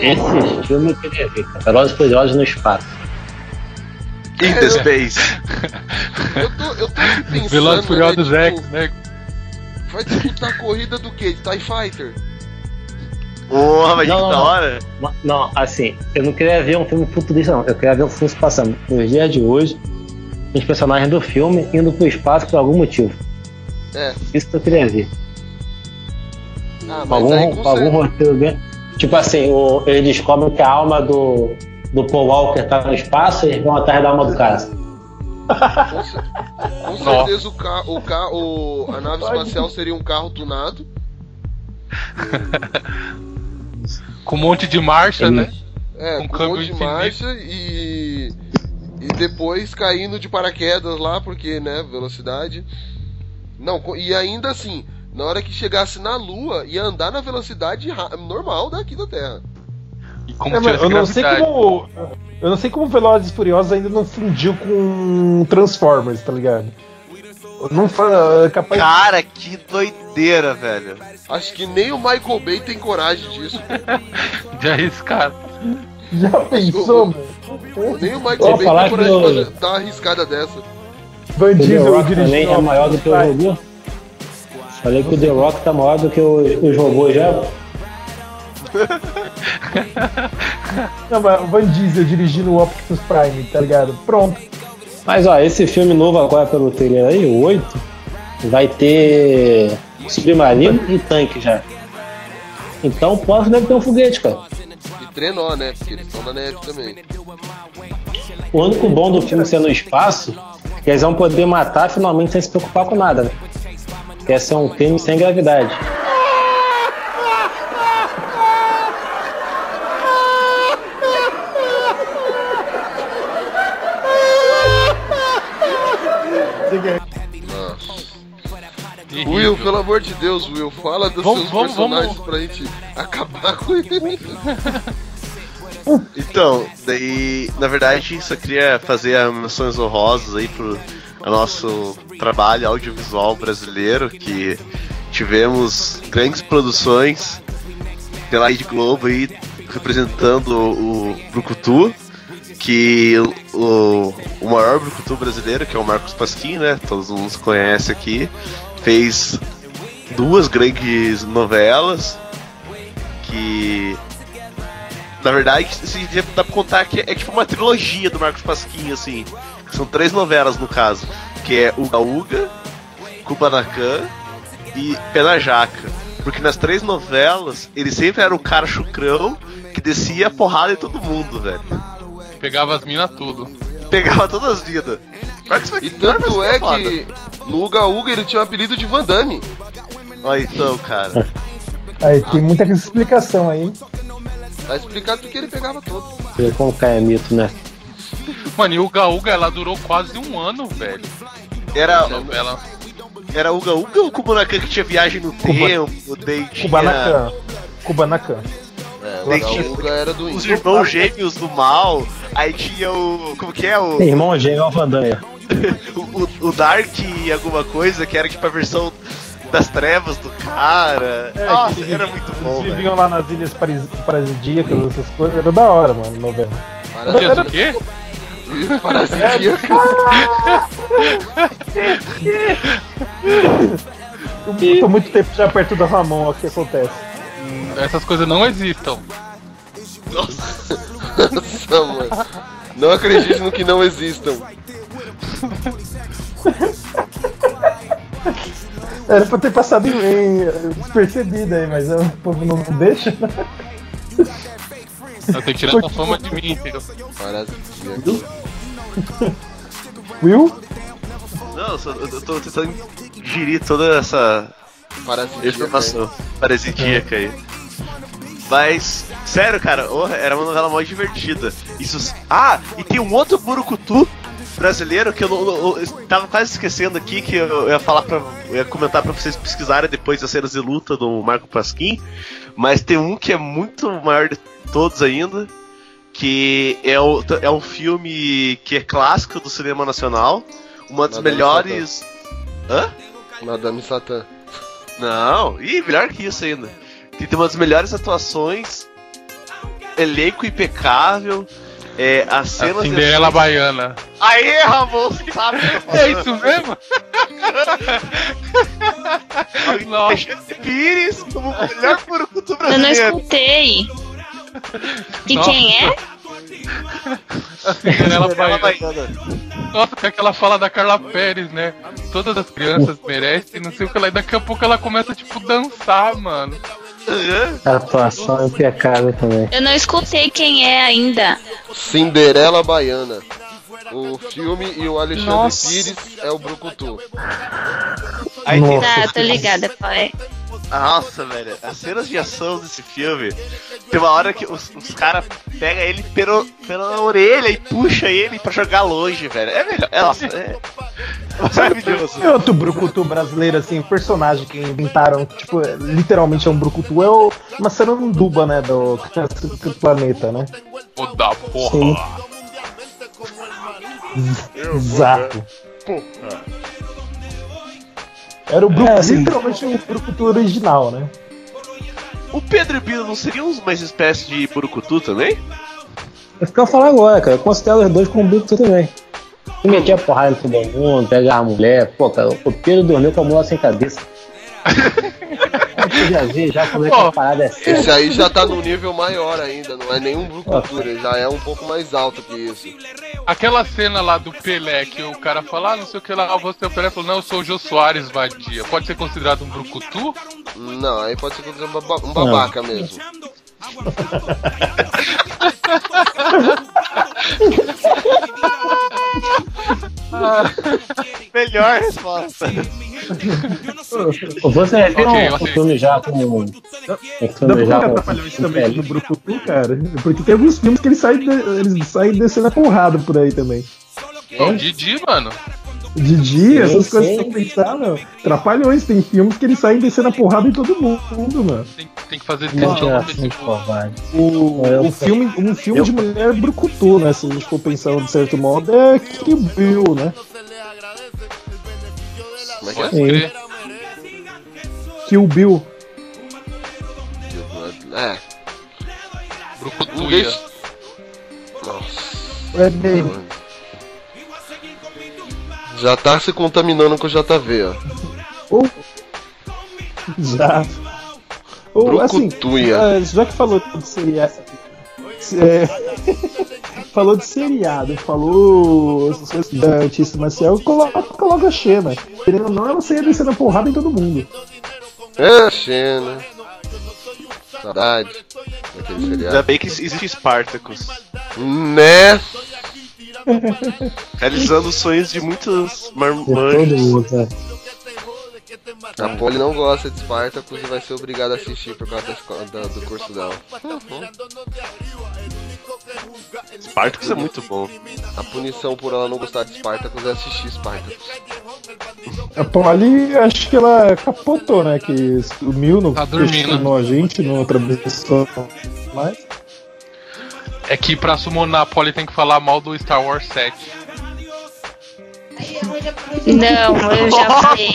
[SPEAKER 1] Esse filme eu queria ver. Velozes e Furiosos no espaço.
[SPEAKER 6] In the Space.
[SPEAKER 2] Eu tô, eu tô pensando.
[SPEAKER 3] Velozes e Furiosos
[SPEAKER 2] né,
[SPEAKER 3] X, né?
[SPEAKER 2] Vai disputar a corrida do quê? De TIE Fighter?
[SPEAKER 6] Porra, mas
[SPEAKER 1] Não,
[SPEAKER 6] que
[SPEAKER 1] não,
[SPEAKER 6] da hora.
[SPEAKER 1] Não, Não, assim, eu não queria ver um filme futurista, não. Eu queria ver um filme se passando nos dias de hoje, os personagens do filme indo pro espaço por algum motivo.
[SPEAKER 2] É.
[SPEAKER 1] Isso que eu queria ver.
[SPEAKER 2] Ah, mas
[SPEAKER 1] algum,
[SPEAKER 2] aí
[SPEAKER 1] algum roteiro bem. Tipo assim, o, eles descobrem que a alma do, do Paul Walker tá no espaço e eles vão atrás da alma do cara.
[SPEAKER 2] Com, com certeza o ca, o ca, o, a nave espacial seria um carro tunado.
[SPEAKER 3] Com um monte de marcha,
[SPEAKER 1] Ele-
[SPEAKER 3] né?
[SPEAKER 2] É,
[SPEAKER 3] Um
[SPEAKER 2] com um monte de
[SPEAKER 3] infinito.
[SPEAKER 2] marcha e. E depois caindo de paraquedas lá, porque, né, velocidade. Não, e ainda assim, na hora que chegasse na Lua, ia andar na velocidade ra- normal daqui da Terra.
[SPEAKER 3] E como
[SPEAKER 4] É, eu não sei como. Eu não sei como Velozes e Furiosos ainda não fundiu com Transformers, tá ligado? Não é capaz
[SPEAKER 6] Cara, que doideira, velho.
[SPEAKER 2] Acho que nem o Michael Bay tem coragem disso. [LAUGHS]
[SPEAKER 3] De arriscar.
[SPEAKER 4] Já pensou, mano?
[SPEAKER 2] Nem o
[SPEAKER 1] Vou
[SPEAKER 2] Bay
[SPEAKER 1] falar
[SPEAKER 2] tem coragem
[SPEAKER 1] que
[SPEAKER 2] de
[SPEAKER 1] eu-
[SPEAKER 2] fazer- dar uma arriscada dessa.
[SPEAKER 4] Van
[SPEAKER 1] O Rock também é maior do que o robô. Falei que o The Rock tá maior do que o- os robôs já.
[SPEAKER 4] Não, mas o Van Diesel dirigindo o Optimus Prime, tá ligado? Pronto.
[SPEAKER 1] Mas ó, esse filme novo agora pelo trailer aí, o 8, vai ter submarino e tanque já. Então o próximo deve ter um foguete, cara.
[SPEAKER 2] E trenó, né? Porque eles estão na neve também.
[SPEAKER 1] O único bom do filme ser no espaço é que eles vão poder matar finalmente sem se preocupar com nada, né? Quer ser um crime sem gravidade.
[SPEAKER 2] Will, pelo amor de Deus, Will, fala dos
[SPEAKER 3] Vamos-
[SPEAKER 2] seus
[SPEAKER 3] vamos-
[SPEAKER 2] personagens pra gente acabar com ele. [LAUGHS]
[SPEAKER 6] Então, daí, na verdade, só queria fazer menções honrosas aí pro nosso trabalho audiovisual brasileiro, que tivemos grandes produções pela Rede Globo aí, representando o Brucutu, que o, o maior Brucutu brasileiro, que é o Marcos Pasquim, né? Todos mundo conhece aqui, fez duas grandes novelas que na verdade, se dá pra contar que é tipo uma trilogia do Marcos Pasquim, assim. São três novelas no caso, que é Uga Uga, Kubanacan e Pena Jaca. Porque nas três novelas, ele sempre era o cara chucrão que descia a porrada em todo mundo, velho.
[SPEAKER 3] Pegava as minas tudo.
[SPEAKER 6] Pegava todas as vidas.
[SPEAKER 2] E tanto é que no Uga Uga ele tinha o apelido de Van Damme.
[SPEAKER 6] Olha então, cara. [LAUGHS]
[SPEAKER 4] Aí tem muita explicação aí. hein?
[SPEAKER 2] Tá explicado porque ele pegava todo.
[SPEAKER 1] Como cai é mito, né?
[SPEAKER 3] Mano, e o Uga Uga, ela durou quase um ano, velho.
[SPEAKER 6] Era,
[SPEAKER 3] Novela.
[SPEAKER 6] era Uga Uga ou Kubanacan que tinha viagem no tempo? Daí tinha...
[SPEAKER 4] Kubanacan. Kubanacan.
[SPEAKER 2] É, o era do
[SPEAKER 6] os irmãos gêmeos do mal. Aí tinha o. Como que é? O,
[SPEAKER 1] Irmão gêmeo Alvandanha. [LAUGHS]
[SPEAKER 6] o, o Dark e alguma coisa que era tipo a versão das trevas do cara.
[SPEAKER 4] É,
[SPEAKER 6] Nossa,
[SPEAKER 4] eles-
[SPEAKER 6] era muito bom,
[SPEAKER 4] Eles viviam lá nas ilhas paris- paradisíacas, essas coisas. Era da hora, mano, novela.
[SPEAKER 3] Tinha o quê?
[SPEAKER 2] Parasitia.
[SPEAKER 4] Eu tô muito tempo já perto da Ramon, o que acontece?
[SPEAKER 3] Essas coisas não existam.
[SPEAKER 2] Nossa, mano. Não acredite no que não existam.
[SPEAKER 4] Era pra ter passado em, em- despercebido aí, mas o povo não deixa.
[SPEAKER 3] Eu tenho que tirar essa fama de mim, filho.
[SPEAKER 2] Parasitia.
[SPEAKER 4] Will?
[SPEAKER 6] Não, eu, só- eu tô tentando digerir toda essa
[SPEAKER 2] Parasitia.
[SPEAKER 6] informação parasitíaca aí. Mas, sério, cara, oh, era uma novela mó divertida. Isso. Ah, e tem um outro Burucutu brasileiro que eu, eu- eu tava quase esquecendo aqui que eu ia falar para eu ia comentar pra vocês pesquisarem depois das cenas de luta do Marco Pasquim, mas tem um que é muito maior de todos ainda, que é, o, é um filme que é clássico do cinema nacional, uma das
[SPEAKER 2] Madame
[SPEAKER 6] melhores. Hã?
[SPEAKER 2] Madame Satã.
[SPEAKER 6] Não, e melhor que isso ainda. Que tem uma das melhores atuações, elenco impecável, é, as
[SPEAKER 3] A
[SPEAKER 6] cenas. de
[SPEAKER 3] Cinderela
[SPEAKER 6] ação-
[SPEAKER 3] Baiana.
[SPEAKER 6] Aê, Ramon, sabe? [LAUGHS]
[SPEAKER 3] É isso mesmo? [LAUGHS]
[SPEAKER 6] Alexandre Pires como o melhor purucutu
[SPEAKER 5] Eu não
[SPEAKER 6] brasileiro.
[SPEAKER 5] escutei. E
[SPEAKER 3] Nossa.
[SPEAKER 5] quem é?
[SPEAKER 3] A Cinderela
[SPEAKER 6] Cinderela
[SPEAKER 3] Baiana. Nossa, com aquela fala da Carla Pérez, né? Todas as crianças merecem, não sei o que lá. E daqui a pouco ela começa, tipo, dançar, mano.
[SPEAKER 1] A atuação é impecável também.
[SPEAKER 5] Eu não escutei quem é ainda.
[SPEAKER 2] Cinderela Baiana. O filme e o Alexandre
[SPEAKER 5] Nossa.
[SPEAKER 2] Pires é o Brucutu.
[SPEAKER 6] Aí tem-
[SPEAKER 5] Tá, tô ligada, pai.
[SPEAKER 6] Nossa, velho, as cenas de ação desse filme. Tem uma hora que os, os caras pegam ele pelo, pela orelha e puxa ele pra jogar longe, velho. É melhor. É, nossa, é maravilhoso.
[SPEAKER 4] E outro brucutu brasileiro, assim, o personagem que inventaram, tipo, literalmente é um brucutu, é o Massaranduba, né, do, do planeta, né?
[SPEAKER 3] Ô da porra.
[SPEAKER 4] Exato. Era o Bru
[SPEAKER 1] É, assim-
[SPEAKER 4] literalmente o brucutu original, né?
[SPEAKER 6] O Pedro e o Bino não seriam uma espécie de Burucutu também?
[SPEAKER 1] Isso que eu falo agora, cara. Eu considero os dois como Brucutu também. E metia porrada em todo mundo, pegar a mulher. Pô, cara, o Pedro dormiu com a mula sem cabeça. [LAUGHS] Você já vê já como é que a parada é séria.
[SPEAKER 2] Esse aí já tá num nível maior ainda, não é nenhum Brucutura, já é um pouco mais alto que isso.
[SPEAKER 3] Aquela cena lá do Pelé, que o cara fala, ah, não sei o que lá, você é o Pelé, falou, não, eu sou o Jô Soares Vadia. Pode ser considerado um brucutu?
[SPEAKER 2] Não, aí pode ser considerado um baba- um babaca mesmo.
[SPEAKER 6] Melhor resposta.
[SPEAKER 1] Você tem
[SPEAKER 4] Ok,
[SPEAKER 1] um
[SPEAKER 4] ok.
[SPEAKER 1] filme já com. Um filme já com.
[SPEAKER 4] Também no Brucutu, cara? Porque tem alguns filmes que eles saem, de- eles saem descendo a porrada por aí também.
[SPEAKER 3] Ô, Didi, mano.
[SPEAKER 4] Didi, essas
[SPEAKER 1] Sim,
[SPEAKER 4] coisas
[SPEAKER 1] sim.
[SPEAKER 4] que tem que pensar, não. Trapalhões, tem filmes que eles saem descendo a porrada em todo mundo, mano.
[SPEAKER 3] Tem que fazer teste
[SPEAKER 1] de covarde.
[SPEAKER 4] O,
[SPEAKER 1] Eu-
[SPEAKER 4] o filme, um filme
[SPEAKER 1] eu-
[SPEAKER 4] de mulher brucutu, né? Se a gente for pensar de certo modo, é Kill Bill, né?
[SPEAKER 2] Como é que é?
[SPEAKER 4] Kill Bill.
[SPEAKER 2] É.
[SPEAKER 3] Brucutuia.
[SPEAKER 2] Nossa.
[SPEAKER 4] É bem.
[SPEAKER 2] Já tá se contaminando com o JV, ó.
[SPEAKER 4] Ou. Já. [LAUGHS] Ou, assim,
[SPEAKER 2] Brucutuia.
[SPEAKER 4] ah, já que falou de seriado. é, [LAUGHS] falou de seriado, falou essas coisas da artista marcial, coloca, coloca a Xena. Querendo ou não, ela saía descendo a porrada em todo mundo.
[SPEAKER 2] É, Xena. Saudade.
[SPEAKER 6] Ainda bem que existe Spartacus.
[SPEAKER 2] Né?
[SPEAKER 6] Realizando os sonhos de muitos marmanjos.
[SPEAKER 1] né?
[SPEAKER 2] A Polly não gosta de Spartacus e vai ser obrigada a assistir por causa da escola- da- do curso dela.
[SPEAKER 6] Spartacus é muito bom.
[SPEAKER 2] A punição por ela não gostar de Spartacus é assistir Spartacus.
[SPEAKER 4] A Polly, acho que ela capotou, né? Que sumiu no
[SPEAKER 3] Tá dormindo.
[SPEAKER 4] a gente no outra pessoa.
[SPEAKER 3] É que pra summonar a Polly tem que falar mal do Star Wars 7.
[SPEAKER 5] Não, eu já [LAUGHS] falei.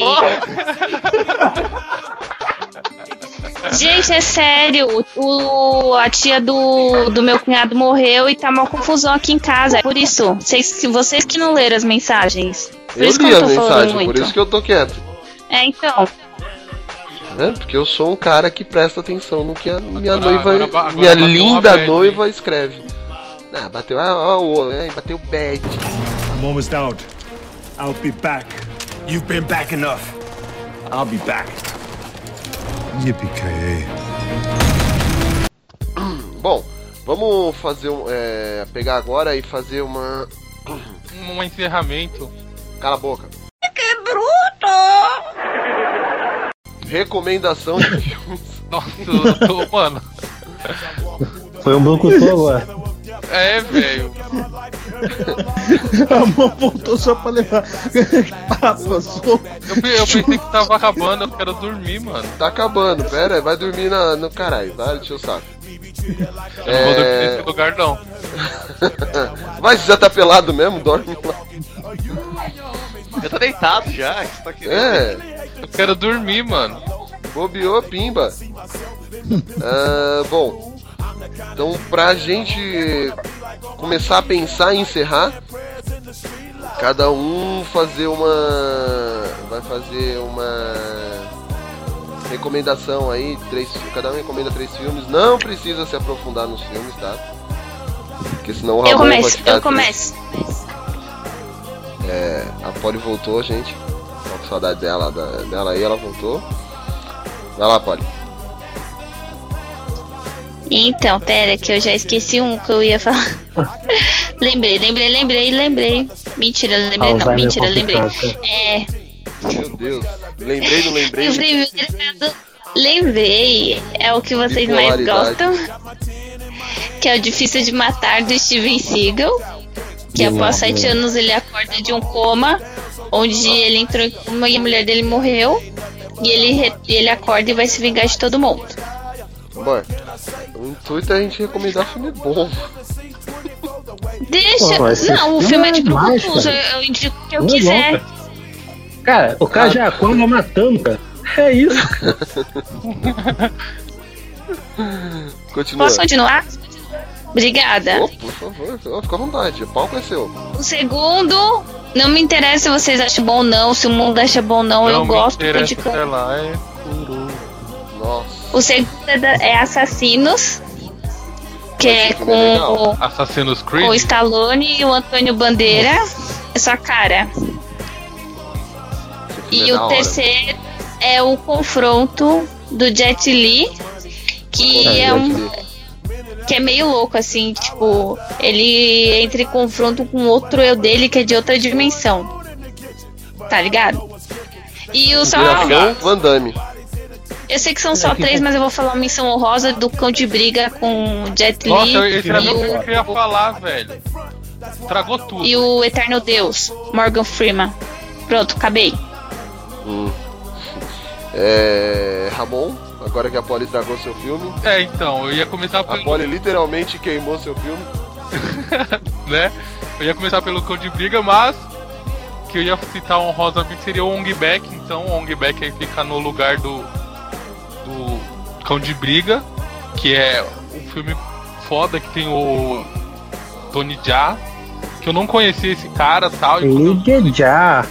[SPEAKER 5] Gente, é sério. O, a tia do, do meu cunhado morreu e tá uma confusão aqui em casa. É por isso. Vocês, que- vocês que não leram as mensagens. Por
[SPEAKER 2] Eu
[SPEAKER 5] isso que
[SPEAKER 2] li
[SPEAKER 5] eu
[SPEAKER 2] a
[SPEAKER 5] não tô falando
[SPEAKER 2] mensagem,
[SPEAKER 5] muito.
[SPEAKER 2] por isso que eu tô quieto.
[SPEAKER 5] É, então.
[SPEAKER 2] Né? Porque eu sou um cara que presta atenção no que a minha
[SPEAKER 3] Agora-
[SPEAKER 2] noiva,
[SPEAKER 3] agora agora
[SPEAKER 2] minha linda noiva escreve. Ah, bateu, ah, ah, o, né? bateu bad.
[SPEAKER 10] I'm almost out. I'll be back.
[SPEAKER 16] You've been back enough. I'll be back.
[SPEAKER 10] Yippee-ki-yay. [CLEARS THROAT]
[SPEAKER 2] Bom, vamos fazer um, é, pegar agora e fazer uma. [CLEARS THROAT]
[SPEAKER 3] Um encerramento.
[SPEAKER 2] Cala a boca.
[SPEAKER 11] Que bruto!
[SPEAKER 2] Recomendação de filmes.
[SPEAKER 3] Nossa, eu tô, mano.
[SPEAKER 1] Foi um Brucutu agora. [LAUGHS]
[SPEAKER 3] É, velho. [LAUGHS]
[SPEAKER 4] A mão voltou só pra levar. Ah, passou.
[SPEAKER 3] Eu, eu pensei que tava acabando, eu quero dormir, mano.
[SPEAKER 2] Tá acabando, pera, vai dormir na, no caralho, vai, deixa eu saco.
[SPEAKER 3] Eu não vou dormir
[SPEAKER 2] É.
[SPEAKER 3] nesse lugar, não. [LAUGHS]
[SPEAKER 2] Vai, você já tá pelado mesmo? Dorme lá.
[SPEAKER 6] Eu tô deitado já, que você tá querendo?
[SPEAKER 2] É,
[SPEAKER 3] Eu quero dormir, mano.
[SPEAKER 2] bobeou, pimba. Ah, bom, então pra gente começar a pensar em encerrar, cada um fazer uma. Vai fazer uma recomendação aí, três, cada um recomenda três filmes. Não precisa se aprofundar nos filmes, tá? Porque senão o Ramon
[SPEAKER 5] Eu
[SPEAKER 2] vai
[SPEAKER 5] começo, eu começo.
[SPEAKER 2] É, a Polly voltou, gente. Tô com saudade dela, da- dela aí, ela voltou. Vai lá, Polly.
[SPEAKER 5] Então, pera, que eu já esqueci um que eu ia falar. [LAUGHS] lembrei, lembrei, lembrei, lembrei. Mentira, lembrei não,
[SPEAKER 1] Alzheimer
[SPEAKER 5] mentira, lembrei.
[SPEAKER 1] complicado.
[SPEAKER 5] É,
[SPEAKER 2] Meu Deus. Lembrei, não lembrei.
[SPEAKER 5] o primeiro, lembrei, é o que vocês mais gostam. Que é o Difícil de Matar do Steven Seagal. Que após sete anos ele acorda de um coma, onde ele entrou em coma e a mulher dele morreu. E ele, e ele acorda e vai se vingar de todo mundo.
[SPEAKER 2] Bom, o intuito é a gente recomendar filme bom.
[SPEAKER 5] Deixa.
[SPEAKER 1] Pô,
[SPEAKER 5] não, o
[SPEAKER 1] filme
[SPEAKER 5] é
[SPEAKER 1] é
[SPEAKER 5] de
[SPEAKER 1] demais,
[SPEAKER 5] Brucutus, eu,
[SPEAKER 1] cara.
[SPEAKER 5] eu indico o que eu
[SPEAKER 1] Não é
[SPEAKER 5] quiser.
[SPEAKER 1] bom, Cara, o cara já acorda matando, cara. É isso, cara. [LAUGHS]
[SPEAKER 2] Continua.
[SPEAKER 5] Posso continuar? Obrigada.
[SPEAKER 2] Oh, por favor, oh, fica à vontade. O palco é seu.
[SPEAKER 5] O segundo, não me interessa se vocês acham bom ou não, se o mundo acha bom ou não, eu
[SPEAKER 3] me
[SPEAKER 5] gosto
[SPEAKER 3] interessa,
[SPEAKER 5] de
[SPEAKER 3] sei lá, é.
[SPEAKER 2] Nossa.
[SPEAKER 5] O segundo é, é Assassinos, que é com o,
[SPEAKER 3] Assassin's
[SPEAKER 5] com o
[SPEAKER 3] Creed?
[SPEAKER 5] Stallone e o Antônio Bandeira. É sua cara. E
[SPEAKER 2] é
[SPEAKER 5] o
[SPEAKER 2] hora.
[SPEAKER 5] terceiro é o confronto do Jet Li, que
[SPEAKER 2] É,
[SPEAKER 5] é um que é meio louco assim, tipo, ele entra em confronto com outro eu dele que é de outra dimensão. Tá ligado? E o só
[SPEAKER 2] Van Damme.
[SPEAKER 5] Eu sei que são só três, mas eu vou falar uma menção honrosa do cão de briga com o Jet Li
[SPEAKER 3] Nossa, esse era
[SPEAKER 5] e,
[SPEAKER 3] meu filme
[SPEAKER 5] o,
[SPEAKER 3] que eu ia falar, velho. Tragou tudo.
[SPEAKER 5] e o Eterno Deus, Morgan Freeman. Pronto, acabei.
[SPEAKER 2] Hum. É. Ramon, agora que a Polly estragou seu filme.
[SPEAKER 3] É, então, eu ia começar
[SPEAKER 2] A
[SPEAKER 3] pelo.
[SPEAKER 2] Polly literalmente queimou seu filme. [LAUGHS]
[SPEAKER 3] né? Eu ia começar pelo cão de briga, mas que eu ia citar honrosamente seria o Ong Back, então o Ong Back aí fica no lugar do cão de briga, que é um filme foda que tem o Tony Jaa, que eu não conhecia esse cara tal, e quando eu-
[SPEAKER 1] já.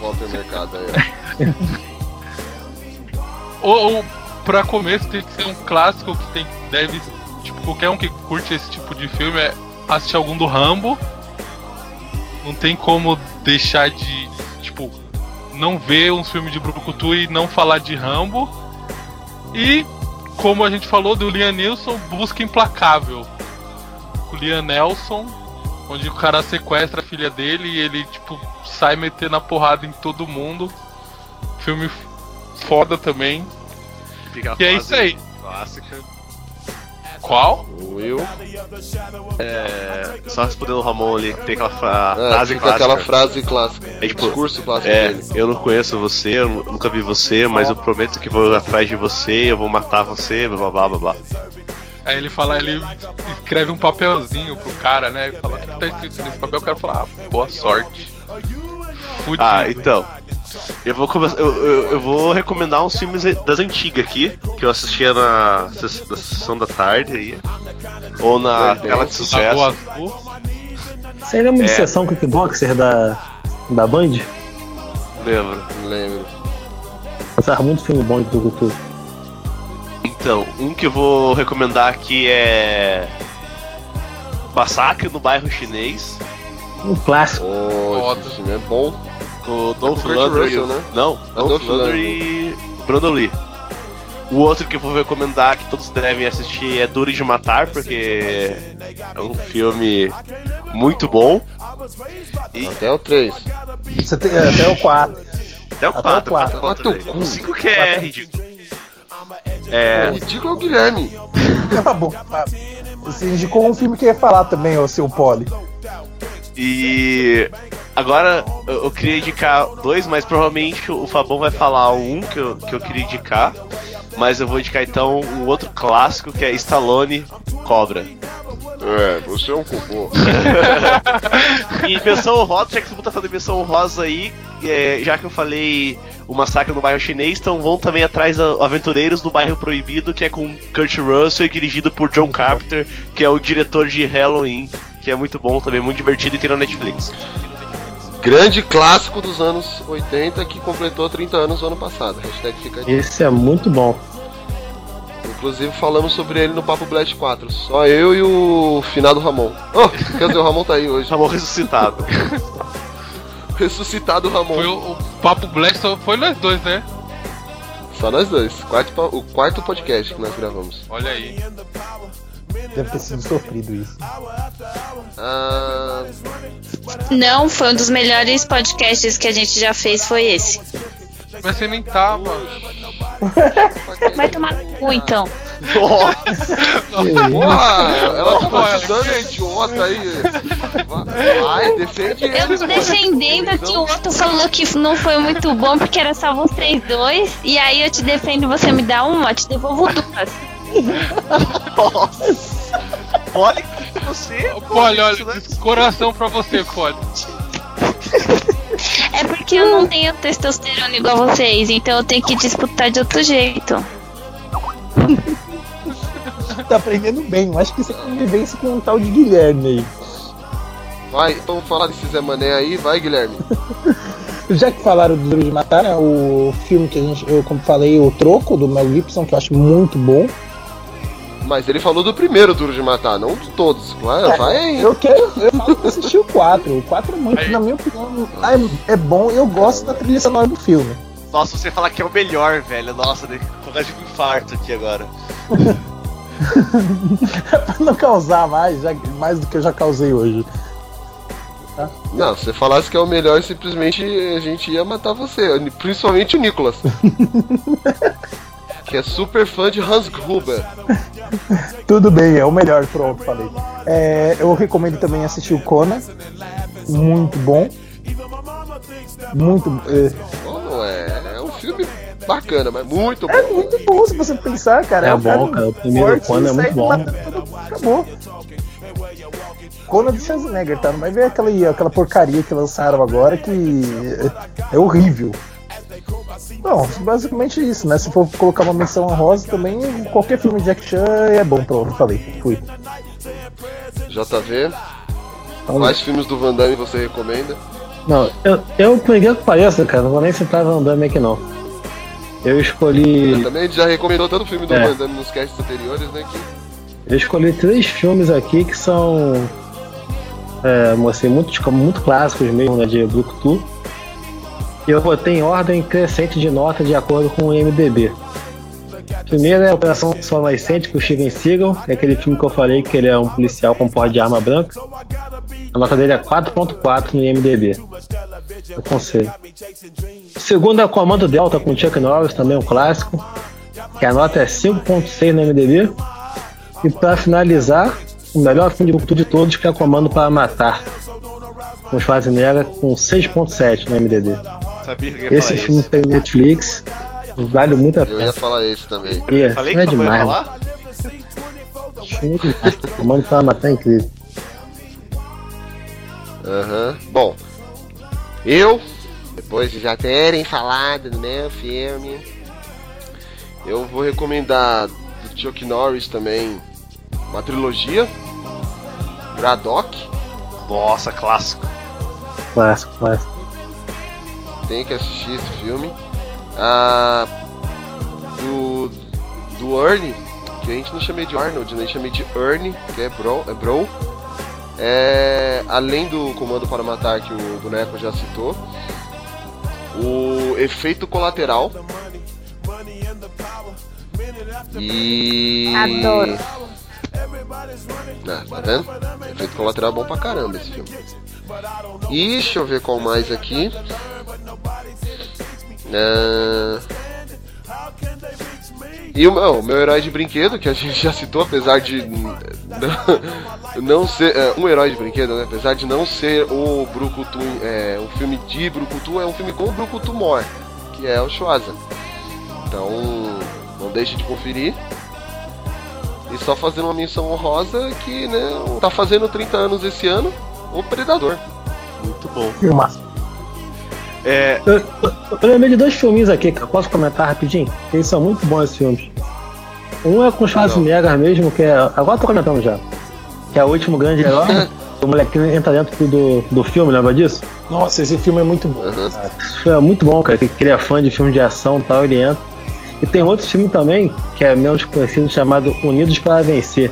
[SPEAKER 2] Walter Mercado aí.
[SPEAKER 3] ou, [LAUGHS] ou pra começo tem que ser um clássico que tem deve tipo qualquer um que curte esse tipo de filme é assistir algum do Rambo. Não tem como deixar de tipo não ver um filme de Brucutu e não falar de Rambo. E como a gente falou do Liam Neeson, Busca Implacável. Com o Liam Nelson, onde o cara sequestra a filha dele e ele tipo sai metendo a porrada em todo mundo. Filme foda também.
[SPEAKER 6] Fica
[SPEAKER 3] E é isso aí.
[SPEAKER 6] Clássica.
[SPEAKER 3] Qual?
[SPEAKER 2] Will.
[SPEAKER 6] É, só respondendo o Ramon ali, que tem aquela fra-
[SPEAKER 2] É,
[SPEAKER 6] frase clássica.
[SPEAKER 2] aquela frase clássica.
[SPEAKER 6] É tipo,
[SPEAKER 2] Discurso clássico
[SPEAKER 6] é,
[SPEAKER 2] dele.
[SPEAKER 6] eu não conheço você, eu nu- nunca vi você, mas eu prometo que vou atrás de você, eu vou matar você, blá blá blá blá. blá.
[SPEAKER 3] Aí ele fala, ele escreve um papelzinho pro cara, né? E fala, o que tá escrito nesse papel? O cara fala, ah, boa sorte. Fudido.
[SPEAKER 6] Ah, então. Eu vou, come- eu, eu, eu vou recomendar uns filmes das antigas aqui, que eu assistia na, na sessão da tarde aí. Ou na tela de sucesso.
[SPEAKER 3] Lagoa Azul.
[SPEAKER 1] Você lembra de
[SPEAKER 6] É.
[SPEAKER 1] sessão kickboxer da, da Band?
[SPEAKER 6] Lembro.
[SPEAKER 2] Lembro.
[SPEAKER 1] Passava muito filme bom de Brucutu.
[SPEAKER 6] Então, um que eu vou recomendar aqui é. Massacre no bairro chinês.
[SPEAKER 1] Um clássico.
[SPEAKER 2] Oh, esse filme é bom.
[SPEAKER 6] Com o Dolph
[SPEAKER 2] É
[SPEAKER 6] Lundgren.
[SPEAKER 2] Russell, né?
[SPEAKER 6] Não,
[SPEAKER 2] É
[SPEAKER 6] Dolph Lundgren e Brandon Lee. O outro que eu vou recomendar, que todos devem assistir, é Duro de Matar, porque é um filme muito bom. E
[SPEAKER 2] Até o 3.
[SPEAKER 4] Você tem, é, até o 4.
[SPEAKER 6] até o
[SPEAKER 4] Até o
[SPEAKER 6] 4.
[SPEAKER 4] quatro.
[SPEAKER 6] quatro, velho. O 5 que é ridículo. É,
[SPEAKER 2] Ridículo é o Guilherme. [LAUGHS]
[SPEAKER 4] Tá bom. tá. Você indicou um filme que eu ia falar também, ô seu Poli.
[SPEAKER 6] E agora eu, queria indicar dois, mas provavelmente o Fabão vai falar um que eu, que eu queria indicar. Mas eu vou indicar então um outro clássico que é Stallone Cobra.
[SPEAKER 2] É, você é um cocô. [LAUGHS]
[SPEAKER 6] E menção honrosa, já que você tá falando de menção honrosa aí, é, já que eu falei o massacre no bairro chinês, então vão também atrás Aventureiros do Bairro Proibido, que é com Kurt Russell e dirigido por John Carpenter, que é o diretor de Halloween, que é muito bom também, muito divertido e tem na Netflix.
[SPEAKER 2] Grande clássico dos anos 80 que completou 30 anos no ano passado. Hashtag fica.
[SPEAKER 1] Esse é muito bom.
[SPEAKER 2] Inclusive falamos sobre ele no Papo Blast 4. Só eu e o finado Ramon. Oh, [LAUGHS] quer dizer, o Ramon tá aí hoje.
[SPEAKER 6] Ramon ressuscitado. [LAUGHS]
[SPEAKER 2] Ressuscitado Ramon.
[SPEAKER 3] Foi o, o Papo Blast, só foi nós dois, né?
[SPEAKER 2] Só nós dois. Quarto, o quarto podcast que nós gravamos.
[SPEAKER 3] Olha aí.
[SPEAKER 4] Deve ter sido sofrido isso.
[SPEAKER 2] Ah,
[SPEAKER 5] Não, foi um dos melhores podcasts que a gente já fez, foi esse.
[SPEAKER 3] Mas você nem tava. [LAUGHS]
[SPEAKER 5] Vai tomar no cu então.
[SPEAKER 2] porra, ela tá batizando esse idiota aí. Vai, defende.
[SPEAKER 5] Eu tô defendendo que o outro falou que não foi muito bom porque era só vocês dois. E aí eu te defendo, você me dá uma, te devolvo duas.
[SPEAKER 6] Olha que você.
[SPEAKER 3] Poli, olha, coração pra você, Poli.
[SPEAKER 5] É porque eu não tenho testosterona igual vocês, então eu tenho que disputar de outro jeito.
[SPEAKER 4] tá aprendendo bem. Eu acho que isso é convivência com um tal de Guilherme aí.
[SPEAKER 2] Vai, então falar desse Zé Mané aí, vai, Guilherme. [LAUGHS]
[SPEAKER 4] Já que falaram do Duro de Matar, né, o filme que a gente, eu como falei, o Troco, do Mel Gibson, que eu acho muito bom.
[SPEAKER 2] Mas ele falou do primeiro Duro de Matar, não de todos. Vai,
[SPEAKER 4] É,
[SPEAKER 2] vai aí.
[SPEAKER 4] Eu quero, eu falo que assisti o 4. O 4 é muito, na minha opinião, é, é bom e eu gosto da trilha sonora do filme.
[SPEAKER 6] Nossa, você falar que é o melhor, velho. Nossa, quase um infarto aqui agora. [LAUGHS]
[SPEAKER 4] pra não causar mais, já- mais do que eu já causei hoje.
[SPEAKER 2] Não, se você falasse que é o melhor, simplesmente a gente ia matar você. Principalmente o Nicolas. [LAUGHS] que é super fã de Hans Gruber. [LAUGHS]
[SPEAKER 4] Tudo bem, é o melhor, pronto, falei. É, eu recomendo também assistir o Conan. Muito bom. Muito. É,
[SPEAKER 2] Não, é, é um filme bacana, mas muito bom.
[SPEAKER 4] é muito bom se você pensar, cara.
[SPEAKER 1] É
[SPEAKER 4] um
[SPEAKER 1] bom, cara, o primeiro Conan é muito bom.
[SPEAKER 4] mundo, Acabou. Conan de Schwarzenegger, tá? Não vai ver aquela, aquela porcaria que lançaram agora que é, é horrível. Bom, basicamente isso, né? Se for colocar uma menção honrosa também, qualquer filme de Jack Chan é bom, pronto, falei. Fui.
[SPEAKER 2] JV, quais filmes do Van Damme você recomenda?
[SPEAKER 1] Não, eu, eu por incrível que pareça, cara, não vou nem citar Van Damme aqui não. Eu escolhi.
[SPEAKER 2] Também a gente já recomendou tanto filme do
[SPEAKER 1] É.
[SPEAKER 2] Van Damme nos casts anteriores, né? Que
[SPEAKER 1] Eu escolhi três filmes aqui que são. É, assim, muito, muito clássicos mesmo, né, de Brucutu. E eu botei em ordem crescente de nota de acordo com o IMDB. Primeiro é Operação Sol Nascente com o Steven Seagal, é aquele filme que eu falei que ele é um policial com porte de arma branca. A nota dele é 4.4 no IMDB. Eu aconselho. Segundo é Comando Delta com Chuck Norris, também um clássico, que a nota é 5.6 no MDB. E para finalizar, o melhor filme de Brucutu de todos, que é Comando para Matar, com Schwarzenegger com 6.7 no MDB.
[SPEAKER 6] Sabia que eu ia
[SPEAKER 1] Esse filme
[SPEAKER 6] isso.
[SPEAKER 1] tem Netflix, vale muito a
[SPEAKER 2] eu
[SPEAKER 1] pena.
[SPEAKER 2] ia falar esse também.
[SPEAKER 1] E é,
[SPEAKER 6] Falei
[SPEAKER 1] é
[SPEAKER 6] que não ia
[SPEAKER 1] demais.
[SPEAKER 6] falar?
[SPEAKER 1] Filme demais. Comando para Matar é incrível.
[SPEAKER 2] Aham. Bom, eu, depois de já terem falado do meu filme, eu vou recomendar do Chuck Norris também uma trilogia, Braddock,
[SPEAKER 6] Nossa, clássico.
[SPEAKER 1] Clássico, clássico.
[SPEAKER 2] Tem que assistir esse filme. Ah, do, do Ernie, que a gente não chamei de Arnold, né? a gente chamei de Ernie, que é Bro. É bro. É, além do Comando para Matar, que o boneco já citou, o Efeito Colateral. E.
[SPEAKER 5] Adoro.
[SPEAKER 2] Ah, tá vendo? Efeito Colateral é bom pra caramba esse filme. E deixa eu ver qual mais aqui. Ah, E o meu, meu herói de brinquedo, que a gente já citou, apesar de não, ser. é, um herói de brinquedo, né? Apesar de não ser o Brucutu, é, um filme de Brucutu, é um filme com Brucutu Mor, que é o Schwarza. Então, não deixe de conferir. E só fazendo uma menção honrosa que, né, tá fazendo 30 anos esse ano, o Predador.
[SPEAKER 6] Muito bom.
[SPEAKER 4] Filmaço.
[SPEAKER 6] É,
[SPEAKER 1] Eu, eu, eu lembrei de dois filminhos aqui, que eu posso comentar rapidinho? Eles são muito bons esses filmes. Um é com o Schwarzenegger mesmo, que é. Agora eu tô comentando já. Que é o último grande herói. o molequinho entra dentro do, do filme, lembra disso?
[SPEAKER 4] Nossa, esse filme é muito bom.
[SPEAKER 1] Isso é muito bom, cara. Que que ele é fã de filme de ação e tal, ele entra. E tem outro filme também, que é menos conhecido, chamado Unidos para Vencer,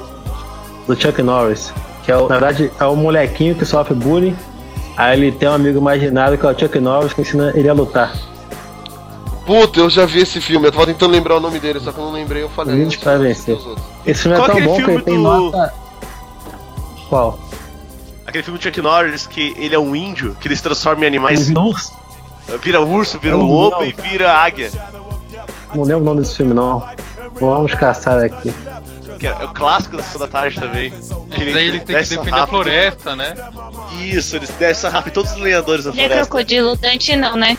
[SPEAKER 1] do Chuck Norris. Que é, o- na verdade, é o molequinho que sofre bullying. Aí ele tem um amigo imaginário que é o Chuck Norris que ensina ele a lutar.
[SPEAKER 2] Puta, eu já vi esse filme, eu tava tentando lembrar o nome dele, só que eu não lembrei, eu falei.
[SPEAKER 1] Unidos para Vencer. Esse filme é tão bom que ele tem
[SPEAKER 6] do-
[SPEAKER 1] nota. Qual?
[SPEAKER 6] aquele filme do Chuck Norris que ele é um índio, que ele se transforma em animais.
[SPEAKER 1] Urso?
[SPEAKER 6] Vira urso, vira
[SPEAKER 1] um
[SPEAKER 6] um lobo
[SPEAKER 1] não.
[SPEAKER 6] e vira águia.
[SPEAKER 1] Não lembro o nome desse filme, não. Vamos caçar aqui.
[SPEAKER 6] Que é, é o clássico da Sessão da Tarde também. Que
[SPEAKER 3] Daí ele tem que
[SPEAKER 6] desce
[SPEAKER 3] defender a
[SPEAKER 6] rápido.
[SPEAKER 3] floresta, né?
[SPEAKER 6] Isso, eles descem rápido todos os lenhadores da
[SPEAKER 5] Ele é
[SPEAKER 6] floresta.
[SPEAKER 5] crocodilo Dante não, né?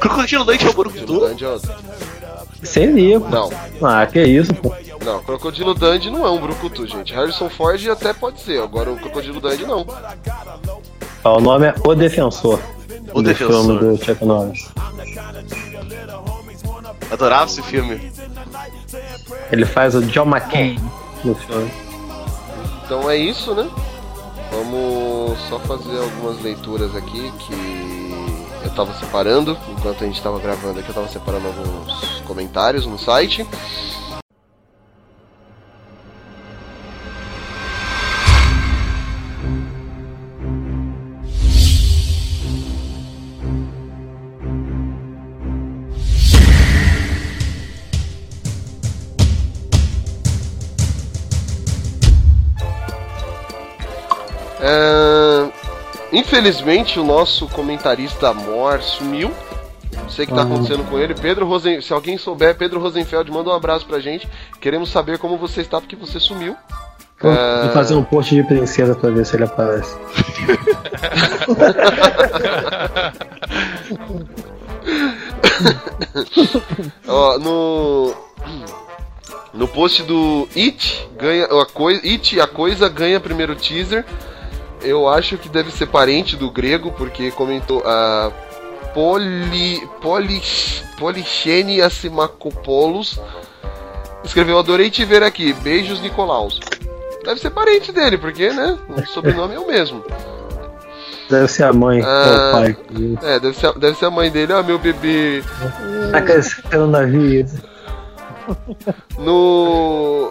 [SPEAKER 6] Crocodilo Dante é o Borucutu?
[SPEAKER 2] É.
[SPEAKER 1] Seria, pô.
[SPEAKER 2] Não,
[SPEAKER 1] Ah, que isso, pô.
[SPEAKER 2] não, Crocodilo Dundee não é um brucutu, gente. Harrison Ford até pode ser, agora o Crocodilo Dundee não.
[SPEAKER 1] Ó, o nome é O Defensor.
[SPEAKER 6] O
[SPEAKER 1] do
[SPEAKER 6] Defensor.
[SPEAKER 1] filme do Chuck Norris.
[SPEAKER 6] Adorava esse filme.
[SPEAKER 1] Ele faz o John McCain. no filme.
[SPEAKER 2] Então é isso, né? Vamos só fazer algumas leituras aqui que eu tava separando. Enquanto a gente tava gravando aqui, eu tava separando alguns comentários no site. Infelizmente o nosso comentarista Mor sumiu. Não sei o que tá
[SPEAKER 1] Uhum.
[SPEAKER 2] acontecendo com ele. Pedro Rosen... Se alguém souber, Pedro Rosenfeld, manda um abraço pra gente. Queremos saber como você está, porque você sumiu.
[SPEAKER 1] Vou,
[SPEAKER 2] É,
[SPEAKER 1] vou fazer um post de princesa pra ver se ele aparece. [LAUGHS]
[SPEAKER 2] Ó, no. No post do It, ganha. A coi, It, a coisa ganha primeiro teaser. Eu acho que deve ser parente do grego, porque comentou a. Poli. Poli. Polixene Asimacopoulos. Escreveu: Adorei te ver aqui. Beijos, Nicolaus. Deve ser parente dele, porque, né? O sobrenome é o mesmo.
[SPEAKER 1] Deve ser a mãe
[SPEAKER 2] Ah,
[SPEAKER 1] pai.
[SPEAKER 2] É, deve ser, deve ser a mãe dele. Ah, meu bebê.
[SPEAKER 1] Tá crescendo na vida.
[SPEAKER 2] No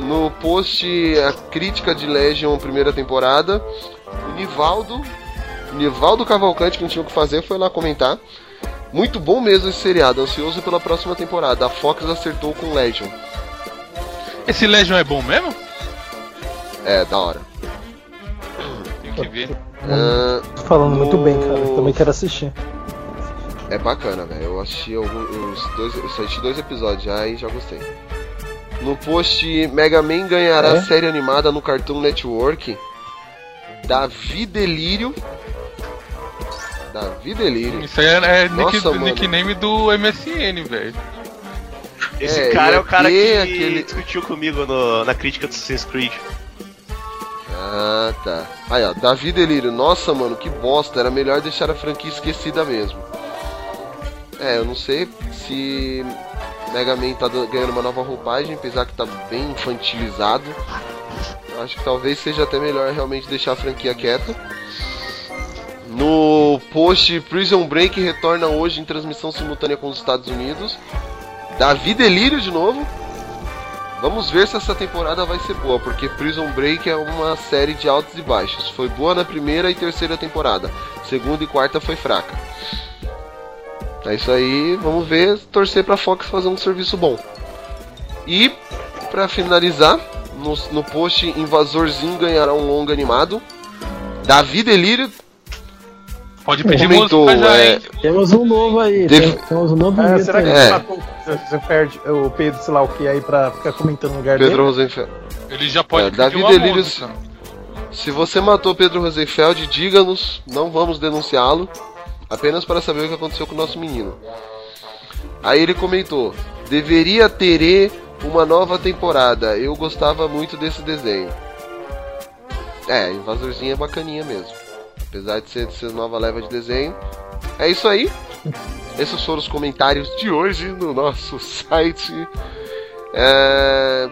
[SPEAKER 2] no post a crítica de Legion primeira temporada, o Nivaldo, Nivaldo Cavalcante que não tinha o que fazer foi lá comentar. Muito bom mesmo esse seriado, ansioso pela próxima temporada. A Fox acertou com Legion.
[SPEAKER 3] Esse Legion é bom mesmo?
[SPEAKER 2] É, da hora.
[SPEAKER 3] Tem que ver.
[SPEAKER 4] Tô falando muito
[SPEAKER 2] no-
[SPEAKER 4] bem, cara. Eu também quero assistir.
[SPEAKER 2] É bacana, velho. Eu assisti alguns dois, eu assisti dois episódios já e já gostei. No post Mega Man ganhará
[SPEAKER 4] É?
[SPEAKER 2] série animada no Cartoon Network. Davi Delírio. Davi Delírio.
[SPEAKER 3] Isso aí é, é nick-
[SPEAKER 2] Nossa, mano.
[SPEAKER 3] nickname do MSN, velho.
[SPEAKER 8] Esse
[SPEAKER 2] É,
[SPEAKER 8] cara é o cara que
[SPEAKER 2] ter aquele-
[SPEAKER 8] discutiu comigo no- na crítica do Assassin's Creed.
[SPEAKER 2] Ah, tá. Aí, ó, Davi Delírio. Nossa, mano, que bosta. Era melhor deixar a franquia esquecida mesmo. É, eu não sei se Mega Man tá ganhando uma nova roupagem, apesar que tá bem infantilizado. Acho que talvez seja até melhor realmente deixar a franquia quieta. No post Prison Break retorna hoje em transmissão simultânea com os Estados Unidos. Davi Delírio de novo. Vamos ver se essa temporada vai ser boa, porque Prison Break é uma série de altos e baixos. Foi boa na primeira e terceira temporada. Segunda e quarta foi fraca. É isso aí, vamos ver, torcer pra Fox fazer um serviço bom. E pra finalizar, no, no post Invasorzinho ganhará um longa animado. Davi Delírio
[SPEAKER 3] Pode pedir
[SPEAKER 2] comentou,
[SPEAKER 3] música já,
[SPEAKER 2] é?
[SPEAKER 1] Temos um novo aí.
[SPEAKER 2] Def-
[SPEAKER 1] tem- Temos um novo
[SPEAKER 4] Ah, será que
[SPEAKER 2] É.
[SPEAKER 4] perde o Pedro, sei lá o que, aí pra ficar comentando no lugar
[SPEAKER 2] Pedro
[SPEAKER 4] dele?
[SPEAKER 2] Rosenfeld.
[SPEAKER 3] Ele já pode
[SPEAKER 2] É,
[SPEAKER 3] pedir
[SPEAKER 2] Davi
[SPEAKER 3] uma
[SPEAKER 2] Delírio,
[SPEAKER 3] música.
[SPEAKER 2] Se você matou Pedro Rosenfeld, diga-nos, não vamos denunciá-lo, apenas para saber o que aconteceu com o nosso menino. Aí ele comentou: deveria ter uma nova temporada. Eu gostava muito desse desenho. É, Invasorzinho é bacaninha mesmo. Apesar de ser, de ser nova leva de desenho. É isso aí. Esses foram os comentários de hoje no nosso [LAUGHS] site. É,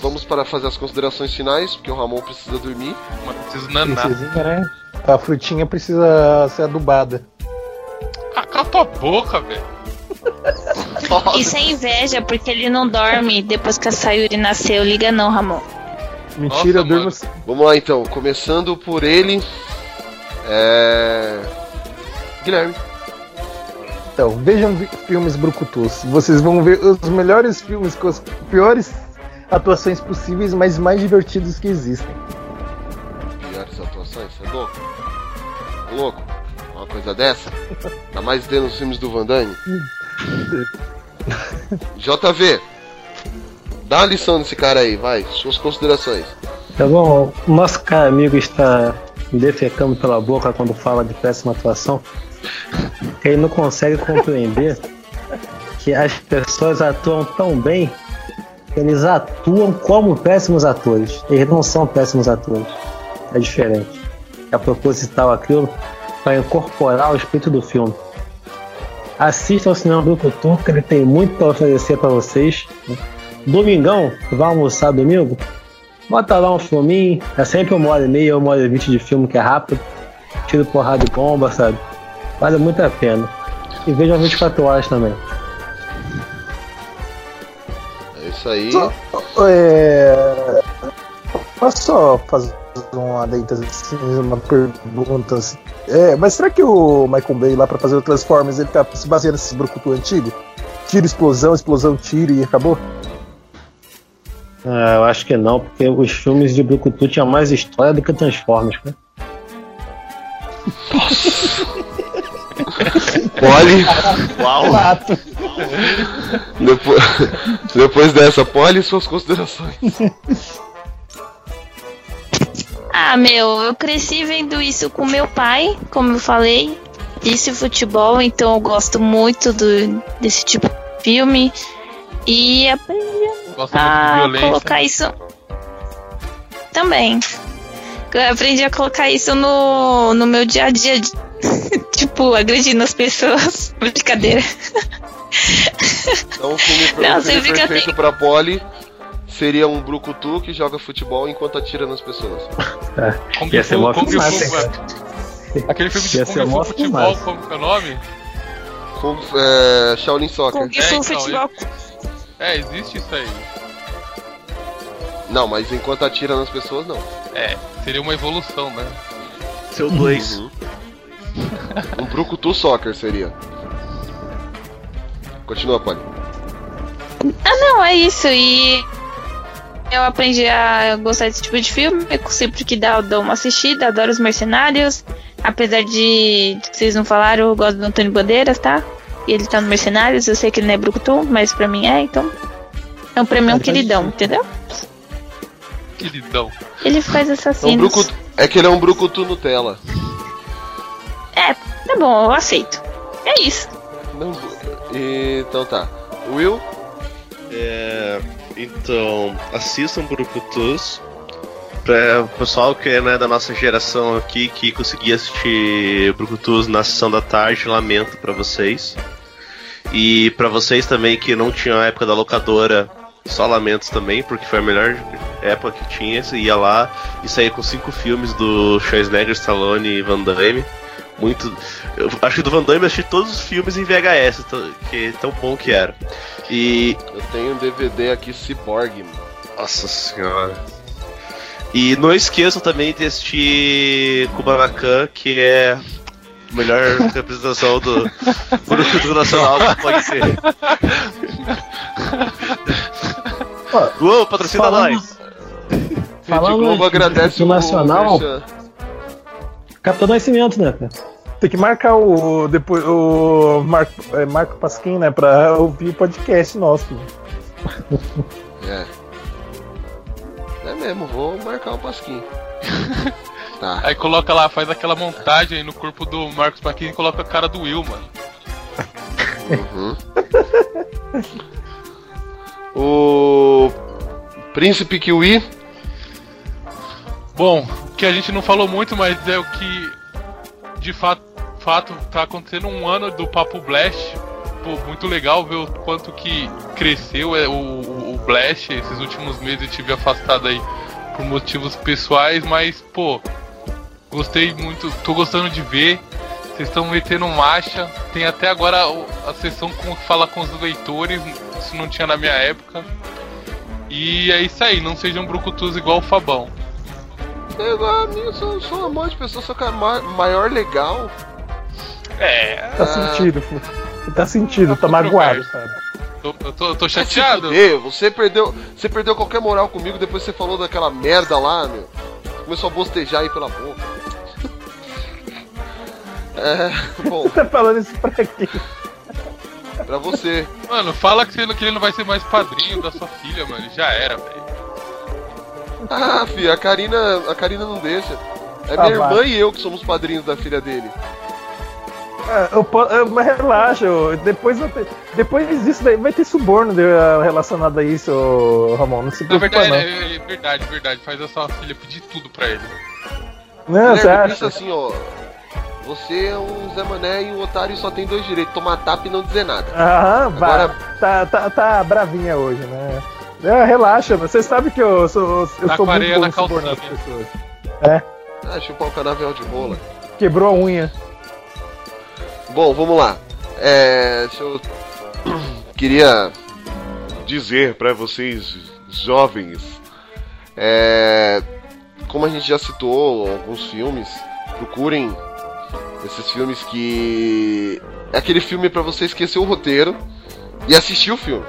[SPEAKER 2] Vamos para fazer as considerações finais, porque o Ramon precisa dormir.
[SPEAKER 3] Mas preciso nanar.
[SPEAKER 4] Princesinha, né? A frutinha precisa ser adubada.
[SPEAKER 3] Ah, cala tua boca, velho. [LAUGHS]
[SPEAKER 5] Isso é inveja, porque ele não dorme depois que a Sayuri nasceu. Liga não, Ramon.
[SPEAKER 4] Mentira, eu durmo assim.
[SPEAKER 2] Vamos lá então, começando por ele. É. Guilherme.
[SPEAKER 4] Então, vejam filmes brucutus. Vocês vão ver os melhores filmes com as piores atuações possíveis, mas mais divertidos que existem.
[SPEAKER 2] Piores atuações, você é louco? É louco? Coisa dessa? Ainda mais tendo os filmes do Van Damme. JV, dá uma lição nesse cara aí, vai, suas considerações.
[SPEAKER 1] Tá bom, o nosso cara amigo está defecando pela boca quando fala de péssima atuação. Ele não consegue compreender que as pessoas atuam tão bem que eles atuam como péssimos atores. Eles não são péssimos atores. É diferente. É proposital aquilo para incorporar o espírito do filme. Assista ao cinema Brucutu, que ele tem muito para oferecer para vocês. domingão, vai almoçar domingo, bota lá um filminho, é sempre uma hora e meia, uma hora e vinte de filme que é rápido, tiro porrada e bomba, sabe? Vale muito a pena. E veja 24 horas também.
[SPEAKER 2] É isso aí.
[SPEAKER 4] É... Posso só fazer uma adenda, assim, uma pergunta assim. É, mas será que o Michael Bay lá pra fazer o Transformers ele tá se baseando nesse brucutu antigo? Tiro, explosão, explosão, tiro e acabou?
[SPEAKER 1] Ah, eu acho que não, porque os filmes de Brucutu tinham mais história do que Transformers, né? [LAUGHS]
[SPEAKER 2] Poli. Uau. Depois, depois dessa, Poli, suas considerações. [LAUGHS]
[SPEAKER 5] Ah, meu, eu cresci vendo isso com meu pai, como eu falei. Disse futebol, então eu gosto muito do, desse tipo de filme. E aprendi a colocar isso. Também. Eu aprendi a colocar isso no, no meu dia a dia. de- [LAUGHS] tipo, agredindo as pessoas. [LAUGHS] Brincadeira.
[SPEAKER 2] Então o filme,
[SPEAKER 5] Não,
[SPEAKER 2] o filme perfeito pra Poli seria um brucutu que joga futebol enquanto atira nas pessoas. [LAUGHS]
[SPEAKER 3] Kung
[SPEAKER 1] Ia ser mó
[SPEAKER 3] é. Aquele filme de
[SPEAKER 1] Ia
[SPEAKER 3] Kung Fu Futebol,
[SPEAKER 1] filmaço.
[SPEAKER 3] como que é o nome?
[SPEAKER 2] Kung, é, Shaolin Soccer.
[SPEAKER 5] Kung Fu
[SPEAKER 3] É, então,
[SPEAKER 5] futebol.
[SPEAKER 3] É, existe isso aí.
[SPEAKER 2] Não, mas enquanto atira nas pessoas, não.
[SPEAKER 3] É, seria uma evolução, né?
[SPEAKER 6] Seu 2.
[SPEAKER 2] Uhum. Um brucutu soccer seria. Continua, Poli.
[SPEAKER 5] Ah, não, é isso. E eu aprendi a gostar desse tipo de filme. Sempre que dá, eu dou uma assistida. Adoro os Mercenários. Apesar de que vocês não falaram, eu gosto do Antônio Bandeiras, tá? E ele tá no Mercenários. Eu sei que ele não é Brucutu, mas pra mim é, então. Então pra mim é um queridão, entendeu?
[SPEAKER 3] Queridão.
[SPEAKER 5] Ele faz
[SPEAKER 2] É, um
[SPEAKER 5] assassinos.
[SPEAKER 2] brucutu, é que ele é um brucutu Nutella.
[SPEAKER 5] É, tá bom, eu aceito. É isso.
[SPEAKER 2] Não, então tá. Will?
[SPEAKER 6] É, então, assistam Brucutus. Pra o pessoal que é né, da nossa geração aqui que conseguia assistir Brucutus na sessão da tarde, lamento pra vocês. E pra vocês também que não tinham a época da locadora, só lamentos também, porque foi a melhor época que tinha. Você ia lá e saía com cinco filmes do Schwarzenegger, Stallone e Van Damme. Muito. Eu acho que do Van Damme eu assisti todos os filmes em VHS, tão- que é tão bom que era. E.
[SPEAKER 2] Eu tenho um DVD aqui, Cyborg. mano.
[SPEAKER 6] Nossa senhora. E não esqueçam também de assistir Kubanacan, que é a melhor [LAUGHS] representação do Brucutu Nacional que pode ter. Uou, patrocina
[SPEAKER 1] Falando-
[SPEAKER 6] nós!
[SPEAKER 1] Falando
[SPEAKER 2] Globo
[SPEAKER 1] de-
[SPEAKER 2] agradece
[SPEAKER 1] do
[SPEAKER 2] o
[SPEAKER 1] Nacional. Capitão Nascimento, né, cara?
[SPEAKER 4] Tem que marcar o depois o Marco, é, Marco Pasquim, né, pra ouvir o podcast nosso.
[SPEAKER 2] É. É mesmo, vou marcar o pasquinho. [LAUGHS] tá.
[SPEAKER 3] Aí coloca lá, faz aquela montagem aí no corpo do Marcos Paquin e coloca a cara do Will, mano.
[SPEAKER 2] Uhum. o Príncipe Kiwi.
[SPEAKER 3] Bom, o que a gente não falou muito, mas é o que de fato, fato tá acontecendo um ano do Papo Blast. Pô, muito legal ver o quanto que cresceu é, o, o, Blast. Esses últimos meses eu tive afastado aí por motivos pessoais, mas pô, gostei muito, tô gostando de ver. Vocês estão metendo marcha. Tem até agora a sessão com fala com os leitores, isso não tinha na minha época. E é isso aí, não sejam brucutus igual o Fabão.
[SPEAKER 2] Eu, a mim, eu sou, sou um amor de pessoa, sou o cara ma- maior legal.
[SPEAKER 3] É.
[SPEAKER 4] Tá sentido, filho. Tá sentido, tá magoado, sabe?
[SPEAKER 3] Tô, eu tô, chateado.
[SPEAKER 2] fuder, você perdeu, você perdeu qualquer moral comigo depois que você falou daquela merda lá, meu. Começou a bostejar aí pela boca. É, bom,
[SPEAKER 4] Tá falando isso pra quê?
[SPEAKER 2] pra você.
[SPEAKER 3] Mano, fala que, você, não- que ele não vai ser mais padrinho da sua filha, mano. Já era, velho.
[SPEAKER 2] Ah, filho, a Karina, a Karina não deixa. É
[SPEAKER 4] Ah,
[SPEAKER 2] minha irmã
[SPEAKER 4] vai.
[SPEAKER 2] e eu que somos padrinhos da filha dele.
[SPEAKER 4] É, eu, eu- mas relaxa, depois, te- depois disso daí vai ter suborno de- relacionado a isso, ô, Ramon. Não se
[SPEAKER 3] Na
[SPEAKER 4] preocupa,
[SPEAKER 3] verdade,
[SPEAKER 4] não.
[SPEAKER 3] é, é verdade, verdade. Faz a sua filha pedir tudo pra ele.
[SPEAKER 4] Não, você acha?
[SPEAKER 2] assim, ó. Você é um Zé Mané e um otário só tem dois direitos, tomar tapa e não dizer nada.
[SPEAKER 4] Aham.
[SPEAKER 2] Agora-
[SPEAKER 4] Tá, tá, tá bravinha hoje, né? É, relaxa, você sabe que eu sou, eu sou muito
[SPEAKER 3] areia
[SPEAKER 4] bom subornar as pessoas. É,
[SPEAKER 2] Ah, chupar o canavial de rola.
[SPEAKER 4] quebrou a unha.
[SPEAKER 2] Bom, vamos lá. É, deixa eu... [CLEARS THROAT] Queria dizer pra vocês, jovens, é, como a gente já citou alguns filmes, procurem esses filmes que é aquele filme pra você esquecer o roteiro e assistir o filme.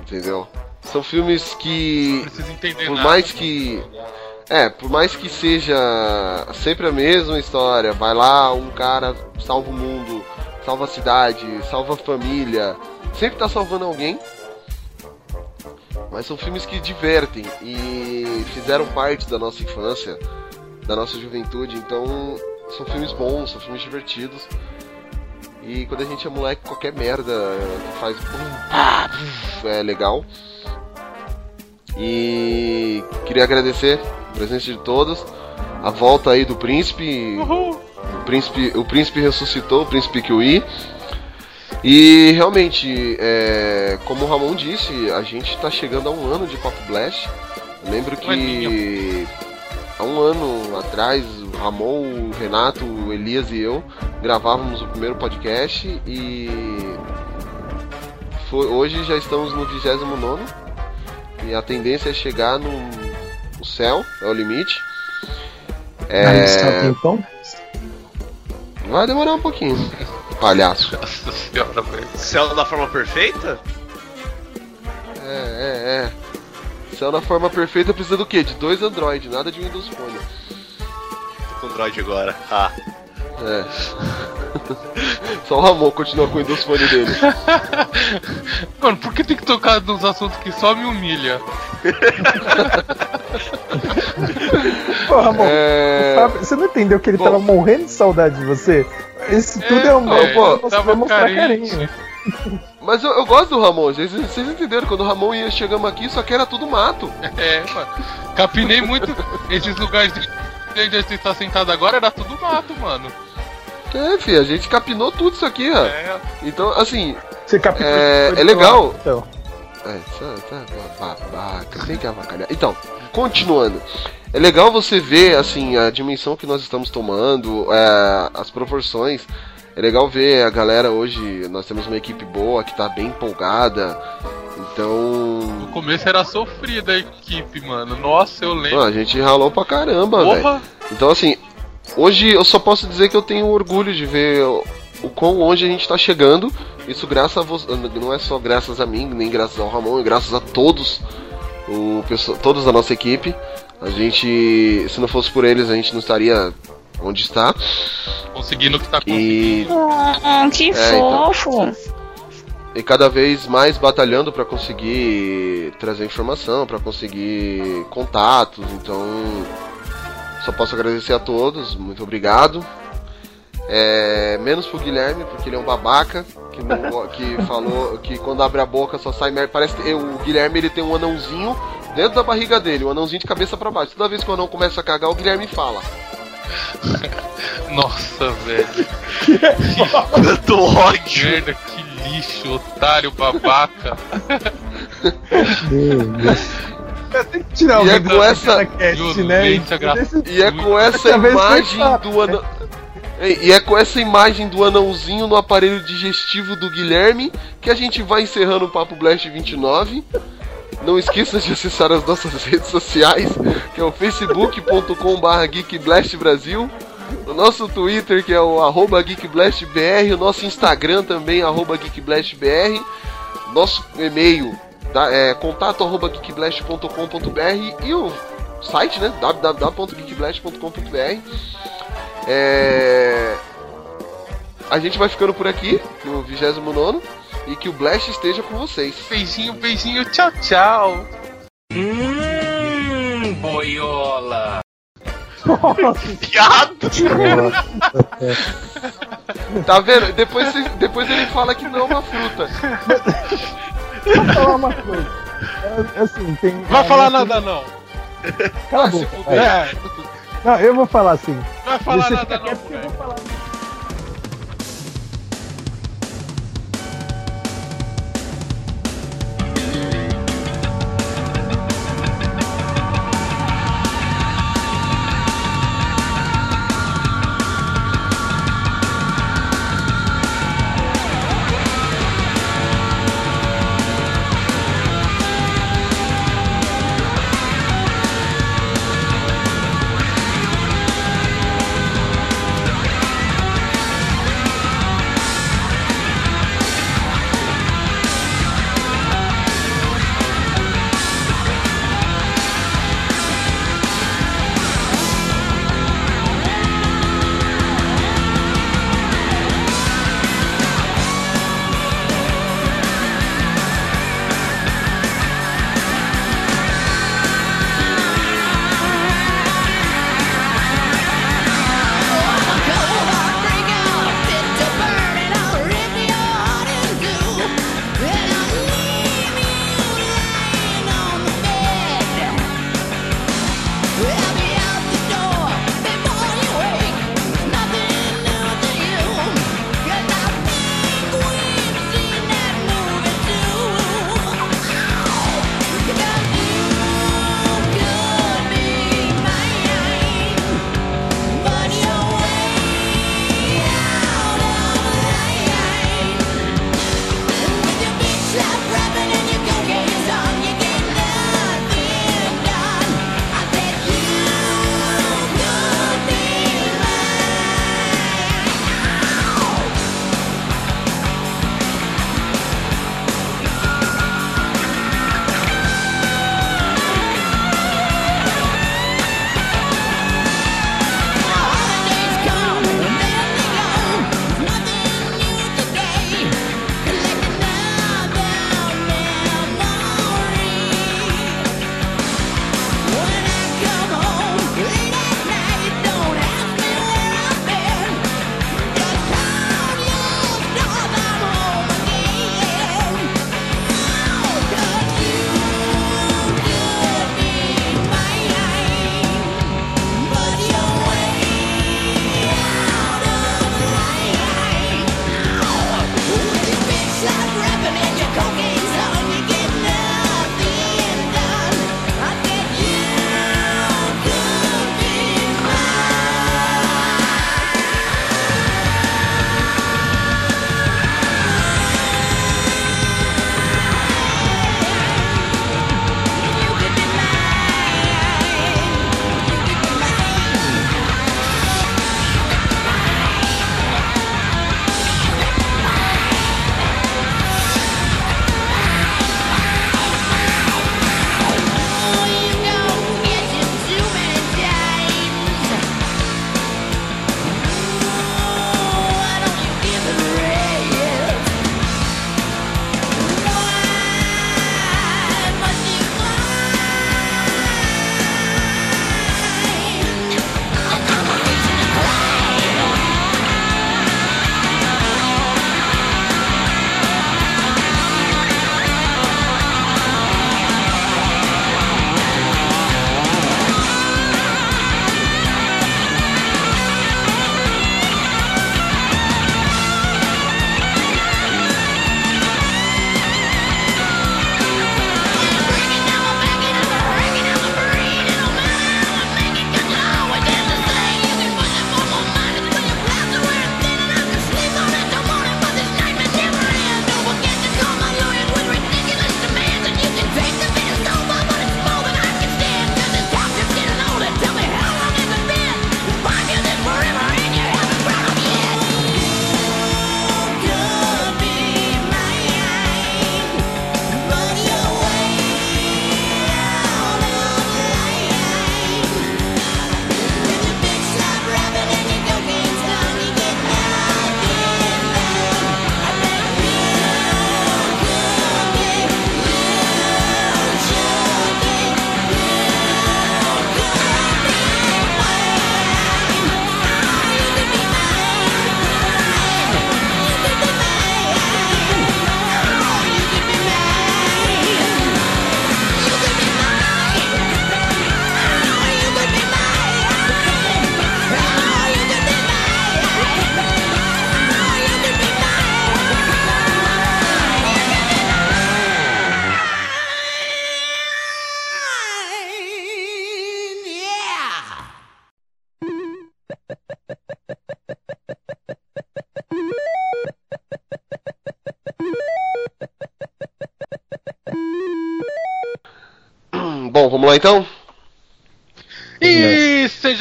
[SPEAKER 2] Entendeu? São filmes que por
[SPEAKER 3] nada.
[SPEAKER 2] mais que é, por mais que seja sempre a mesma história, vai lá, um cara salva o mundo, salva a cidade, salva a família, sempre tá salvando alguém. Mas são filmes que divertem e fizeram parte da nossa infância, da nossa juventude, então são filmes bons, são filmes divertidos. E quando a gente é moleque, qualquer merda faz é legal. E queria agradecer presença de todos. A volta aí do príncipe. O príncipe, o príncipe ressuscitou, o príncipe Kiwi. E realmente, é, como o Ramon disse, a gente está chegando a um ano de Papo Blast. Eu lembro que há um ano atrás, o Ramon, o Renato, o Elias e eu gravávamos o primeiro podcast e foi- hoje já estamos no 29 e a tendência é chegar no céu, é o limite. É,
[SPEAKER 1] tempão?
[SPEAKER 2] vai demorar um pouquinho, palhaço.
[SPEAKER 3] Nossa senhora, velho.
[SPEAKER 6] Céu da forma perfeita?
[SPEAKER 2] É, é, é. Céu na forma perfeita precisa do quê? De dois Android, nada de Windows Phone.
[SPEAKER 6] Tô com Android agora. Ah.
[SPEAKER 2] É. [LAUGHS] Só o Ramon continua com o Windows Phone dele. [LAUGHS]
[SPEAKER 3] Mano, por que tem que tocar nos assuntos que só me humilha?
[SPEAKER 4] Pô, Ramon,
[SPEAKER 2] É.
[SPEAKER 4] Fábio, você não entendeu que ele tava morrendo de saudade de você? Isso tudo é, um.
[SPEAKER 2] é,
[SPEAKER 4] pô,
[SPEAKER 2] tava
[SPEAKER 4] você vai mostrar
[SPEAKER 2] carente.
[SPEAKER 4] carinho.
[SPEAKER 2] Mas eu, eu gosto do Ramon, vocês, vocês entenderam? Quando o Ramon ia chegamos aqui, só que era tudo mato.
[SPEAKER 3] É, mano. Capinei muito esses lugares de onde a gente tá sentado agora, era tudo mato, mano.
[SPEAKER 2] É, filho, a gente capinou tudo isso aqui, ó.
[SPEAKER 3] É.
[SPEAKER 2] Então, assim.
[SPEAKER 4] Você capinou
[SPEAKER 2] é,
[SPEAKER 4] tudo
[SPEAKER 2] é legal.
[SPEAKER 4] Então.
[SPEAKER 2] É, tá, tá, babaca, tem que avacalhar. Então, continuando. É legal você ver, assim, a dimensão que nós estamos tomando, é, as proporções. É legal ver a galera hoje, nós temos uma equipe boa que tá bem empolgada. Então.
[SPEAKER 3] No começo era sofrida a equipe, mano. Nossa, eu lembro.
[SPEAKER 2] Mano, a gente ralou pra caramba, velho. Então, assim, hoje eu só posso dizer que eu tenho orgulho de ver o, quão longe a gente tá chegando. Isso graças a você. Não é só graças a mim, nem graças ao Ramon, é graças a todos. O, todos da nossa equipe. A gente. Se não fosse por eles, a gente não estaria onde está.
[SPEAKER 3] Conseguindo o que tá
[SPEAKER 2] E.
[SPEAKER 5] Hum, que
[SPEAKER 2] É, então.
[SPEAKER 5] fofo.
[SPEAKER 2] e cada vez mais batalhando para conseguir trazer informação, para conseguir contatos. Então, só posso agradecer a todos, muito obrigado. É, menos pro Guilherme, porque ele é um babaca que, não que [LAUGHS] falou que quando abre a boca só sai merda. Parece que o Guilherme ele tem um anãozinho dentro da barriga dele, um anãozinho de cabeça para baixo. Toda vez que o anão começa a cagar, o Guilherme fala. [LAUGHS]
[SPEAKER 3] Nossa, velho. [LAUGHS]
[SPEAKER 6] Tanto ódio.
[SPEAKER 3] Merda, que lixo, otário, babaca.
[SPEAKER 4] Tem que tirar
[SPEAKER 2] E é
[SPEAKER 4] alguém
[SPEAKER 2] com
[SPEAKER 4] dessa
[SPEAKER 2] essa-
[SPEAKER 4] cast, né?
[SPEAKER 2] E é com essa imagem do anão. E é com essa imagem do anãozinho no aparelho digestivo do Guilherme que a gente vai encerrando o Papo Blast 29. Não esqueça de acessar as nossas [LAUGHS] redes sociais, que é o facebook.com.br geekblastbrasil, o nosso Twitter, que é o arroba geekblastbr, o nosso Instagram também, arroba geekblastbr, nosso e-mail, é contato arroba geekblast.com.br e o site, né, www.geekblast.com.br. É... A gente vai ficando por aqui, no 29 e que o Blast esteja com vocês.
[SPEAKER 3] Beijinho, beijinho, tchau, tchau.
[SPEAKER 12] Hum, boiola.
[SPEAKER 6] Piada!
[SPEAKER 2] Tá vendo? Depois, depois ele fala que não é uma fruta. [LAUGHS]
[SPEAKER 4] Vou falar uma coisa. É, assim, tem.
[SPEAKER 3] Vai
[SPEAKER 4] a
[SPEAKER 3] falar
[SPEAKER 4] nossa-
[SPEAKER 3] nada não.
[SPEAKER 4] Cala a boca. [LAUGHS] vai. Não, eu vou falar assim.
[SPEAKER 3] Não vai falar
[SPEAKER 4] Você
[SPEAKER 3] nada não,
[SPEAKER 4] que eu vou falar.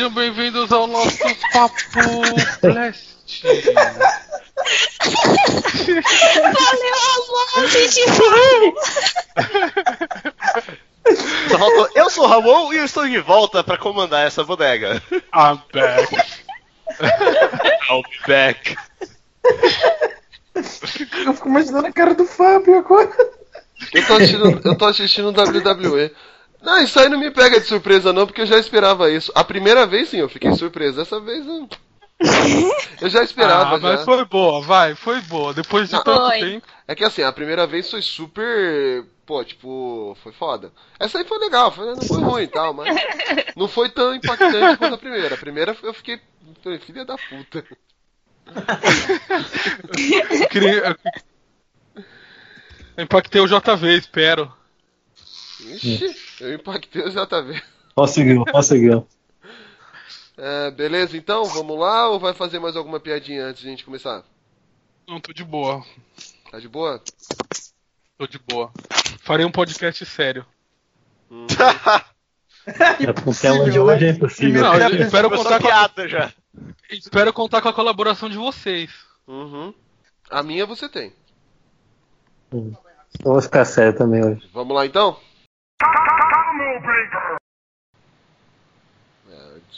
[SPEAKER 3] Sejam bem-vindos ao nosso Papo Blast.
[SPEAKER 5] Valeu, amor, gente,
[SPEAKER 6] Só faltou, eu sou o Ramon e eu estou de volta pra comandar essa bodega.
[SPEAKER 3] I'm back.
[SPEAKER 6] I'll be back.
[SPEAKER 4] Eu fico imaginando a cara do Fábio agora.
[SPEAKER 2] Eu tô assistindo, eu tô assistindo WWE. Não, isso aí não me pega de surpresa não, porque eu já esperava isso. A primeira vez sim, eu fiquei surpreso. Dessa vez não. [LAUGHS] Eu já esperava
[SPEAKER 3] Ah, mas
[SPEAKER 2] já.
[SPEAKER 3] foi boa, vai, foi boa. Depois de
[SPEAKER 2] Não,
[SPEAKER 3] tanto
[SPEAKER 5] Foi.
[SPEAKER 3] tempo.
[SPEAKER 2] É que assim, a primeira vez foi super. Pô, tipo, foi foda. Essa aí foi legal, foi, não foi ruim e tal, mas. [LAUGHS] Não foi tão impactante quanto a primeira. A primeira eu fiquei. falei, Filha da puta. [LAUGHS]
[SPEAKER 3] Eu queria. Eu impactei o JV, espero.
[SPEAKER 2] Ixi, eu impactei o JV.
[SPEAKER 1] Conseguiu, conseguiu. [LAUGHS]
[SPEAKER 2] É, beleza, então, vamos lá ou vai fazer mais alguma piadinha antes de a gente começar?
[SPEAKER 3] Não, tô de boa.
[SPEAKER 2] Tá de boa?
[SPEAKER 3] Tô de boa. Farei um podcast sério. [LAUGHS]
[SPEAKER 1] É, com o tema de hoje é impossível.
[SPEAKER 3] Não, eu espero contar, com a,
[SPEAKER 6] já.
[SPEAKER 3] espero contar com a colaboração de vocês.
[SPEAKER 2] Uhum. A minha você tem.
[SPEAKER 1] Eu vou ficar sério também hoje.
[SPEAKER 2] Vamos lá então?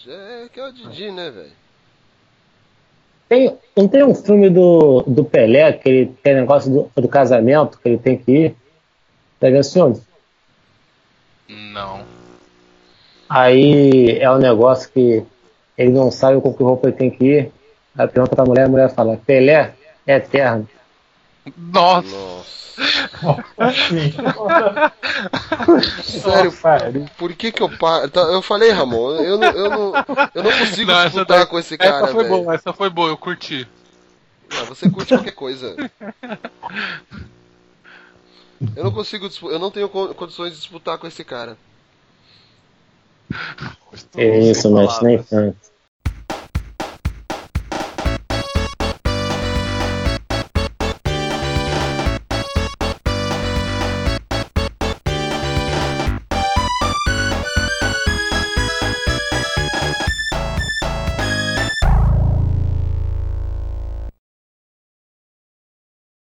[SPEAKER 2] É, é que é o Didi, né, velho?
[SPEAKER 1] Tem, não tem um filme do, do Pelé, que ele tem negócio do, do casamento, que ele tem que ir? Pega esse filme?
[SPEAKER 3] Não.
[SPEAKER 1] Aí é um negócio que ele não sabe com que roupa ele tem que ir. Aí pergunta pra mulher, a mulher fala, Pelé é eterno.
[SPEAKER 3] Nossa.
[SPEAKER 2] Sério, por que que eu paro? Tá, Eu falei, Ramon, eu não, eu não, eu não consigo
[SPEAKER 3] Não,
[SPEAKER 2] disputar
[SPEAKER 3] daí-
[SPEAKER 2] com esse cara,
[SPEAKER 3] Essa foi
[SPEAKER 2] velho.
[SPEAKER 3] boa, essa foi boa, eu curti.
[SPEAKER 2] Não, você curte qualquer coisa. Eu não consigo, eu não tenho co- condições de disputar com esse cara.
[SPEAKER 1] É isso, mas nem tanto.